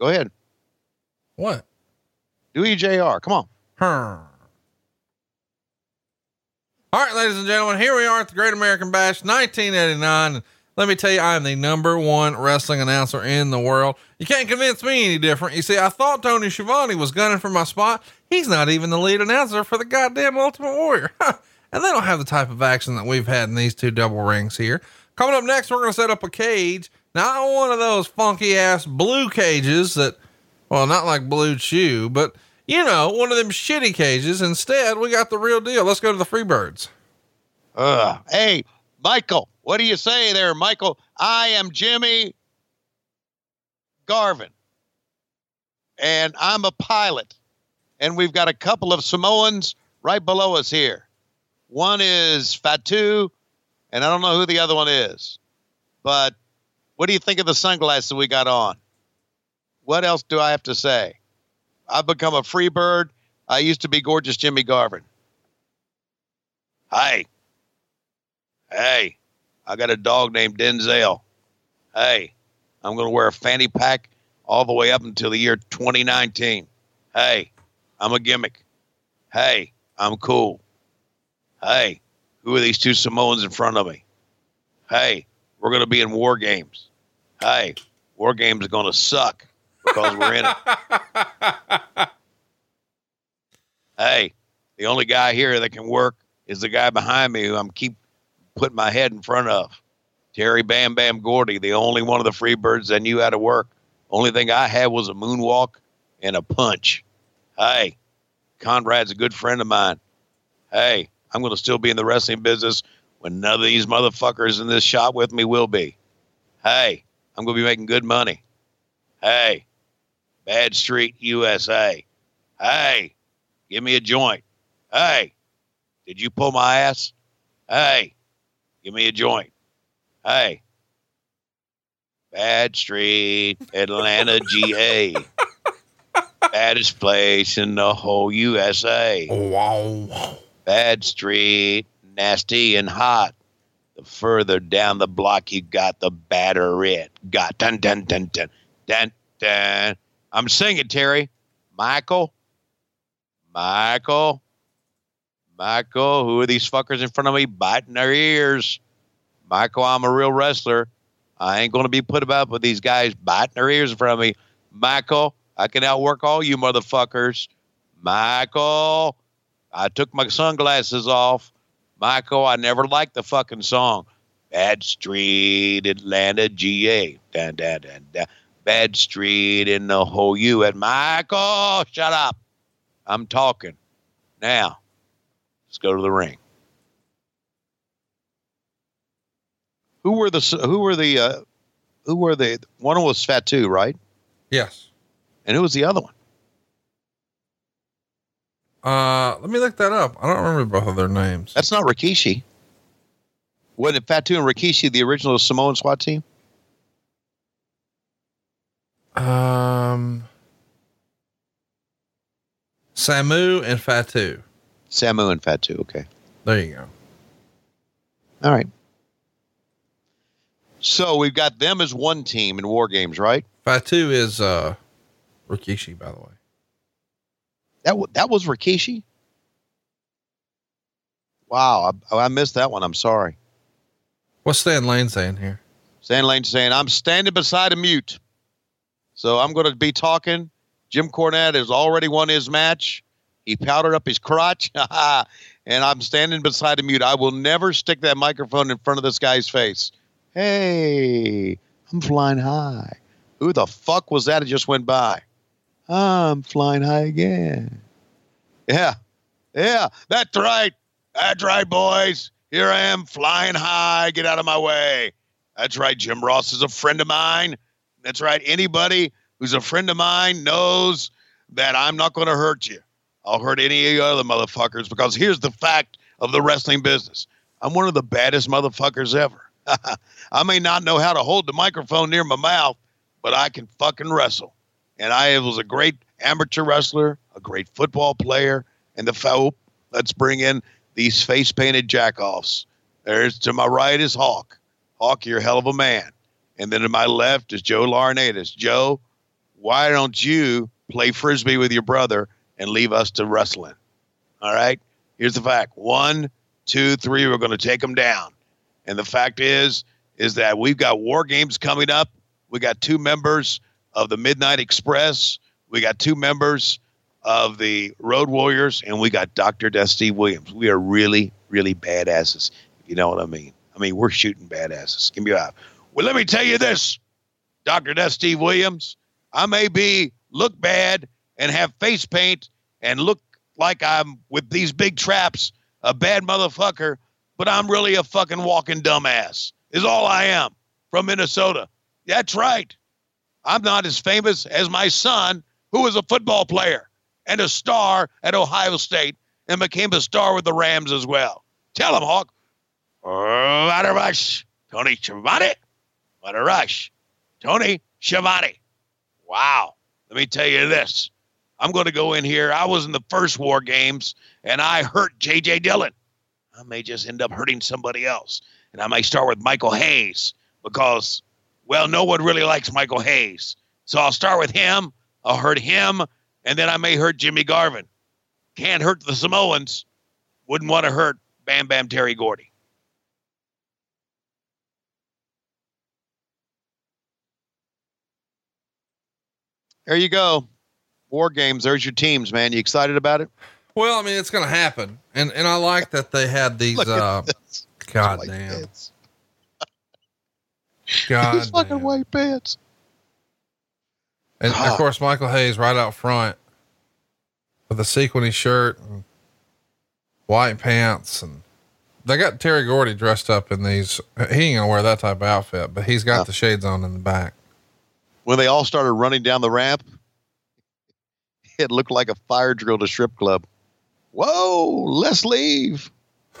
Go ahead. What? Do your JR. Come on. Huh. All right, ladies and gentlemen, here we are at the Great American Bash 1989. Let me tell you, I am the number one wrestling announcer in the world. You can't convince me any different. You see, I thought Tony Schiavone was gunning for my spot. He's not even the lead announcer for the goddamn Ultimate Warrior. and they don't have the type of action that we've had in these two double rings here. Coming up next, we're going to set up a cage Not one of those funky ass blue cages that, well, not like BlueChew, but you know, one of them shitty cages. Instead, we got the real deal. Let's go to the Freebirds. Uh, hey, Michael, what do you say there, Michael? I am Jimmy Garvin, and I'm a pilot. And we've got a couple of Samoans right below us here. One is Fatu, and I don't know who the other one is. But what do you think of the sunglasses we got on? What else do I have to say? I've become a free bird. I used to be gorgeous Jimmy Garvin. Hi. Hey, I got a dog named Denzel. Hey, I'm going to wear a fanny pack all the way up until the year 2019. Hey, I'm a gimmick. Hey, I'm cool. Hey, who are these two Samoans in front of me? Hey, we're going to be in war games. Hey, war games are going to suck because we're in it. hey, the only guy here that can work is the guy behind me who I'm keep putting my head in front of. Terry Bam Bam Gordy, the only one of the Freebirds that knew how to work. Only thing I had was a moonwalk and a punch. Hey, Conrad's a good friend of mine. Hey, I'm going to still be in the wrestling business when none of these motherfuckers in this shop with me will be. Hey, I'm going to be making good money. Hey, Bad Street USA. Hey, give me a joint. Hey, did you pull my ass? Hey, give me a joint. Hey, Bad Street, Atlanta, GA. Baddest place in the whole USA. Wow. Bad Street, nasty and hot. The further down the block you got, the badder it got. Dun dun dun dun dun dun. I'm singing, Terry. Michael. Michael. Michael, who are these fuckers in front of me biting their ears? Michael, I'm a real wrestler. I ain't going to be put up with these guys biting their ears in front of me. Michael, I can outwork all you motherfuckers. Michael, I took my sunglasses off. Michael, I never liked the fucking song. Bad Street, Atlanta, GA. Dun, dun, dun, dun. Bad Street in the whole U. And Michael, shut up. I'm talking. Now, let's go to the ring. Who were the who were the uh, who were the one was Fatu, right? Yes. And who was the other one? Uh, let me look that up. I don't remember both of their names. That's not Rikishi. Wasn't Fatu and Rikishi the original Samoan SWAT team? Um, Samu and Fatu. Samu and Fatu. Okay. There you go. All right. So we've got them as one team in war games, right? Fatu is uh Rikishi, by the way. That w- that was Rikishi. Wow, I, I missed that one. I'm sorry. What's Stan Lane saying here? Stan Lane saying, I'm standing beside a mute. So I'm going to be talking. Jim Cornette has already won his match. He powdered up his crotch, and I'm standing beside a mute. I will never stick that microphone in front of this guy's face. Hey, I'm flying high. Who the fuck was that that just went by? I'm flying high again. Yeah, yeah, that's right. That's right, boys. Here I am flying high. Get out of my way. That's right. Jim Ross is a friend of mine. That's right. Anybody who's a friend of mine knows that I'm not going to hurt you. I'll hurt any other motherfuckers because here's the fact of the wrestling business I'm one of the baddest motherfuckers ever. I may not know how to hold the microphone near my mouth, but I can fucking wrestle. And I was a great amateur wrestler, a great football player, and the oh, let's bring in these face painted jackoffs. There's to my right is Hawk. Hawk, you're a hell of a man. And then to my left is Joe Laurinaitis. Joe, why don't you play frisbee with your brother and leave us to wrestling? All right. Here's the fact: one, two, three. We're going to take them down. And the fact is, is that we've got war games coming up. We got two members of the Midnight Express. We got two members of the Road Warriors, and we got Dr. Dusty Williams. We are really, really badasses, if you know what I mean. I mean, we're shooting badasses. Give me a Well, let me tell you this, Dr. Steve Williams. I may be look bad and have face paint and look like I'm with these big traps, a bad motherfucker, but I'm really a fucking walking dumbass, is all I am from Minnesota. That's right. I'm not as famous as my son, who was a football player and a star at Ohio State and became a star with the Rams as well. Tell him, Hawk. Oh, what a rush. Tony Schiavone. What a rush. Tony Schiavone. Wow. Let me tell you this. I'm going to go in here. I was in the first war games and I hurt J.J. Dillon. I may just end up hurting somebody else. And I may start with Michael Hayes because, well, no one really likes Michael Hayes. So I'll start with him. I'll hurt him. And then I may hurt Jimmy Garvin. Can't hurt the Samoans. Wouldn't want to hurt Bam Bam Terry Gordy. There you go. War games. There's your teams, man. You excited about it? Well, I mean, it's going to happen, and and I like that they had these. Uh, this. God damn. God These fucking damn. white pants. And of course, Michael Hayes right out front with a sequiny shirt and white pants. And they got Terry Gordy dressed up in these. He ain't gonna wear that type of outfit, but he's got the shades on in the back. When they all started running down the ramp, it looked like a fire drill to strip club. Whoa, let's leave.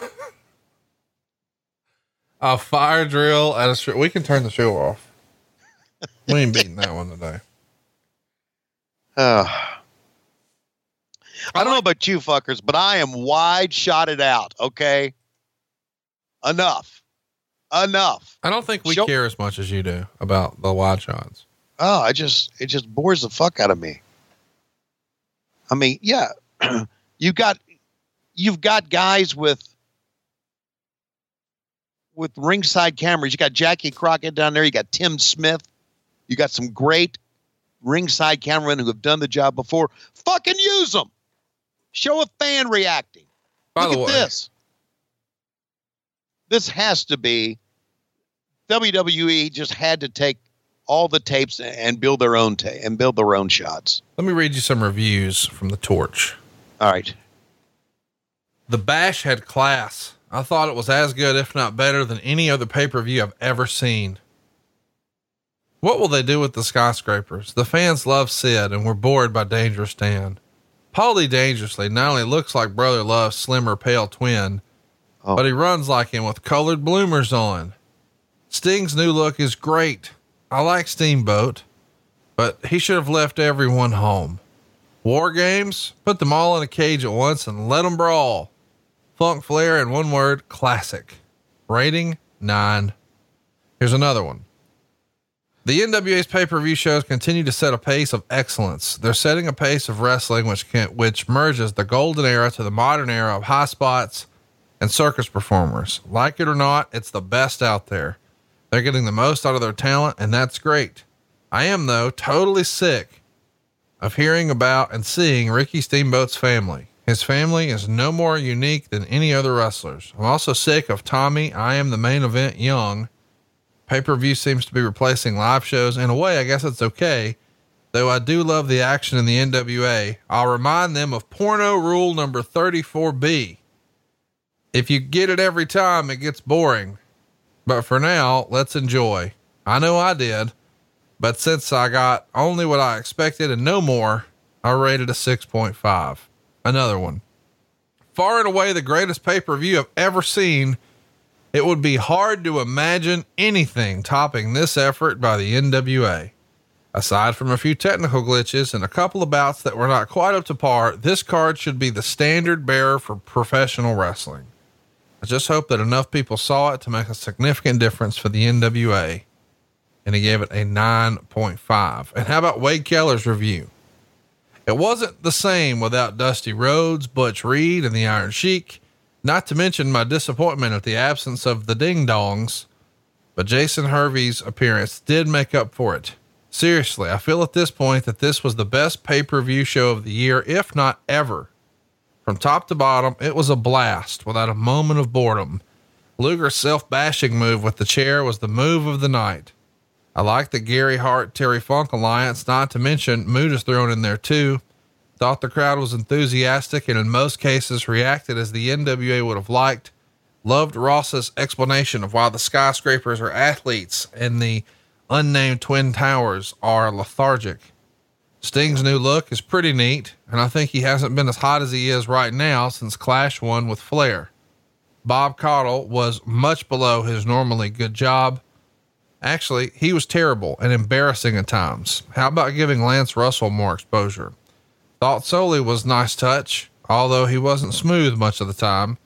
A fire drill at a strip. We can turn the show off. We ain't beating that one today. Uh, I don't know about you fuckers, but I am wide shotted out. Okay. Enough. Enough. I don't think we Show- care as much as you do about the wide shots. Oh, I just it just bores the fuck out of me. I mean, yeah, you got you've got guys with with ringside cameras. You got Jackie Crockett down there. You got Tim Smith. You got some great ringside cameramen who have done the job before. Fucking use them. Show a fan reacting. By Look the at way, this. This has to be WWE just had to take all the tapes and build their own ta- and build their own shots. Let me read you some reviews from the torch. All right. The Bash had class. I thought it was as good, if not better, than any other pay per view I've ever seen. What will they do with the skyscrapers? The fans love Sid and were bored by Dangerous Dan. Paulie Dangerously not only looks like Brother Love's slimmer, pale twin, Oh. but he runs like him with colored bloomers on. Sting's new look is great. I like Steamboat, but he should have left everyone home. War games, put them all in a cage at once and let them brawl. Funk Flair in one word, classic. Rating nine. Here's another one. The NWA's pay-per-view shows continue to set a pace of excellence. They're setting a pace of wrestling which can, which merges the golden era to the modern era of high spots and circus performers. Like it or not, it's the best out there. They're getting the most out of their talent, and that's great. I am though totally sick of hearing about and seeing Ricky Steamboat's family. His family is no more unique than any other wrestlers. I'm also sick of Tommy. I am the main event young. Pay per view seems to be replacing live shows. In a way, I guess it's okay. Though I do love the action in the NWA, I'll remind them of porno rule number 34B. If you get it every time, it gets boring. But for now, let's enjoy. I know I did. But since I got only what I expected and no more, I rated a 6.5. Another one. Far and away the greatest pay per view I've ever seen. It would be hard to imagine anything topping this effort by the NWA. Aside from a few technical glitches and a couple of bouts that were not quite up to par, this card should be the standard bearer for professional wrestling. I just hope that enough people saw it to make a significant difference for the NWA and he gave it a 9.5. And how about Wade Keller's review? It wasn't the same without Dusty Rhodes, Butch Reed, and the Iron Sheik, not to mention my disappointment at the absence of the Ding Dongs. But Jason Hervey's appearance did make up for it. Seriously, I feel at this point that this was the best pay per view show of the year, if not ever. From top to bottom, it was a blast without a moment of boredom. Luger's self bashing move with the chair was the move of the night. I like the Gary Hart Terry Funk alliance, not to mention Mood is thrown in there too. Thought the crowd was enthusiastic and in most cases reacted as the NWA would have liked. Loved Ross's explanation of why the skyscrapers are athletes and the unnamed Twin Towers are lethargic. Sting's new look is pretty neat, and I think he hasn't been as hot as he is right now since Clash one with Flair. Bob Caudle was much below his normally good job. Actually, he was terrible and embarrassing at times. How about giving Lance Russell more exposure? Thought Solie was nice touch, although he wasn't smooth much of the time.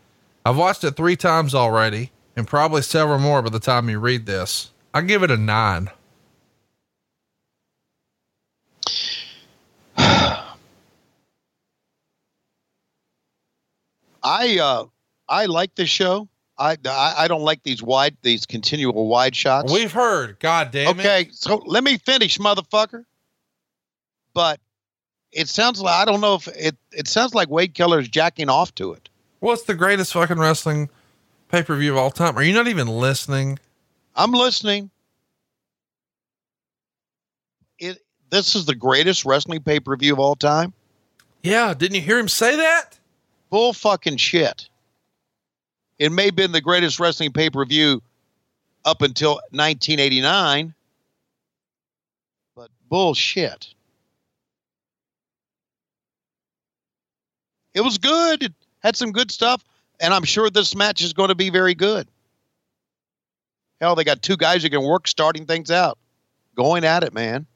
I've watched it three times already, and probably several more by the time you read this. I give it a nine. I uh, I like this show. I, I I don't like these wide these continual wide shots. We've heard. God damn it. okay, so let me finish, motherfucker. But it sounds like I don't know if it it sounds like Wade Keller's jacking off to it. What's the greatest fucking wrestling pay per view of all time? Are you not even listening? I'm listening. It this is the greatest wrestling pay per view of all time. Yeah. Didn't you hear him say that? Bull fucking shit. It may have been the greatest wrestling pay per view up until 1989, but bullshit. It was good. It had some good stuff, and I'm sure this match is going to be very good. Hell, they got two guys who can work starting things out, going at it, man.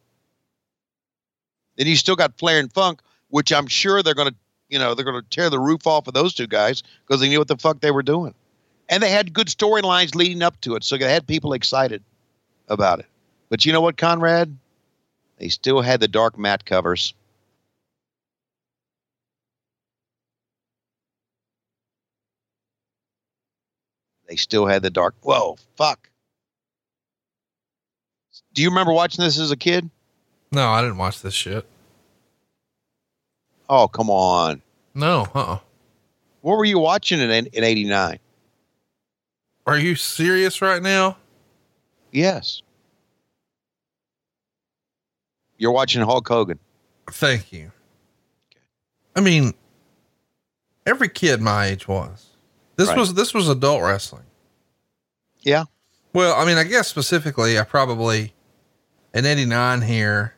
Then you still got Flair and Funk, which I'm sure they're going to, you know, they're going to tear the roof off of those two guys because they knew what the fuck they were doing. And they had good storylines leading up to it, so they had people excited about it. But you know what, Conrad? They still had the dark mat covers. They still had the dark. Whoa, fuck. Do you remember watching this as a kid? No, I didn't watch this shit. Oh, come on. No, uh uh What were you watching in in '89? Are you serious right now? Yes. You're watching Hulk Hogan. Thank you. I mean, every kid my age was. This Right. was this was adult wrestling. Yeah. Well, I mean, I guess specifically, I probably in '89 here.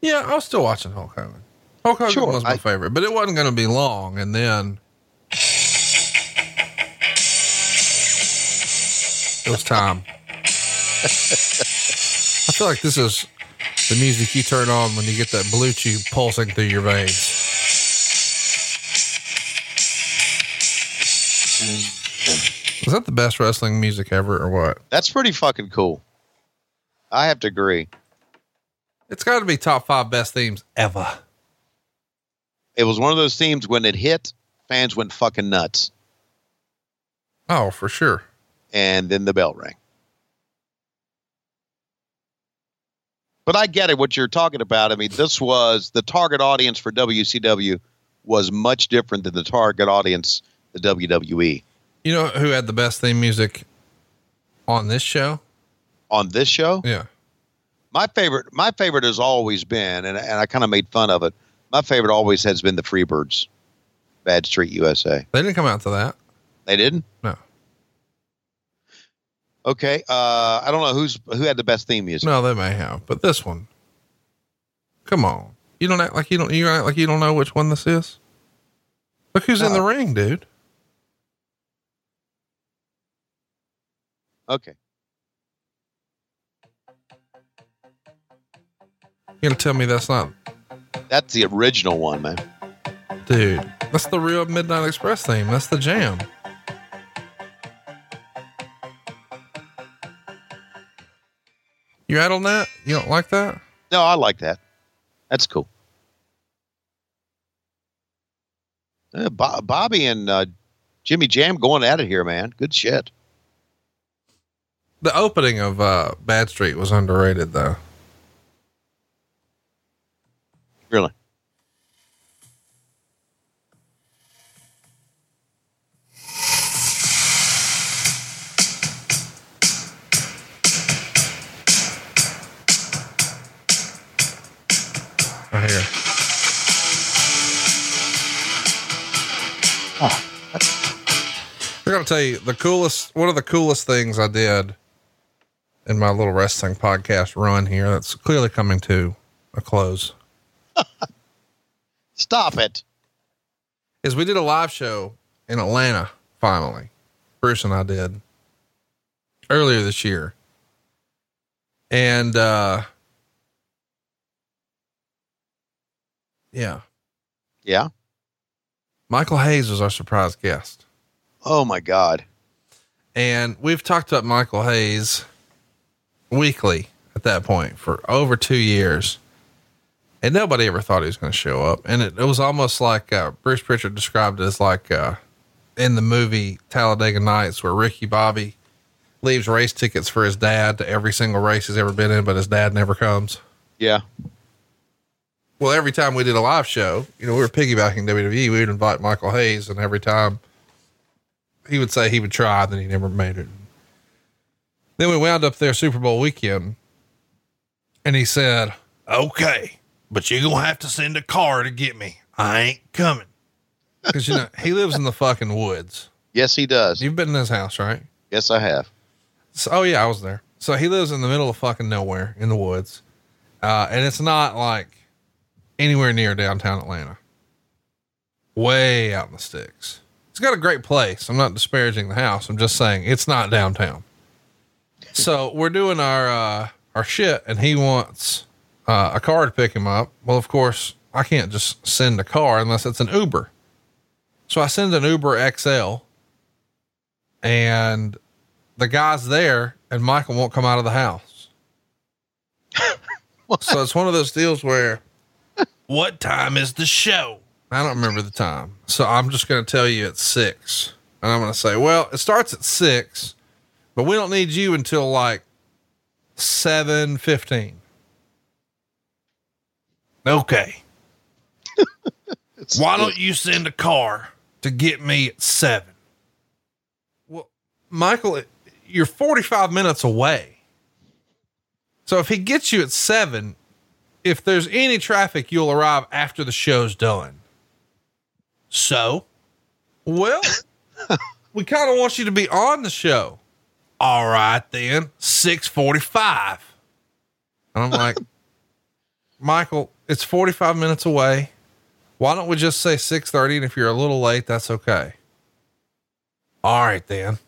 Yeah, I was still watching Hulk Hogan. Hulk Hogan Sure, was my I- favorite, but it wasn't going to be long. And then it was time. I feel like this is the music you turn on when you get that BlueChew pulsing through your veins. Is that the best wrestling music ever, or what? That's pretty fucking cool. I have to agree. It's got to be top five best themes ever. It was one of those themes when it hit, fans went fucking nuts. Oh, for sure. And then the bell rang. But I get it, what you're talking about. I mean, this was the target audience for WCW was much different than the target audience, the. WWE. You know who had the best theme music on this show? On this show, Yeah. my favorite, my favorite has always been, and, and I kind of made fun of it. My favorite always has been the Freebirds, Bad Street USA. They didn't come out to that. They didn't. No. Okay, uh, I don't know who's who had the best theme music. No, they may have, but this one. Come on. You don't act like you don't you act like you don't know which one this is. Look who's in the ring, dude. Okay, You gonna tell me that's not that's the original one, man. dude. That's the real Midnight Express theme. That's the jam. You out on that? You don't like that? No, I like that. That's cool. Uh, Bo- Bobby and uh, Jimmy Jam going at it here, man. Good shit. The opening of uh Bad Street was underrated though. Really? Right here. Oh. I gotta tell you, the coolest, one of the coolest things I did in my little wrestling podcast run here that's clearly coming to a close Stop it. is we did a live show in Atlanta finally. Bruce and I did earlier this year. And, uh, yeah, Yeah. Michael Hayes was our surprise guest. Oh my God. And we've talked about Michael Hayes weekly at that point for over two years. And nobody ever thought he was going to show up. And it, it was almost like uh, Bruce Pritchard described it as like uh, in the movie Talladega Nights, where Ricky Bobby leaves race tickets for his dad to every single race he's ever been in, but his dad never comes. Yeah. Well, every time we did a live show, you know, we were piggybacking WWE, we would invite Michael Hayes, and every time he would say he would try, then he never made it. Then we wound up there Super Bowl weekend, and he said, Okay, but you're going to have to send a car to get me. I ain't coming. Because, you know, he lives in the fucking woods. Yes, he does. You've been in his house, right? Yes, I have. So, oh yeah, I was there. So he lives in the middle of fucking nowhere in the woods. Uh, and it's not like anywhere near downtown Atlanta. Way out in the sticks. It's got a great place. I'm not disparaging the house. I'm just saying it's not downtown. So we're doing our, uh, our shit and he wants, uh, a car to pick him up. Well, of course I can't just send a car unless it's an Uber. So I send an Uber XL and the guy's there and Michael won't come out of the house. so it's one of those deals where what time is the show? I don't remember the time. So I'm just going to tell you it's six. And I'm going to say, well, it starts at six, but we don't need you until like 715. Okay. Why don't you send a car to get me at seven? Well, Michael, you're 45 minutes away. So if he gets you at seven, if there's any traffic, you'll arrive after the show's done. So, well, we kind of want you to be on the show. All right, then 645. And I'm like, Michael, it's 45 minutes away. Why don't we just say 630? And if you're a little late, that's okay. All right, then.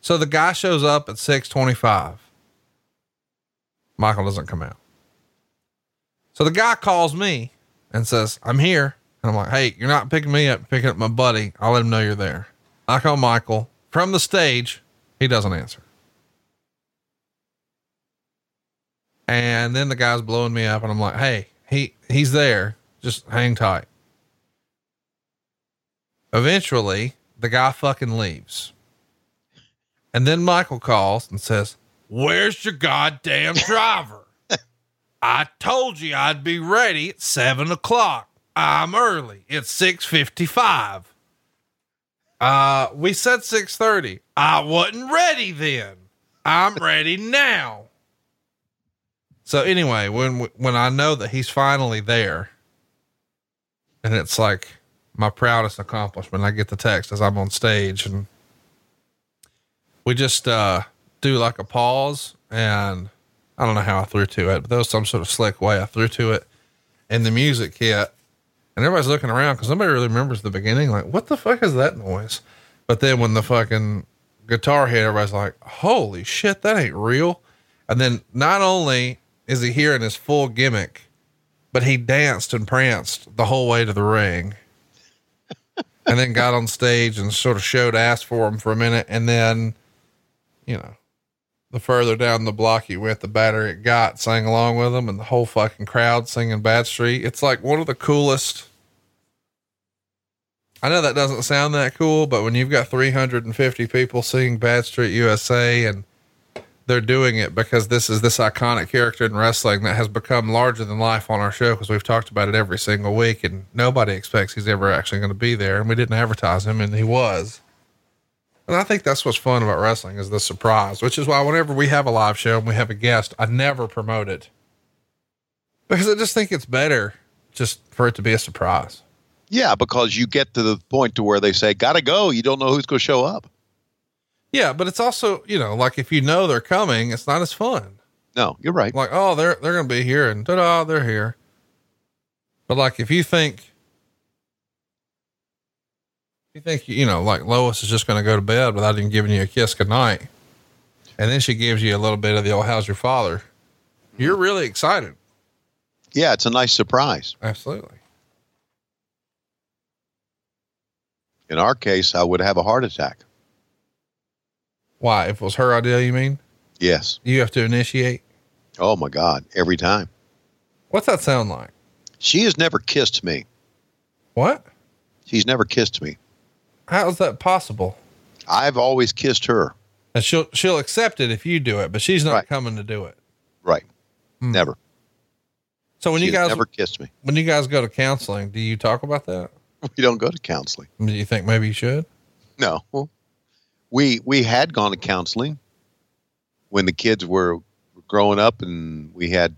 So the guy shows up at 625. Michael doesn't come out. So the guy calls me and says, I'm here. And I'm like, Hey, you're not picking me up, picking up my buddy. I'll let him know you're there. I call Michael from the stage. He doesn't answer. And then the guy's blowing me up and I'm like, Hey, he, he's there. Just hang tight. Eventually the guy fucking leaves. And then Michael calls and says, Where's your goddamn driver? I told you I'd be ready at seven o'clock. I'm early. It's six fifty-five. Uh, we said six thirty. I wasn't ready then. I'm ready now. So anyway, when when I know that he's finally there, and it's like my proudest accomplishment, I get the text as I'm on stage, and we just uh, do like a pause and I don't know how I threw to it, but there was some sort of slick way I threw to it. And the music hit, and everybody's looking around because nobody really remembers the beginning. Like, what the fuck is that noise? But then when the fucking guitar hit, everybody's like, holy shit, that ain't real. And then not only is he hearing his full gimmick, but he danced and pranced the whole way to the ring. and then got on stage and sort of showed ass for him for a minute. And then, you know, the further down the block he went, the better it got, sang along with him, and the whole fucking crowd singing Bad Street. It's like one of the coolest. I know that doesn't sound that cool, but when you've got 350 people singing Bad Street USA and they're doing it because this is this iconic character in wrestling that has become larger than life on our show because we've talked about it every single week and nobody expects he's ever actually going to be there. And we didn't advertise him and he was. And I think that's what's fun about wrestling is the surprise, which is why whenever we have a live show and we have a guest, I never promote it because I just think it's better just for it to be a surprise. Yeah, because you get to the point to where they say, gotta go. You don't know who's going to show up. Yeah, but it's also, you know, like if you know they're coming, it's not as fun. No, you're right. Like, oh, they're they're gonna be here and ta-da, they're here. But like if you think you think you know, like Lois is just gonna go to bed without even giving you a kiss goodnight, and then she gives you a little bit of the old how's your father, you're really excited. Yeah, it's a nice surprise. Absolutely. In our case, I would have a heart attack. Why? If it was her idea, you mean? Yes. You have to initiate? Oh my God. Every time. What's that sound like? She has never kissed me. What? She's never kissed me. How is that possible? I've always kissed her. And she'll she'll accept it if you do it, but she's not Right. coming to do it. Right. Hmm. Never. So when She you guys never kissed me. when you guys go to counseling, do you talk about that? We don't go to counseling. Do you think maybe you should? No. We we had gone to counseling when the kids were growing up and we had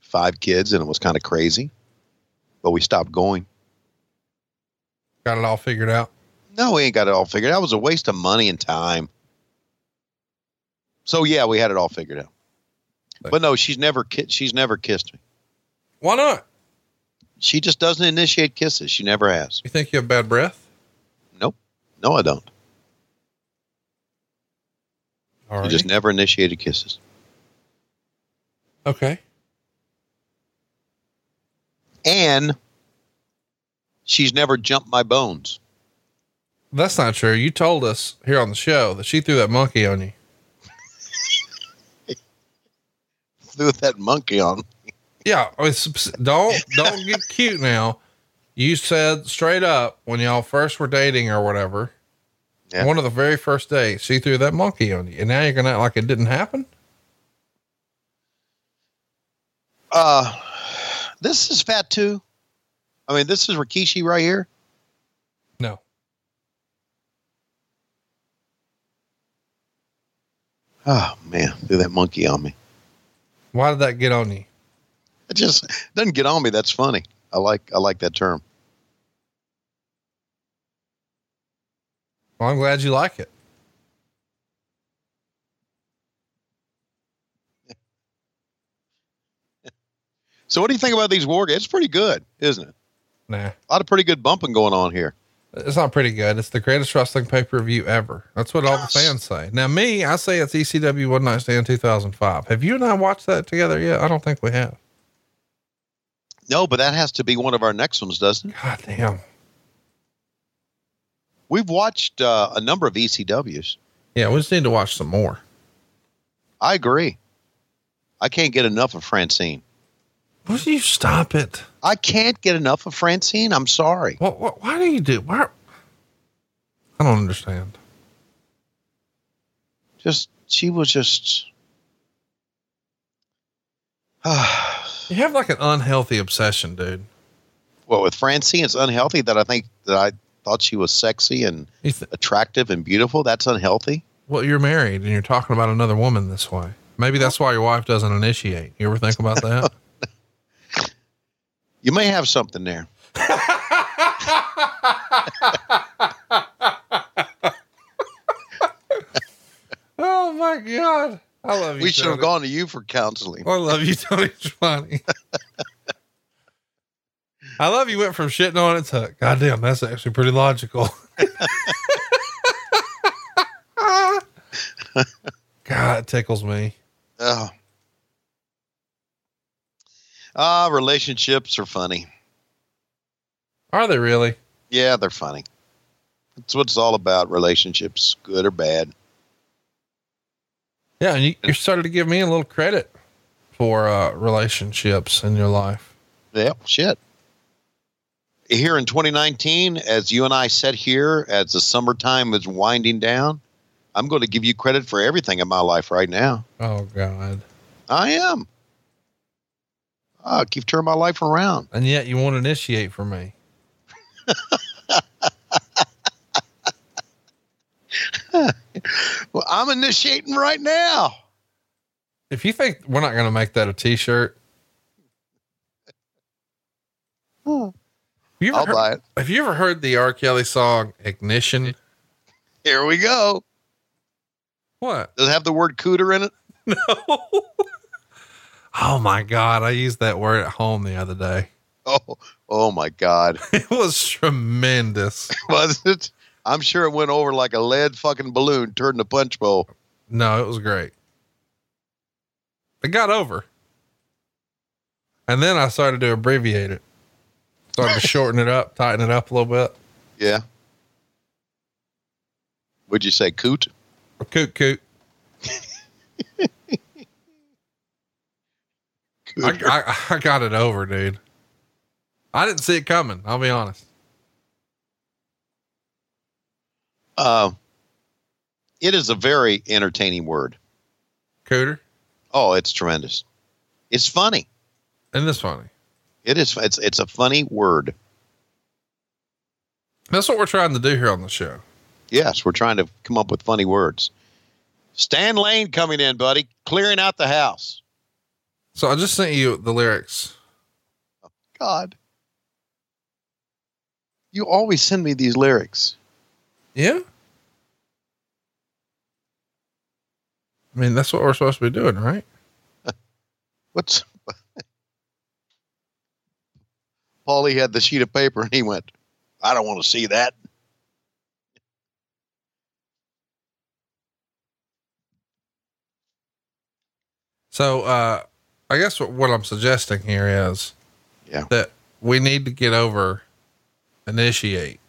five kids and it was kind of crazy. But we stopped going. Got it all figured out. No, we ain't got it all figured out. It was a waste of money and time. So yeah, we had it all figured out. But no, she's never ki- she's never kissed me. Why not? She just doesn't initiate kisses. She never has. You think you have bad breath? Nope. No, I don't. All right. just never initiated kisses. okay. And she's never jumped my bones. That's not true. You told us here on the show that she threw that monkey on you. Threw that monkey on. Yeah. Don't don't get cute now. You said straight up when y'all first were dating or whatever. Yeah. One of the very first days, she threw that monkey on you, and now you're gonna act like it didn't happen. Uh this is fat too. I mean, this is Rikishi right here. No. Oh man, threw that monkey on me. Why did that get on you? It just doesn't get on me. That's funny. I like I like that term. Well, I'm glad you like it. So what do you think about these war games? It's pretty good, isn't it? Nah. A lot of pretty good bumping going on here. It's not pretty good. It's the greatest wrestling pay per view ever. That's what all the fans say. Now, me, I say it's ECW One Night Stand 2005. Have you and I watched that together yet? I don't think we have. No, but that has to be one of our next ones, doesn't it? God damn. We've watched uh, a number of ECWs. Yeah, we just need to watch some more. I agree. I can't get enough of Francine. Would you stop it? I can't get enough of Francine. I'm sorry. What, what, why do you do? Why? I don't understand. Just she was just. You have like an unhealthy obsession, dude. well, with Francine, it's unhealthy that I think that I thought she was sexy and th- attractive and beautiful. That's unhealthy. well, you're married and you're talking about another woman this way. Maybe that's why your wife doesn't initiate. You ever think about that? You may have something there. oh my God. I love you. We should have gone to you for counseling. I love you, Tony Giovanni. I love you went from shitting on its hook. God damn, that's actually pretty logical. God, it tickles me. Oh. Ah, relationships are funny. Are they really? Yeah, they're funny. That's what it's all about. Relationships, good or bad. Yeah, and you, you started to give me a little credit for uh, relationships in your life. Yeah, shit. Here in 2019, as you and I sit here, as the summertime is winding down, I'm going to give you credit for everything in my life right now. Oh God! I am. Ah, I keep turning my life around. And yet you won't initiate for me. Well, I'm initiating right now. If you think we're not going to make that a T-shirt, Have you I'll heard, buy it. Have you ever heard the R. Kelly song Ignition? Here we go. What? Does it have the word cooter in it? No. oh my God. I used that word at home the other day. Oh, oh my God. It was tremendous. Was it? I'm sure it went over like a lead fucking balloon turned the punch bowl. No, it was great. It got over. And then I started to abbreviate it. Started to shorten it up, tighten it up a little bit. Yeah. Would you say coot? Or coot coot. I, I, I got it over, dude. I didn't see it coming. I'll be honest. Uh, it is a very entertaining word. Cooter. Oh, it's tremendous. It's funny. Isn't this funny? It is. It's it's a funny word. That's what we're trying to do here on the show. Yes, we're trying to come up with funny words. Stan Lane coming in, buddy, clearing out the house. So I just sent you the lyrics. God, you always send me these lyrics. Yeah. I mean, that's what we're supposed to be doing, right? What's Paulie had the sheet of paper and he went, I don't want to see that. So, uh, I guess what, what I'm suggesting here is Yeah. that we need to get over initiate.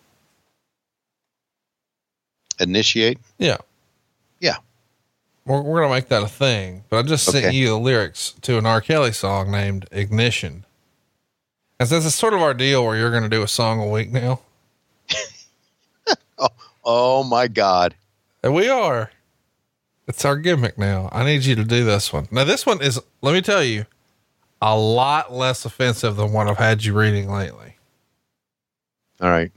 Initiate. Yeah. Yeah. We're, we're going to make that a thing, but I just sent you the lyrics to an R. Kelly song named Ignition. And this it's sort of our deal where you're going to do a song a week now, Oh my God. and we are, it's our gimmick now. I need you to do this one. Now, this one is, let me tell you, a lot less offensive than what I've had you reading lately. All right.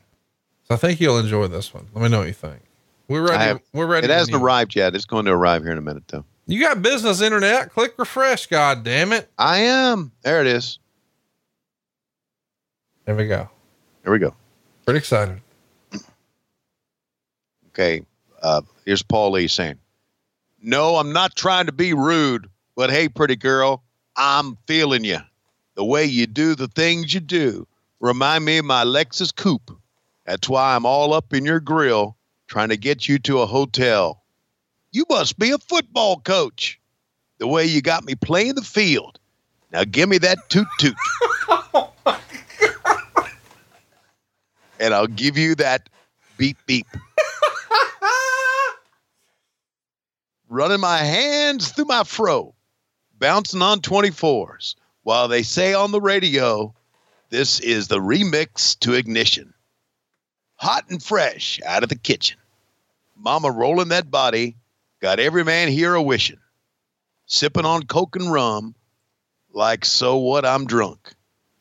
So I think you'll enjoy this one. Let me know what you think. We're ready. Have- we're ready. It hasn't arrived yet. It's going to arrive here in a minute, though. You got business internet. Click refresh. God damn it. I am. There it is. There we go. There we go. Pretty excited. Okay. Uh, here's Paulie saying, No, I'm not trying to be rude, but hey, pretty girl, I'm feeling you. The way you do the things you do remind me of my Lexus coupe. That's why I'm all up in your grill trying to get you to a hotel. You must be a football coach. The way you got me playing the field. Now give me that toot toot. and I'll give you that beep beep. Running my hands through my fro, bouncing on 24s, while they say on the radio, this is the remix to Ignition. Hot and fresh out of the kitchen. Mama rolling that body, got every man here a wishing. Sipping on coke and rum, like so what I'm drunk.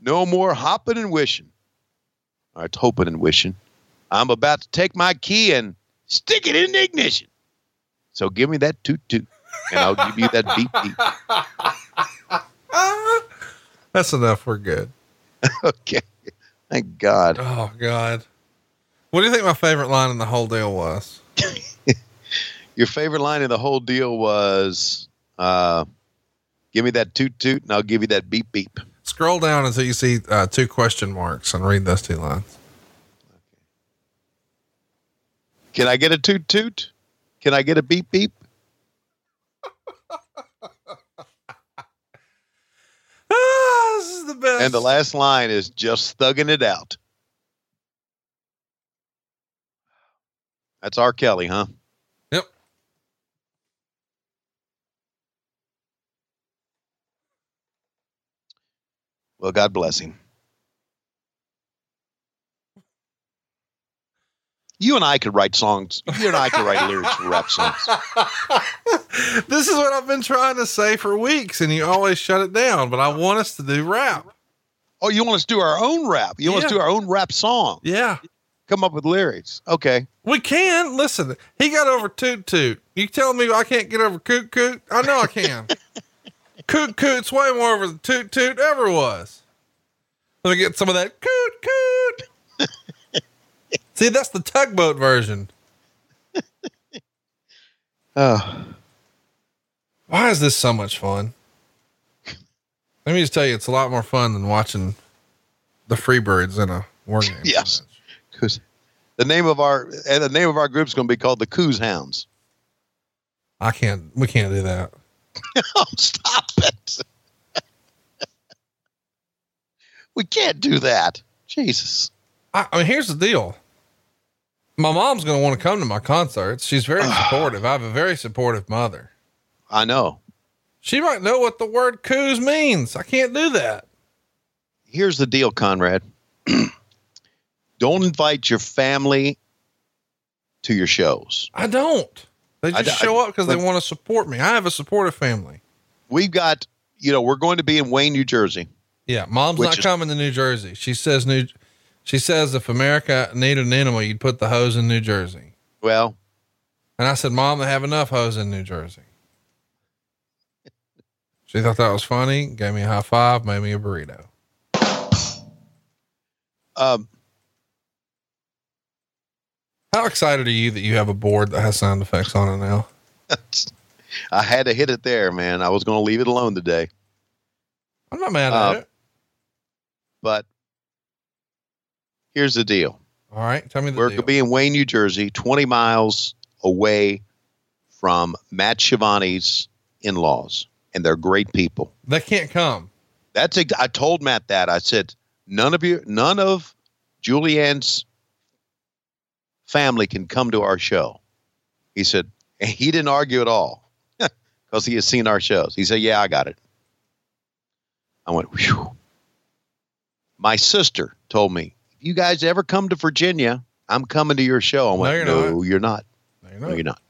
No more hopping and wishing. Or it's hoping and wishing. I'm about to take my key and stick it in the ignition. So give me that toot toot, and I'll give you that beep beep. That's enough. We're good. Okay. Thank God. Oh God. What do you think my favorite line in the whole deal was? Your favorite line in the whole deal was, uh, "Give me that toot toot, and I'll give you that beep beep." Scroll down until you see uh, two question marks and read those two lines. Can I get a toot toot? Can I get a beep beep? Ah, this is the best. And the last line is just thugging it out. That's R. Kelly, huh? Well, God bless him. You and I could write songs. You and I could write lyrics for rap songs. This is what I've been trying to say for weeks, and you always shut it down. But I want us to do rap. Oh, you want us to do our own rap? You want us to do our own rap song? Yeah, Come up with lyrics. Okay. we can. Listen, he got over toot toot. You telling me I can't get over coot coot? I know I can. coot coot's way more over than toot toot ever was. Let me get some of that coot coot. See, that's the tugboat version. Oh, Why is this so much fun? Let me just tell you, it's a lot more fun than watching the Freebirds in a war game. Yes. because the name of our and the name of our group is going to be called the Coos Hounds. I can't, we can't do that. oh, stop it! we can't do that. Jesus. I, I mean, here's the deal. My mom's going to want to come to my concerts. She's very supportive. I have a very supportive mother. I know. She might know what the word coos means. I can't do that. Here's the deal, Conrad. Don't invite your family to your shows. I don't. They just d- show up because they want to support me. I have a supportive family. We've got, you know, we're going to be in Wayne, New Jersey. Yeah, mom's not is- coming to New Jersey. She says New. She says if America needed an enema, you'd put the hose in New Jersey. Well, And I said, Mom, they have enough hose in New Jersey. She thought that was funny, gave me a high five, made me a burrito. um, How excited are you that you have a board that has sound effects on it now? I had to hit it there, man. I was going to leave it alone today, I'm not mad Uh, at it. but here's the deal. All right, tell me the We're going to be in Wayne, New Jersey, 20 miles away from Matt Schiavone's in-laws, and they're great people. they can't come. That's ex- I told Matt that. I said none of you, none of Julianne's family can come to our show. He said he didn't argue at all because he has seen our shows. He said, "Yeah, I got it." I went. Whew. My sister told me, "If you guys ever come to Virginia, I'm coming to your show." I went, you're "No, not. you're not. No, you're not. No, you're not."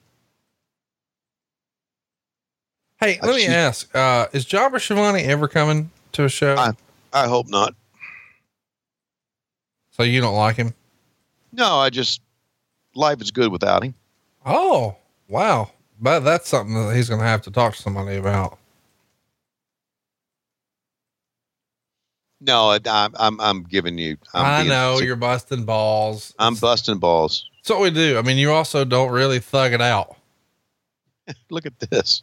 Hey, let me ask: uh, Is Jobber Schiavone ever coming to a show? I- I hope not. so you don't like him? No, I just life is good without him. Oh, wow! But that's something that he's going to have to talk to somebody about. No, I- I'm I'm, giving you. I'm i know you're busting balls. I'm It's- busting balls. That's what we do. I mean, you also don't really thug it out. Look at this.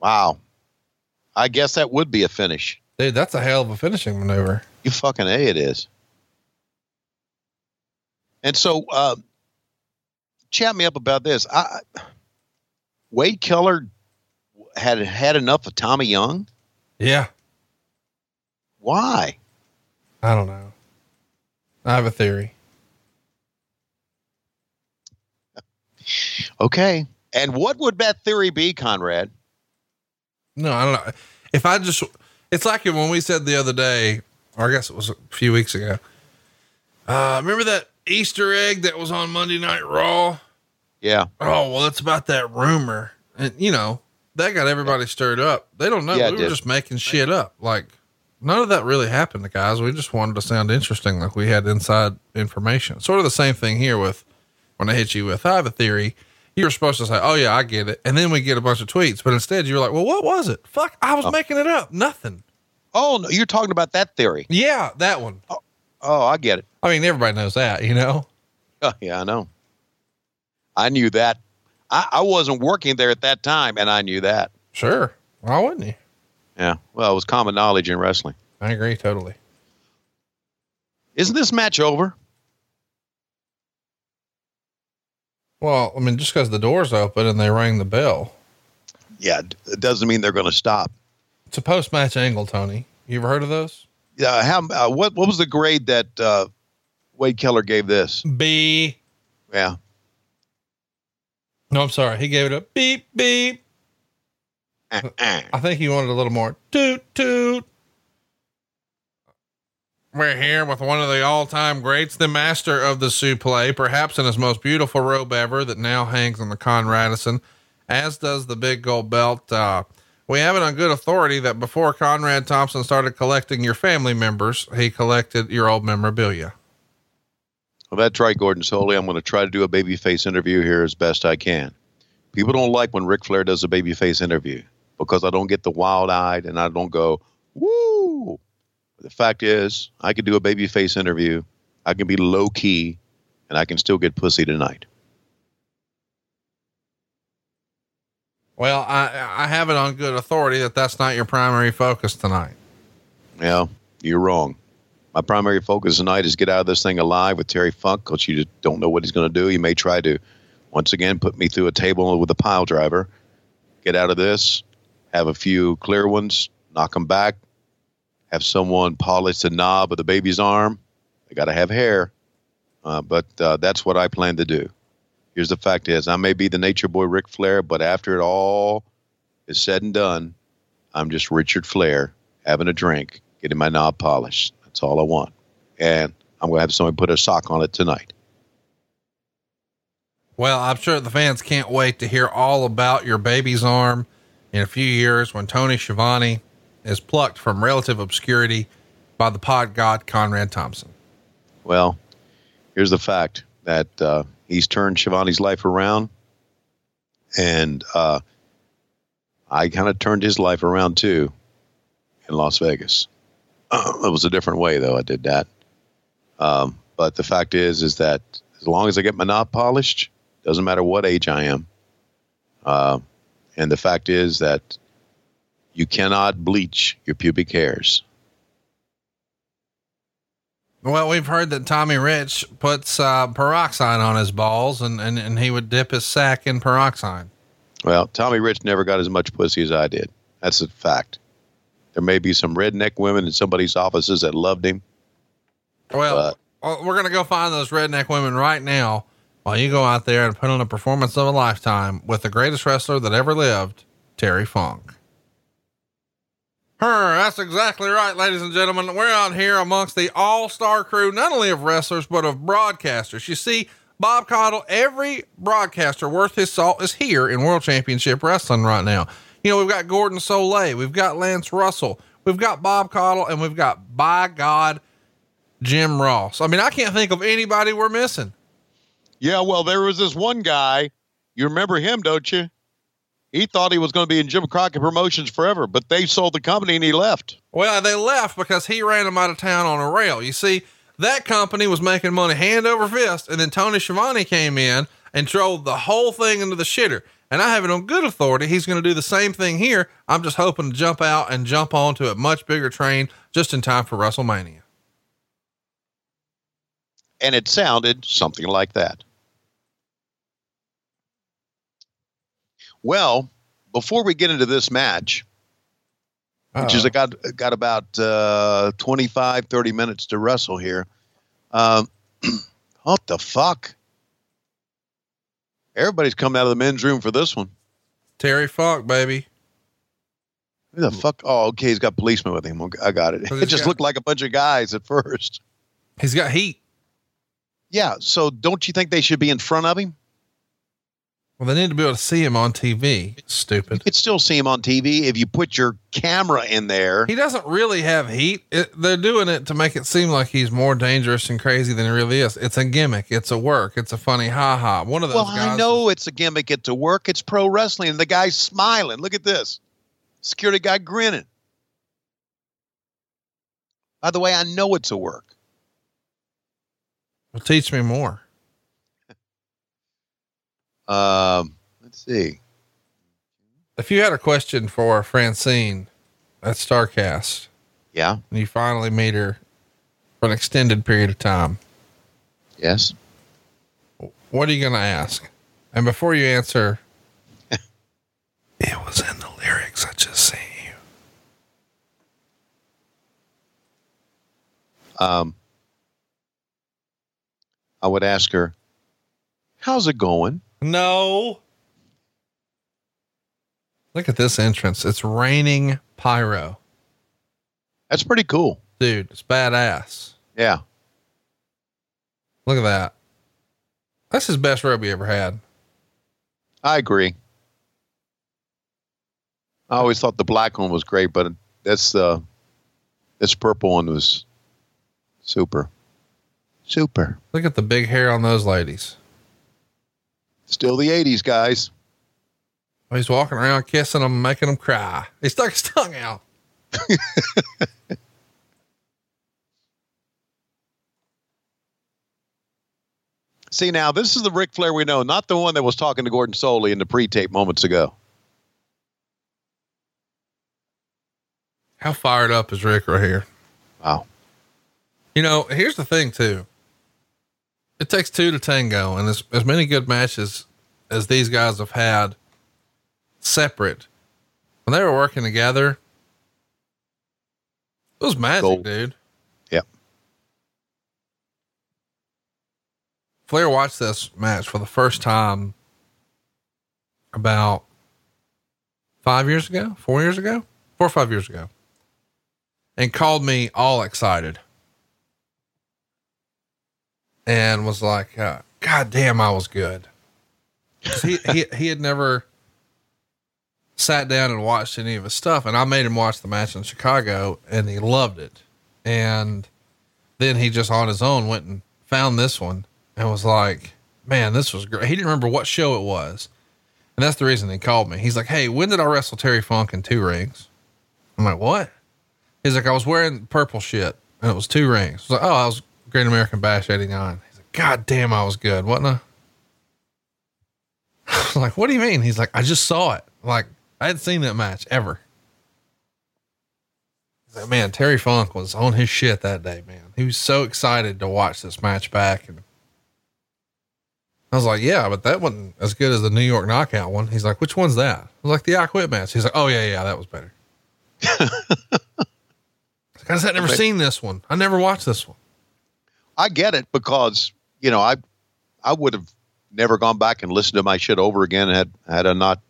Wow. I guess that would be a finish. Dude, that's a hell of a finishing maneuver. You fucking A, it is. And so, uh, chat me up about this. I, Wade Keller had had enough of Tommy Young. Yeah. Why? I don't know. I have a theory. Okay. And what would that theory be, Conrad? No, I don't know. If I just, it's like when we said the other day, or I guess it was a few weeks ago. Uh, remember that Easter egg that was on Monday Night Raw? Yeah. Oh, well, it's about that rumor. And, you know, that got everybody stirred up. They don't know. Yeah, we were just making shit up. Like, none of that really happened to guys. We just wanted to sound interesting, like we had inside information. Sort of the same thing here with when I hit you with, I have a theory. You were supposed to say, oh, yeah, I get it. And then we get a bunch of tweets. But instead, you were like, well, what was it? Fuck, I was oh. making it up. Nothing. Oh, no, you're talking about that theory. Yeah, that one. Oh, oh, I get it. I mean, everybody knows that, you know? Oh, yeah, I know. I knew that. I, I wasn't working there at that time, and I knew that. Sure. Why wouldn't you? Yeah. Well, it was common knowledge in wrestling. I agree totally. Isn't this match over? Well, I mean, just because the door's open and they rang the bell, Yeah. It doesn't mean they're going to stop. it's a post match angle, Tony. You ever heard of those? Yeah. How? Uh, what? What was the grade that uh, Wade Keller gave this? B. Yeah. No, I'm sorry. He gave it a beep, beep. Uh, uh. I think he wanted a little more toot, toot. We're here with one of the all time greats, the master of the suplex, perhaps in his most beautiful robe ever that now hangs on the Conradison, as does the big gold belt. Uh, we have it on good authority that before Conrad Thompson started collecting your family members, he collected your old memorabilia. Well, that's right, Gordon Solie. I'm going to try to do a babyface interview here as best I can. People don't like when Ric Flair does a babyface interview because I don't get the wild eyed and I don't go, woo. The fact is, I can do a babyface interview. I can be low key and I can still get pussy tonight. Well, I, I have it on good authority that that's not your primary focus tonight. Yeah, you're wrong. My primary focus tonight is get out of this thing alive with Terry Funk because you just don't know what he's going to do. He may try to, once again, put me through a table with a pile driver. Get out of this, have a few clear ones, knock them back, have someone polish the knob of the baby's arm. They got to have hair, uh, but uh, that's what I plan to do. Here's the fact: is I may be the Nature Boy Ric Flair, but after it all is said and done, I'm just Richard Flair having a drink, getting my knob polished. That's all I want, and I'm going to have somebody put a sock on it tonight. Well, I'm sure the fans can't wait to hear all about your baby's arm in a few years when Tony Schiavone is plucked from relative obscurity by the pod god Conrad Thompson. Well, here's the fact that uh, he's turned Schiavone's life around, and uh, I kind of turned his life around too in Las Vegas. it was a different way, though. I did that, um, but the fact is, is that as long as I get my knob polished, doesn't matter what age I am. Uh, and the fact is that you cannot bleach your pubic hairs. Well, we've heard that Tommy Rich puts uh, peroxide on his balls and, and, and he would dip his sack in peroxide. Well, Tommy Rich never got as much pussy as I did. That's a fact. There may be some redneck women in somebody's offices that loved him. Well, we're going to go find those redneck women right now while you go out there and put on a performance of a lifetime with the greatest wrestler that ever lived, Terry Funk. Her, that's exactly right, ladies and gentlemen. We're out here amongst the all star crew, not only of wrestlers, but of broadcasters. You see, Bob Caudle, every broadcaster worth his salt is here in World Championship Wrestling right now. You know, we've got Gordon Solie, we've got Lance Russell, we've got Bob Caudle, and we've got, by God, Jim Ross. I mean, I can't think of anybody we're missing. Yeah, well, there was this one guy. You remember him, don't you? He thought he was going to be in Jim Crockett Promotions forever, but they sold the company and he left. Well, they left because he ran them out of town on a rail. You see, that company was making money hand over fist, and then Tony Schiavone came in and drove the whole thing into the shitter. And I have it on good authority. He's going to do the same thing here. I'm just hoping to jump out and jump onto a much bigger train just in time for WrestleMania. And it sounded something like that. Well, before we get into this match, Uh-oh. which is I got got about uh, 25, 30 minutes to wrestle here. Um, what the fuck? Everybody's coming out of the men's room for this one. Terry Funk, baby. Who the fuck? Oh, okay. He's got policemen with him. I got it. It just got, looked like a bunch of guys at first. He's got heat. Yeah. So don't you think they should be in front of him? Well, they need to be able to see him on TV. Stupid. You could still see him on TV if you put your camera in there. He doesn't really have heat. It, they're doing it to make it seem like he's more dangerous and crazy than he really is. It's a gimmick. It's a work. It's a funny ha ha. One of those. Well, I know it's a gimmick. It's a work. It's pro wrestling. And the guy's smiling. Look at this. Security guy grinning. By the way, I know it's a work. Well, teach me more. Um, let's see. If you had a question for Francine at Starcast, yeah, and you finally meet her for an extended period of time, yes, what are you going to ask? And before you answer, it was in the lyrics. I just see you. Um, I would ask her, "How's it going?" No. Look at this entrance. It's raining pyro. That's pretty cool. dude, it's badass. Yeah. Look at that. That's his best robe he ever had. I agree. I always thought the black one was great, but this uh, this purple one was super, super. Look at the big hair on those ladies. Still the '80s, guys. He's walking around kissing them, making them cry. He stuck his tongue out. See, now this is the Ric Flair we know, not the one that was talking to Gordon Solie in the pre-tape moments ago. How fired up is Ric right here? Wow. You know, here's the thing too. It takes two to tango, and as as many good matches as these guys have had separate, when they were working together, it was magic, Gold. dude. Yep. Flair watched this match for the first time about five years ago, four years ago, four or five years ago, and called me all excited and was like, uh, God damn, I was good. He, he, he had never sat down and watched any of his stuff. And I made him watch the match in Chicago and he loved it. And then he just on his own went and found this one and was like, man, this was great. He didn't remember what show it was. And that's the reason he called me. He's like, Hey, when did I wrestle Terry Funk in two rings? I'm like, what? He's like, I was wearing purple shit and it was two rings. I was like, oh, I was Great American Bash 89. He's like, God damn, I was good. Wasn't I? I was like, what do you mean? He's like, I just saw it. Like, I hadn't seen that match ever. He's like, man, Terry Funk was on his shit that day, man. He was so excited to watch this match back. And I was like, yeah, but that wasn't as good as the New York knockout one. He's like, which one's that? I was like, the I quit match. He's like, oh, yeah, yeah, that was better. Because I'd never seen this one. I never watched this one. I get it because you know I I would have never gone back and listened to my shit over again had had I not.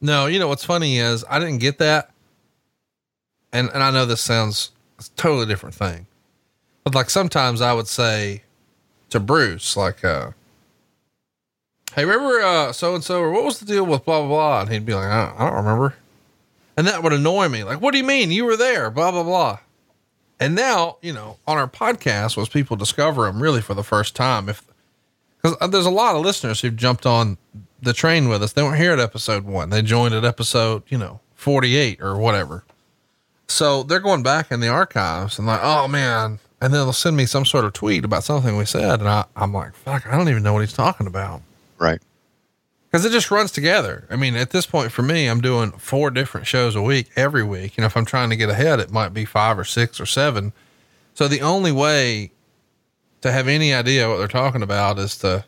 No, you know what's funny is I didn't get that, and and I know this sounds a totally different thing, but like sometimes I would say to Bruce like, uh, "Hey, remember so and so or what was the deal with blah blah blah?" And he'd be like, "I don't, I don't remember," and that would annoy me. Like, what do you mean you were there? Blah blah blah. And now you know on our podcast was people discover them really for the first time if because uh, there's a lot of listeners who've jumped on the train with us. They weren't here at episode one. They joined at episode, you know, 48 or whatever. So they're going back in the archives and like, oh man. And then they'll send me some sort of tweet about something we said. And I, I'm like, fuck, I don't even know what he's talking about. Right. Cause it just runs together. I mean, at this point for me, I'm doing four different shows a week every week. You know, if I'm trying to get ahead, it might be five or six or seven. So the only way to have any idea what they're talking about is to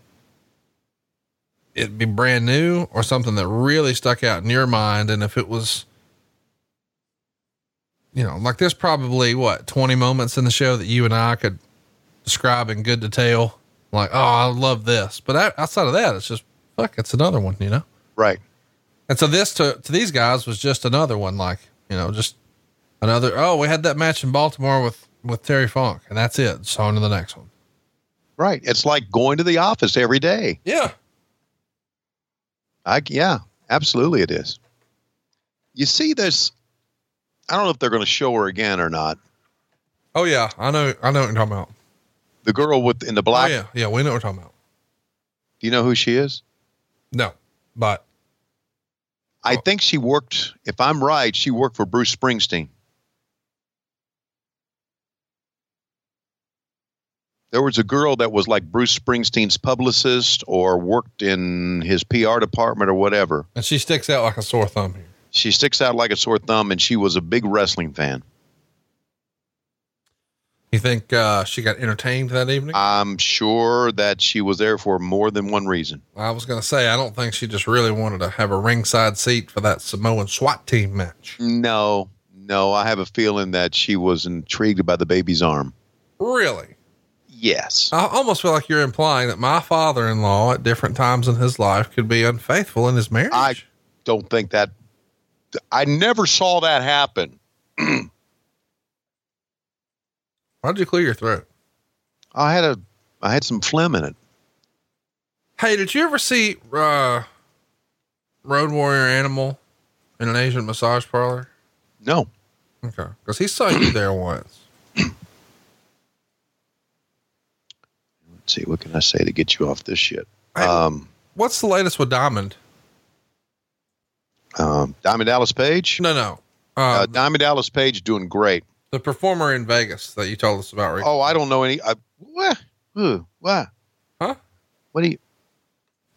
it be brand new or something that really stuck out in your mind. And if it was, you know, like there's probably what 20 moments in the show that you and I could describe in good detail. Like, oh, I love this. But outside of that, it's just fuck, it's another one, you know? Right. And so this to, to these guys was just another one, like, you know, just another, oh, we had that match in Baltimore with, with Terry Funk and that's it. So on to the next one. Right. It's like going to the office every day. Yeah. I yeah, absolutely it is. You see this I don't know if they're going to show her again or not. Oh yeah. I know. I know what you're talking about. The girl with in the black. Oh yeah. Yeah. We know what we're talking about. Do you know who she is? No, but I think she worked, if I'm right, she worked for Bruce Springsteen. There was a girl that was like Bruce Springsteen's publicist or worked in his PR department or whatever. and she sticks out like a sore thumb here. She sticks out like a sore thumb and she was a big wrestling fan. You think, uh, she got entertained that evening? I'm sure that she was there for more than one reason. I was going to say, I don't think she just really wanted to have a ringside seat for that Samoan SWAT team match. No, no, I have a feeling that she was intrigued by the baby's arm. Really? Yes. I almost feel like you're implying that my father in law at different times in his life could be unfaithful in his marriage. I don't think that I never saw that happen. Why'd you clear your throat? I had a, I had some phlegm in it. Hey, did you ever see uh, Road Warrior Animal in an Asian massage parlor? No, Okay, because he saw you there once. let's see. What can I say to get you off this shit? Hey, Um, What's the latest with Diamond? um, Diamond Dallas Page. No, no. Uh, Uh, Diamond Dallas Page doing great. The performer in Vegas that you told us about. Recently. Oh, I don't know any. I, what? Who? What? Huh? What do you?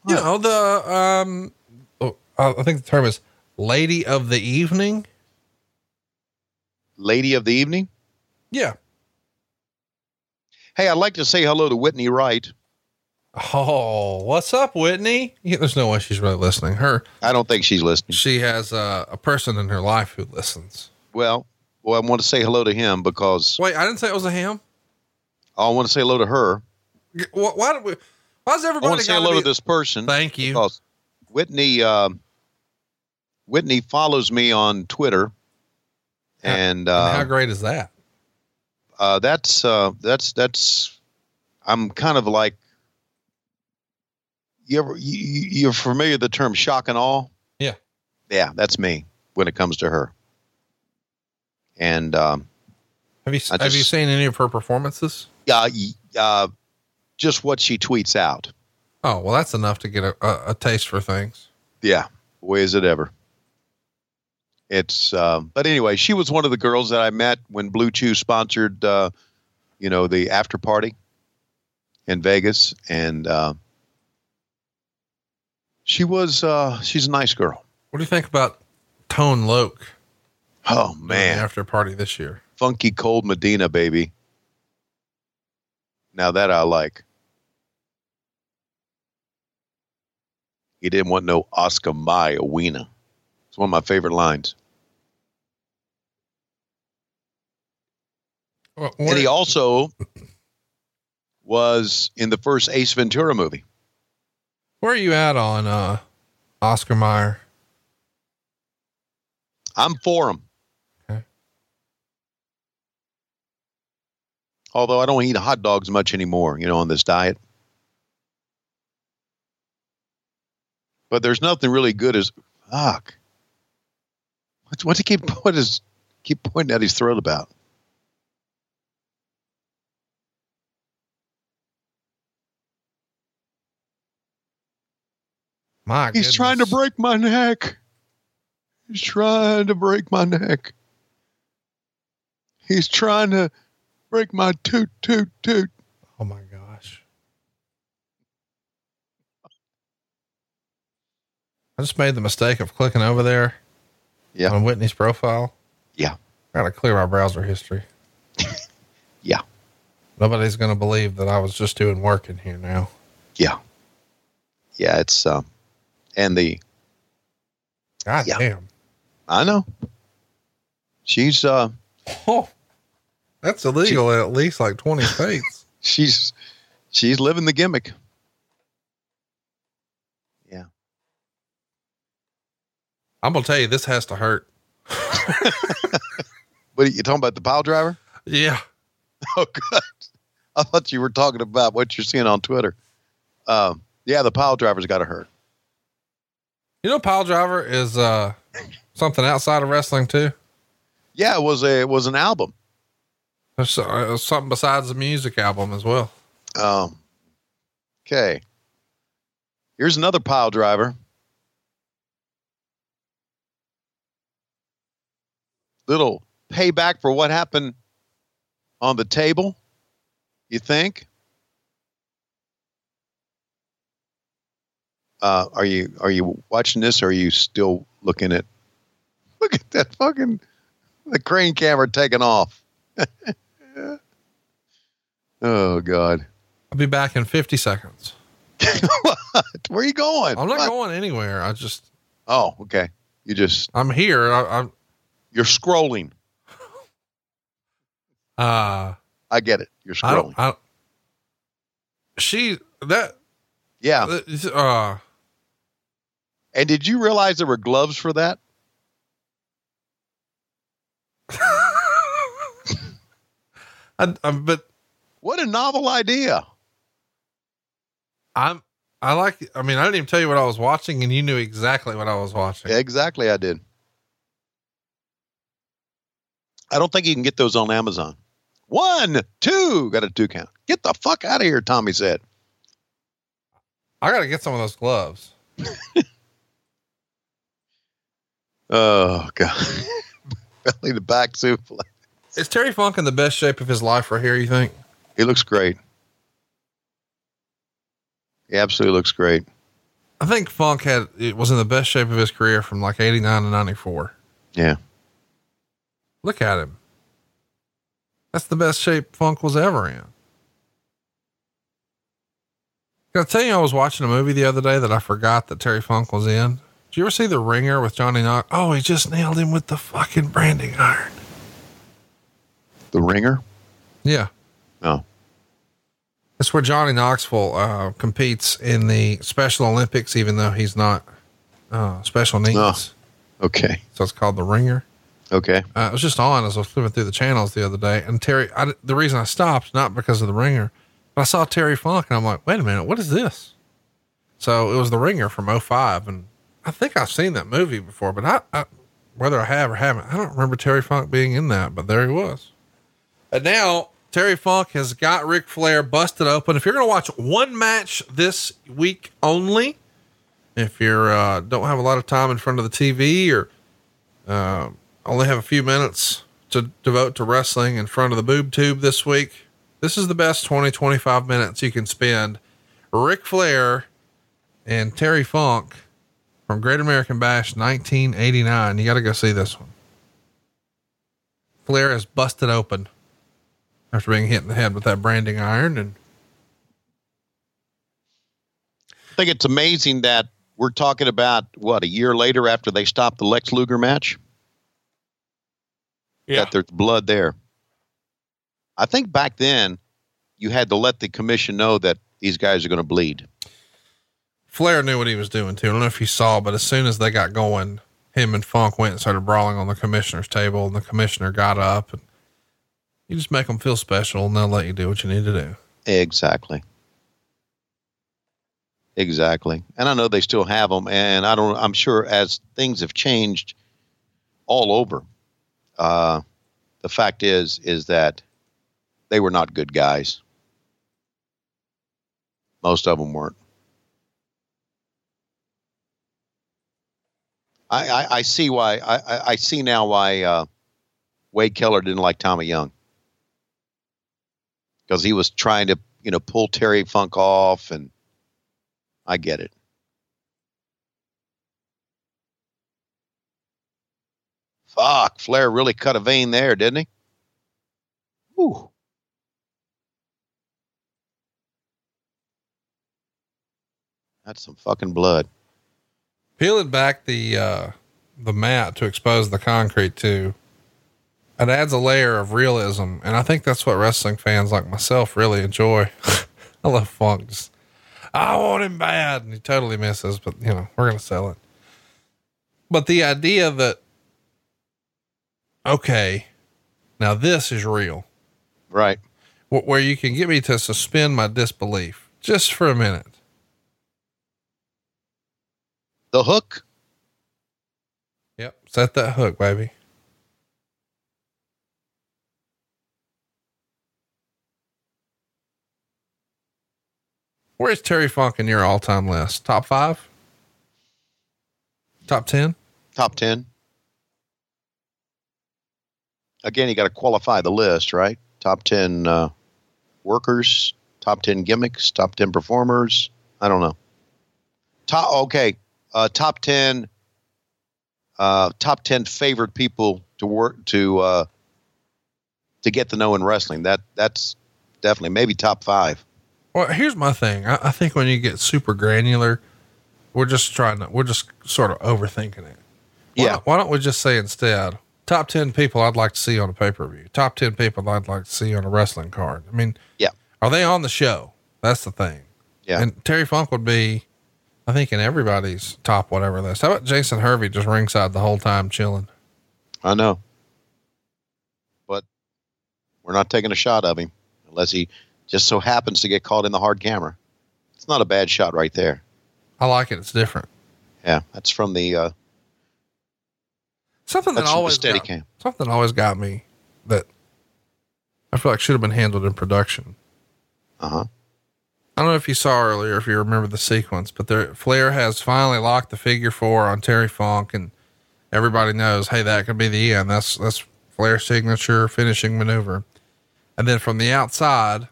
You know the um, oh, I I think the term is lady of the evening. Lady of the evening. Yeah. Hey, I'd like to say hello to Whitney Wright. Oh, what's up, Whitney? Yeah, there's no way she's really listening. Her, I don't think she's listening. she has uh, a person in her life who listens. Well, well, I want to say hello to him because Wait, I didn't say it was a him. I want to say hello to her. Why, why we? Why's I everybody? want to say hello be- to this person. Thank you. Because Whitney, um, Whitney follows me on Twitter, and, And how uh, great is that? uh, that's uh, that's that's. I'm kind of like. You ever you- you're familiar with the term shock and awe? Yeah. Yeah, that's me when it comes to her. And um, Have you have you seen any of her performances? uh, uh, just what she tweets out. Oh, well, that's enough to get a, a, a taste for things. Yeah, boy is it ever. It's um, but anyway, she was one of the girls that I met when BlueChew sponsored, uh, you know, the after party in Vegas, and uh, she was uh, she's a nice girl. What do you think about Tone Loc? Oh man, after party this year. funky cold Medina, baby. Now that I like. He didn't want no Oscar Mayer wiener. It's one of my favorite lines. What, And he also was in the first Ace Ventura movie. where are you at on uh, Oscar Mayer? I'm for him. Although I don't eat hot dogs much anymore, you know, on this diet. But there's nothing really good as fuck. What's what's he keep what is keep pointing at his throat about? My He's trying to break my neck. He's trying to break my neck. He's trying to break my toot toot toot. Oh my gosh. I just made the mistake of clicking over there Yeah. on Whitney's profile. Yeah. Gotta clear my browser history. Yeah. Nobody's gonna believe that I was just doing work in here now. Yeah. Yeah, it's um and the God Yeah. damn. I know. She's uh Oh, that's illegal in at least like 20 states. she's she's living the gimmick. Yeah. I'm gonna tell you, this has to hurt. What are you talking about the pile driver? Yeah. Oh god. I thought you were talking about what you're seeing on Twitter. Um yeah, the pile driver's gotta hurt. You know, Pile Driver is uh, something outside of wrestling too. Yeah, it was a it was an album. There's uh, something besides the music album as well. Um, okay. Here's another pile driver. Little payback for what happened on the table, you think? Uh, are you are you watching this or are you still looking at look at that fucking the crane camera taking off. oh god. I'll be back in 50 seconds. what? Where are you going? I'm not What? going anywhere. I just, Oh, okay. You just I'm here. I, I'm, you're scrolling. uh, I get it. You're I scrolling. don't, I, she, that, yeah. uh, And did you realize there were gloves for that? I, I, but What a novel idea. I'm, I like, I mean, I didn't even tell you what I was watching and you knew exactly what I was watching. Exactly, I did. I don't think you can get those on Amazon. One, two, got a two count. Get the fuck out of here, Tommy said. I got to get some of those gloves. Oh, God. Belly to back suplex. Is Terry Funk in the best shape of his life right here, you think? He looks great. He absolutely looks great. I think Funk had, it was in the best shape of his career from like 89 to 94. Yeah. Look at him. That's the best shape Funk was ever in. Can I tell you, I was watching a movie the other day that I forgot that Terry Funk was in. Did you ever see The Ringer with Johnny Knox? Oh, he just nailed him with the fucking branding iron. The ringer? Yeah. No. That's where Johnny Knoxville uh, competes in the Special Olympics, even though he's not uh, special needs. Oh. Okay. So it's called The Ringer. Okay. Uh, it was just on as I was flipping through the channels the other day. And Terry, I, the reason I stopped, not because of The Ringer, but I saw Terry Funk and I'm like, wait a minute, what is this? So it was The Ringer from 05. And I think I've seen that movie before, but I, I whether I have or haven't, I don't remember Terry Funk being in that, but there he was. And now Terry Funk has got Ric Flair busted open. If you're going to watch one match this week only, if you're, uh, don't have a lot of time in front of the TV or, uh, only have a few minutes to devote to wrestling in front of the boob tube this week, this is the best 20, 25 minutes you can spend. Ric Flair and Terry Funk from Great American Bash 1989. You got to go see this one. Flair is busted open after being hit in the head with that branding iron. And I think it's amazing that we're talking about what a year later after they stopped the Lex Luger match. That there's blood there. I think back then you had to let the commission know that these guys are going to bleed. Flair knew what he was doing too. I don't know if you saw, but as soon as they got going, him and Funk went and started brawling on the commissioner's table, and the commissioner got up and you just make them feel special, and they'll let you do what you need to do. Exactly. Exactly. And I know they still have them. And I don't, I'm sure as things have changed all over, uh, the fact is, is that they were not good guys. Most of them weren't. I, I, I see why, I, I- see now why, uh, Wade Keller didn't like Tommy Young because he was trying to, you know, pull Terry Funk off, and I get it. Fuck, Flair really cut a vein there, didn't he? Whew. That's some fucking blood. Peeling back the, uh, the mat to expose the concrete too. It adds a layer of realism. And I think that's what wrestling fans like myself really enjoy. I love Funk. Just, I want him bad. And he totally misses, but you know, we're going to sell it. But the idea that, okay, now this is real. Right. Wh- Where you can get me to suspend my disbelief just for a minute. The hook. Yep. Set that hook, baby. Where's Terry Funk in your all time list? Top five? Top 10? Top 10. Again, you got to qualify the list, right? Top 10 uh, workers, top 10 gimmicks, top 10 performers. I don't know. Top, okay. Uh, top 10, uh, top 10 favorite people to work, to, uh, to get to know in wrestling. That, that's definitely maybe top five. Well, here's my thing. I, I think when you get super granular, we're just trying to, we're just sort of overthinking it. Why Yeah. Why don't we just say instead, top 10 people I'd like to see on a pay per view, top 10 people I'd like to see on a wrestling card? I mean, Yeah. are they on the show? That's the thing. Yeah. And Terry Funk would be, I think, in everybody's top whatever list. How about Jason Hervey just ringside the whole time chilling? I know. But We're not taking a shot of him unless he just so happens to get caught in the hard camera. It's not a bad shot right there. I like it. It's different. Yeah, that's from the uh, Something that That's from the always steady got, cam. something always got me that I feel like should have been handled in production. uh huh. I don't know if you saw earlier, if you remember the sequence, but there, Flair has finally locked the figure four on Terry Funk, and everybody knows, hey, that could be the end. That's that's Flair's signature finishing maneuver. And then from the outside,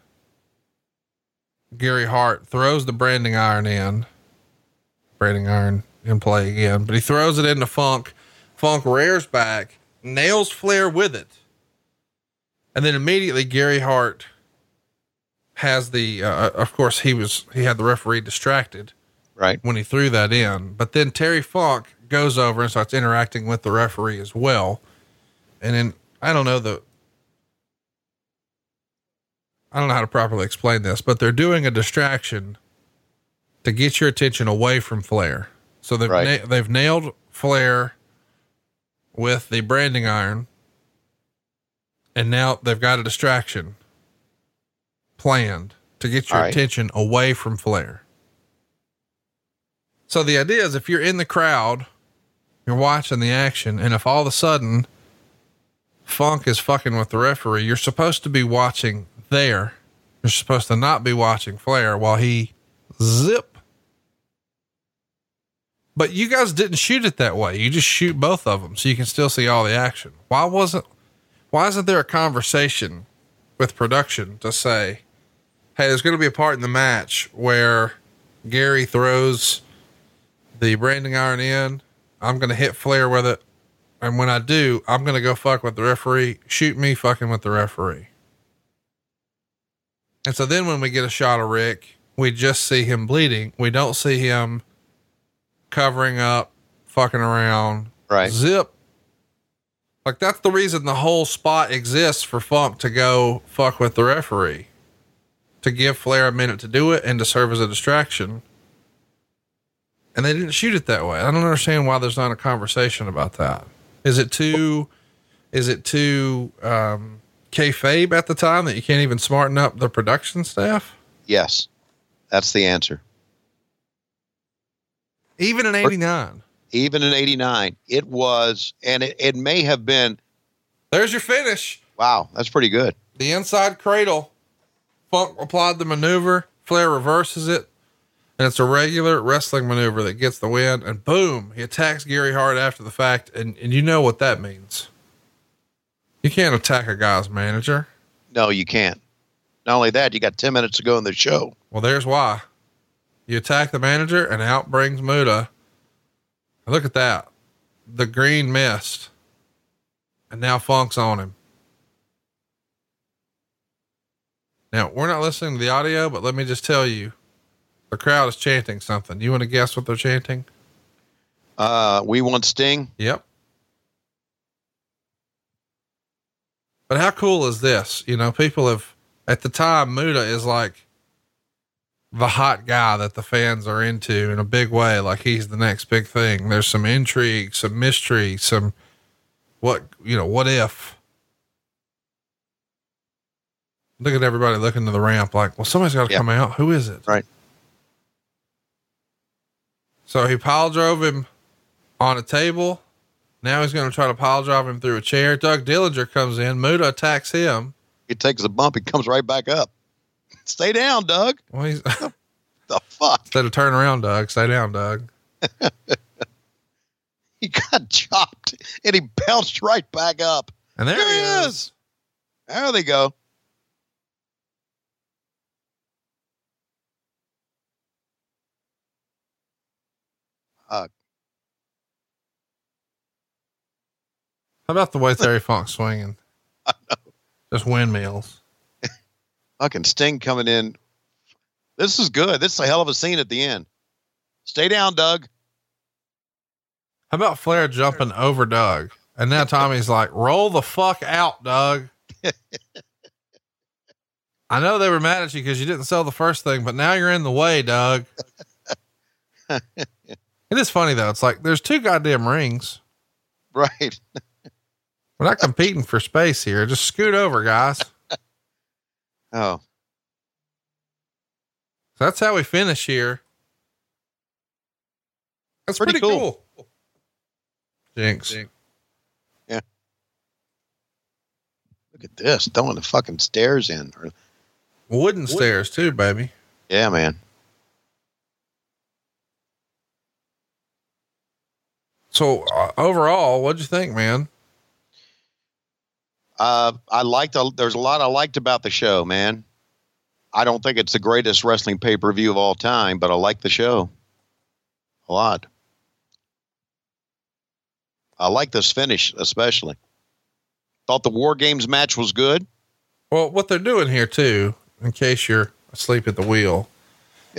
Gary Hart throws the branding iron in. Branding iron in play again, but he throws it into Funk. Funk rears back, nails Flair with it. And then immediately Gary Hart has the uh, of course he was he had the referee distracted Right. when he threw that in but then terry funk goes over and starts interacting with the referee as well and then i don't know the i don't know how to properly explain this but they're doing a distraction to get your attention away from flair so they've Right. na- they've nailed flair with the branding iron and now they've got a distraction planned to get your right. attention away from Flair. So the idea is if you're in the crowd, you're watching the action, and if all of a sudden Funk is fucking with the referee, you're supposed to be watching there. You're supposed to not be watching Flair while he zip. But you guys didn't shoot it that way. You just shoot both of them so you can still see all the action. Why wasn't why isn't there a conversation with production to say, hey, there's going to be a part in the match where Gary throws the branding iron in. I'm going to hit Flair with it. And when I do, I'm going to go fuck with the referee. Shoot me fucking with the referee. And so then when we get a shot of Ric, we just see him bleeding. We don't see him covering up, fucking around. Right. Zip. Like that's the reason the whole spot exists for Funk to go fuck with the referee. To give Flair a minute to do it and to serve as a distraction. And they didn't shoot it that way. I don't understand why there's not a conversation about that. Is it too is it too um kayfabe at the time that you can't even smarten up the production staff? Yes, that's the answer. Even in eighty nine. Even in '89, it was, and it, it may have been. There's your finish. Wow, that's pretty good. The inside cradle. Funk applied the maneuver. Flair reverses it. And it's a regular wrestling maneuver that gets the win. And boom, he attacks Gary Hart after the fact. And, and you know what that means. You can't attack a guy's manager. No, you can't. Not only that, you got 10 minutes to go in the show. Well, there's why. You attack the manager, and out brings Muta. Look at that. The green mist. And now Funk's on him. Now, we're not listening to the audio, but let me just tell you the crowd is chanting something. You want to guess what they're chanting? Uh, we want Sting. Yep. But how cool is this? You know, people have, at the time, Muta is like the hot guy that the fans are into in a big way. Like he's the next big thing. There's some intrigue, some mystery, some what, you know, what if? Look at everybody looking to the ramp like, well, somebody's got to Yeah. come out. Who is it? Right. So he pile drove him on a table. Now he's going to try to pile drive him through a chair. Doug Dillinger comes in. Muta attacks him. He takes a bump. He comes right back up. Stay down, Doug. Well, he's The fuck? instead of turn around, Doug. Stay down, Doug. He got chopped and he bounced right back up. And there, There he he is. is. There they go. Uh, How about the way Terry Funk's swinging? Just windmills. fucking Sting coming in. This is good. This is a hell of a scene at the end. Stay down, Doug. How about Flair jumping over Doug? And now Tommy's like, roll the fuck out, Doug. I know they were mad at you because you didn't sell the first thing, but now you're in the way, Doug. it is funny though. It's like there's two goddamn rings. Right. We're not competing for space here. Just scoot over, guys. Oh, So That's how we finish here. That's Pretty pretty, cool. cool. Jinx. look at this. Throwing the fucking stairs in. Or- Wooden stairs too, baby. Yeah, man. So uh, overall, what'd you think, man? Uh, I liked. A, there's a lot I liked about the show, man. I don't think it's the greatest wrestling pay per view of all time, but I like the show a lot. I like this finish especially. Thought the War Games match was good. Well, what they're doing here too, in case you're asleep at the wheel,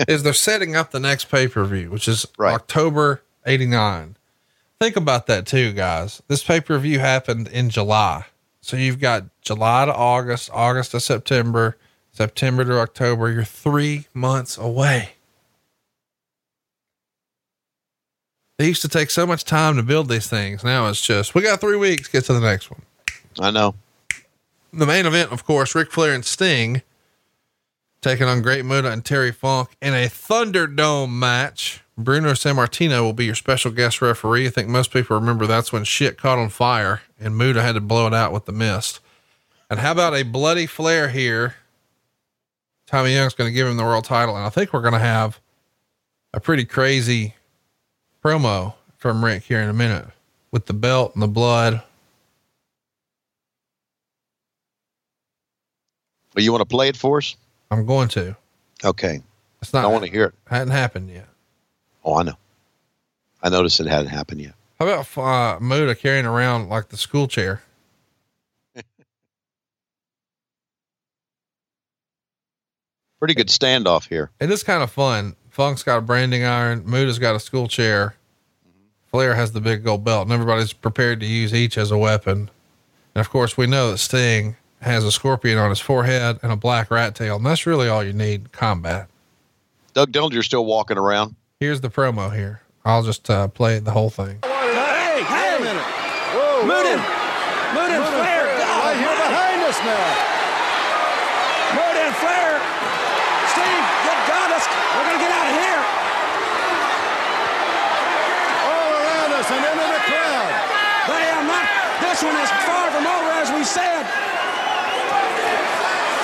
is they're setting up the next pay per view, which is Right. October '89. Think about that too, guys. This pay per view happened in July, so you've got July to August, August to September, September to October. You're three months away. They used to take so much time to build these things. Now it's just we got three weeks. Get to the next one. I know. The main event, of course, Ric Flair and Sting taking on Great Muta and Terry Funk in a Thunderdome match. Bruno Sammartino will be your special guest referee. I think most people remember that's when shit caught on fire and Muta had to blow it out with the mist. And how about a bloody Flair here? Tommy Young's going to give him the world title. And I think we're going to have a pretty crazy promo from Ric here in a minute with the belt and the blood. But you want to play it for us? I'm going to. Okay. It's not I want to hear it. hadn't happened yet. Oh, I know. I noticed it hadn't happened yet. How about uh, Muta carrying around like the school chair? Pretty good standoff here. It is kind of fun. Funk's got a branding iron. Muta's got a school chair. Flair has the big gold belt, and everybody's prepared to use each as a weapon. And of course, we know that Sting has a scorpion on his forehead and a black rat tail, and that's really all you need in combat. Doug Dillinger's still walking around. Here's the promo here. I'll just uh, play the whole thing. Hey, hey! a Whoa, Mooden! Mooden, Flair! Right here behind us now. Mooden, Flair! Steve, good God, let's, we're going to get out of here. All around us and into the crowd. They are not, this one is far from over, as we said.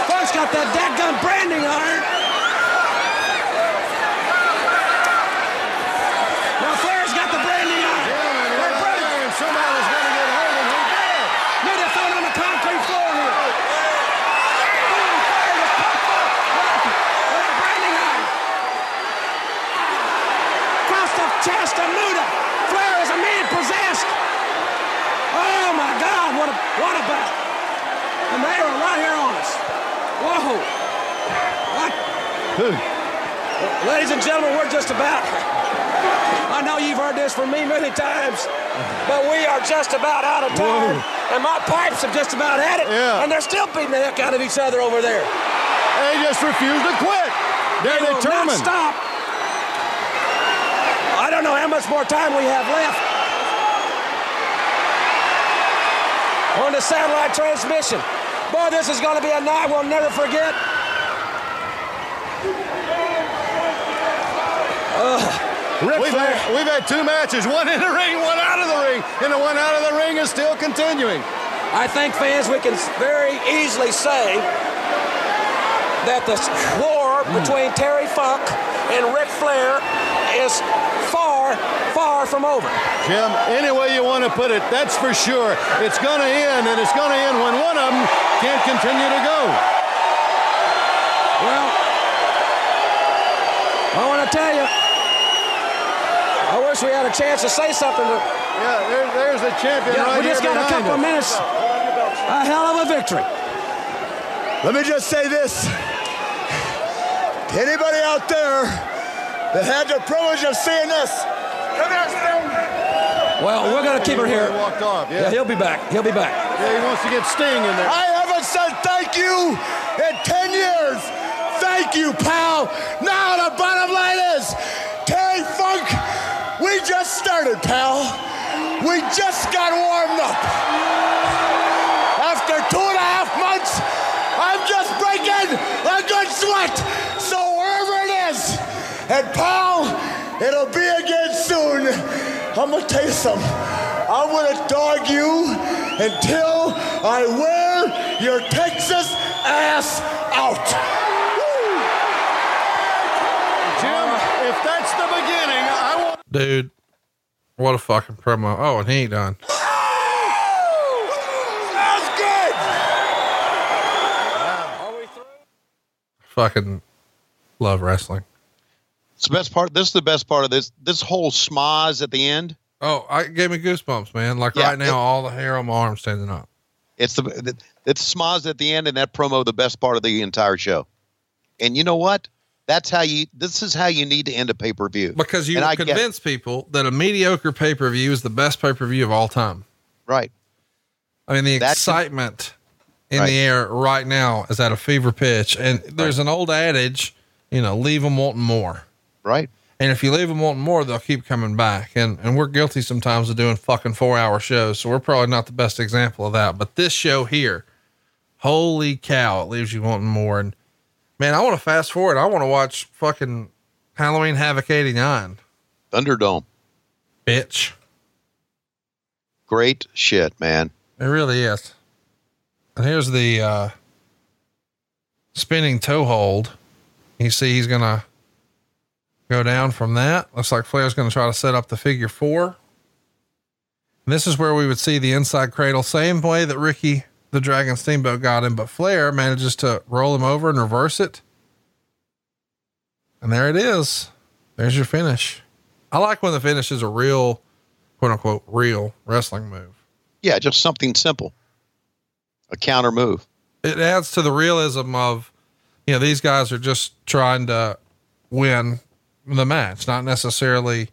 Funk's got that dadgum branding iron. Now Flair's got the branding iron. They're Right branding. there, and somebody's going to get hurt, and he did. Look, they're throwing on the concrete floor here. Boom, Flair just popped up. With a branding iron. Across the chest of Muta. Flair is a man possessed. Oh my God, what a what a battle. And they are right here on us. Whoa. What? Ladies and gentlemen, we're just about. I know you've heard this from me many times, but we are just about out of time. And my pipes have just about had it. Yeah. And they're still beating the heck out of each other over there. They just refuse to quit. They're They determined. stop. I don't know how much more time we have left. On the satellite transmission. Boy, this is going to be a night we'll never forget. Ric we've, had, we've had two matches, one in the ring, one out of the ring, and the one out of the ring is still continuing. I think, fans, we can very easily say that the war between Terry Funk and Ric Flair is far, far from over. Jim, any way you want to put it, that's for sure. It's going to end, and it's going to end when one of them can't continue to go. Well, I want to tell you, I wish we had a chance to say something. To, Yeah, there, there's the champion yeah, right we just got a couple of minutes. A hell of a victory. Let me just say this. Anybody out there that had the privilege of seeing this, come here, Sting. Well, we're going to keep her He here. walked off. Yeah, Yeah. he'll be back. He'll be back. yeah, he wants to get Sting in there. I haven't said thank you in 10 years. Thank you, pal. Now the bottom line is, Terry Funk, we just started, pal. We just got warmed up. After two and a half months, I'm just breaking And pal, it'll be again soon. I'm gonna tell you something. I'm gonna dog you until I wear your Texas ass out. Jim, if that's the beginning, I want. Dude, what a fucking promo. Oh, and he ain't done. That's good. Are we through? Fucking love wrestling. It's the best part. This is the best part of this. This whole schmoz at the end. Oh, I it gave me goosebumps, man. Like Yeah, right now, it- all the hair on my arm standing up. It's the it's schmoz at the end, and that promo the best part of the entire show. And you know what? That's how you. This is how you need to end a pay per view Because you And I get- convince people that a mediocre pay per view is the best pay per view of all time. right. I mean, the That's- excitement in Right. the air right now is at a fever pitch. And there's an old adage, you know, leave them wanting more. Right. And if you leave them wanting more, they'll keep coming back. And and we're guilty sometimes of doing fucking four hour shows, so we're probably not the best example of that. But this show here, holy cow, it leaves you wanting more. And man, I want to fast forward. I want to watch fucking Halloween Havoc '89, Thunderdome. bitch. Great shit, man. It really is. And here's the uh, spinning toe hold. You see, he's gonna go down from that. Looks like Flair's gonna try to set up the figure four. And this is where we would see the inside cradle, same way that Ricky the Dragon Steamboat got him, but Flair manages to roll him over and reverse it. And there it is. There's your finish. I like when the finish is a real, quote unquote, real wrestling move. Yeah, just something simple. A counter move. it adds to the realism of you know these guys are just trying to win the match not necessarily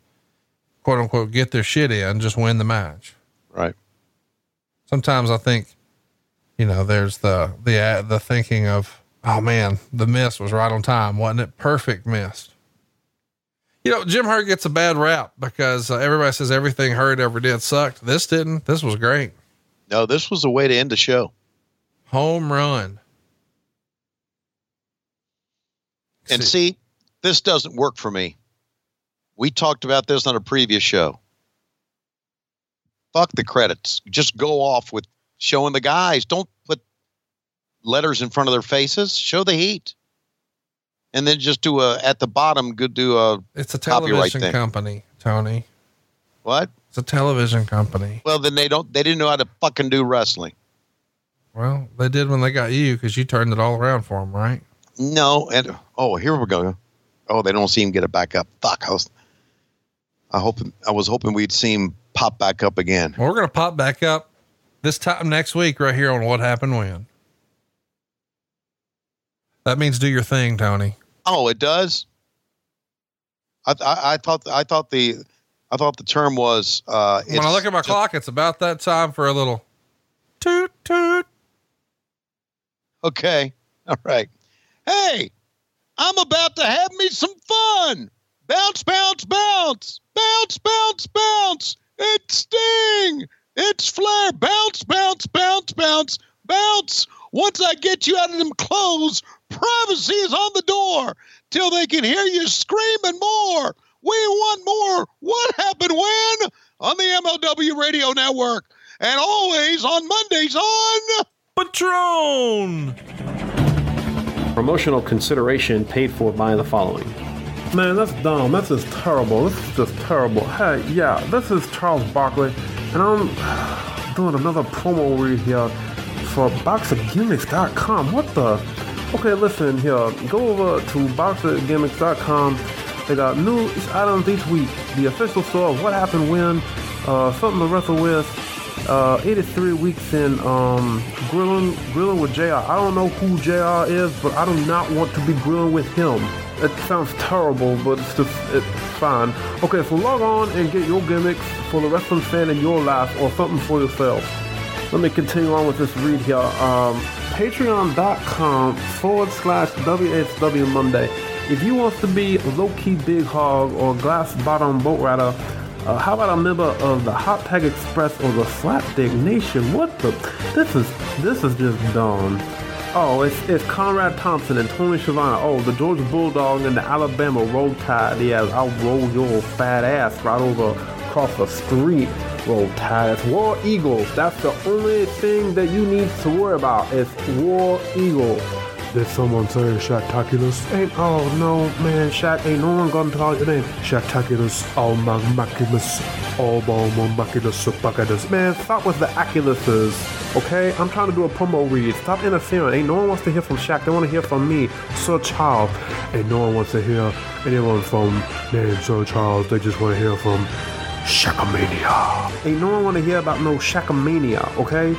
quote unquote get their shit in just win the match. Right. sometimes i think you know there's the the uh, the thinking of oh man the miss was right on time. Wasn't it perfect miss. you know jim herd gets a bad rap because uh, everybody says everything Herd ever did sucked. This didn't. This was great. No, this was a way to end the show. home run. And see, this doesn't work for me. We talked about this on a previous show. Fuck the credits. Just go off with showing the guys. Don't put letters in front of their faces. Show the heat. And then just do a at the bottom good do a it's a television company tony What? It's a television company. Well, then they don't they didn't know how to fucking do wrestling. Well, they did when they got you because you turned it all around for them, right? No, and oh, here we go. Oh, they don't see him get it back up. Fuck. I was, I hope I was hoping we'd see him pop back up again. Well, we're going to pop back up this time next week right here on What Happened When. That means do your thing, Tony. Oh, it does. I, I, I thought I thought the I thought the term was uh, When I look at my just- clock, it's about that time for a little toot toot. Okay, all right. Hey, I'm about to have me some fun. Bounce, bounce, bounce, bounce, bounce, bounce. It's Sting. It's Flair. Bounce, bounce, bounce, bounce, bounce. Once I get you out of them clothes, privacy is on the door till they can hear you screaming more. We want more. What happened when? On the MLW Radio Network. And always on Mondays on Patreon. Promotional consideration paid for by the following. Man, that's dumb. That's just terrible. This is just terrible. Hey, yeah, this is Charles Barkley, and I'm doing another promo read here for BoxerGimmicks.com. What the? Okay, listen here. Go over to BoxerGimmicks.com. They got new items each week. The official store of what happened when, uh, something to wrestle with, uh, 83 weeks in um, grilling, grilling with JR. I don't know who JR is, but I do not want to be grilling with him. It sounds terrible, but it's just it's fine. Okay, so log on and get your gimmicks for the wrestling fan in your life or something for yourself. Let me continue on with this read here. Um, Patreon.com forward slash WHW Monday. If you want to be low key big hog or glass bottom boat rider, uh, how about a member of the Hot Tag Express or the Slapdick Nation? What the? This is this is just dumb. Oh, it's, it's Conrad Thompson and Tony Schiavone. Oh, the Georgia Bulldog and the Alabama Roll Tide. Yeah, I'll roll your fat ass right over across the street. Roll Tide. It's War Eagles. That's the only thing that you need to worry about. It's War Eagles. Did someone say Shaqtaculous? Ain't oh no man, Shaq ain't no one gonna call your name. Shaqtaculous, all magmaculous, all bombaculous, supaculous. Man, stop with the aculuses. Okay? I'm trying to do a promo read. Stop interfering. Ain't no one wants to hear from Shaq. They want to hear from me, Sir Charles. Ain't no one wants to hear anyone from name Sir Charles. They just want to hear from Shaqamania. Ain't no one want to hear about no Shaqamania, okay?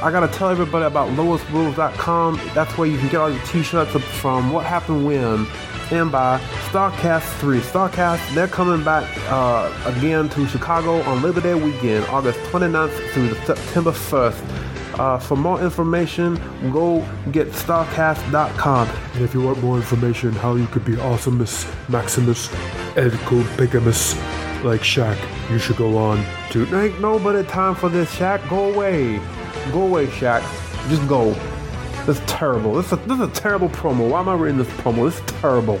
I gotta tell everybody about lowestrules.com. That's where you can get all your t-shirts from What Happened When and by Starrcast 3. Starrcast, they're coming back uh, again to Chicago on Labor Day weekend, August 29th through September 1st. Uh, for more information, go get Starrcast.com. And if you want more information how you could be awesomeness, Maximus, Edical Bigamus, like Shaq, you should go on to. Ain't nobody time for this, Shaq. Go away. Go away, Shaq. Just go. That's terrible. This is, a, this is a terrible promo. Why am I reading this promo? This is terrible.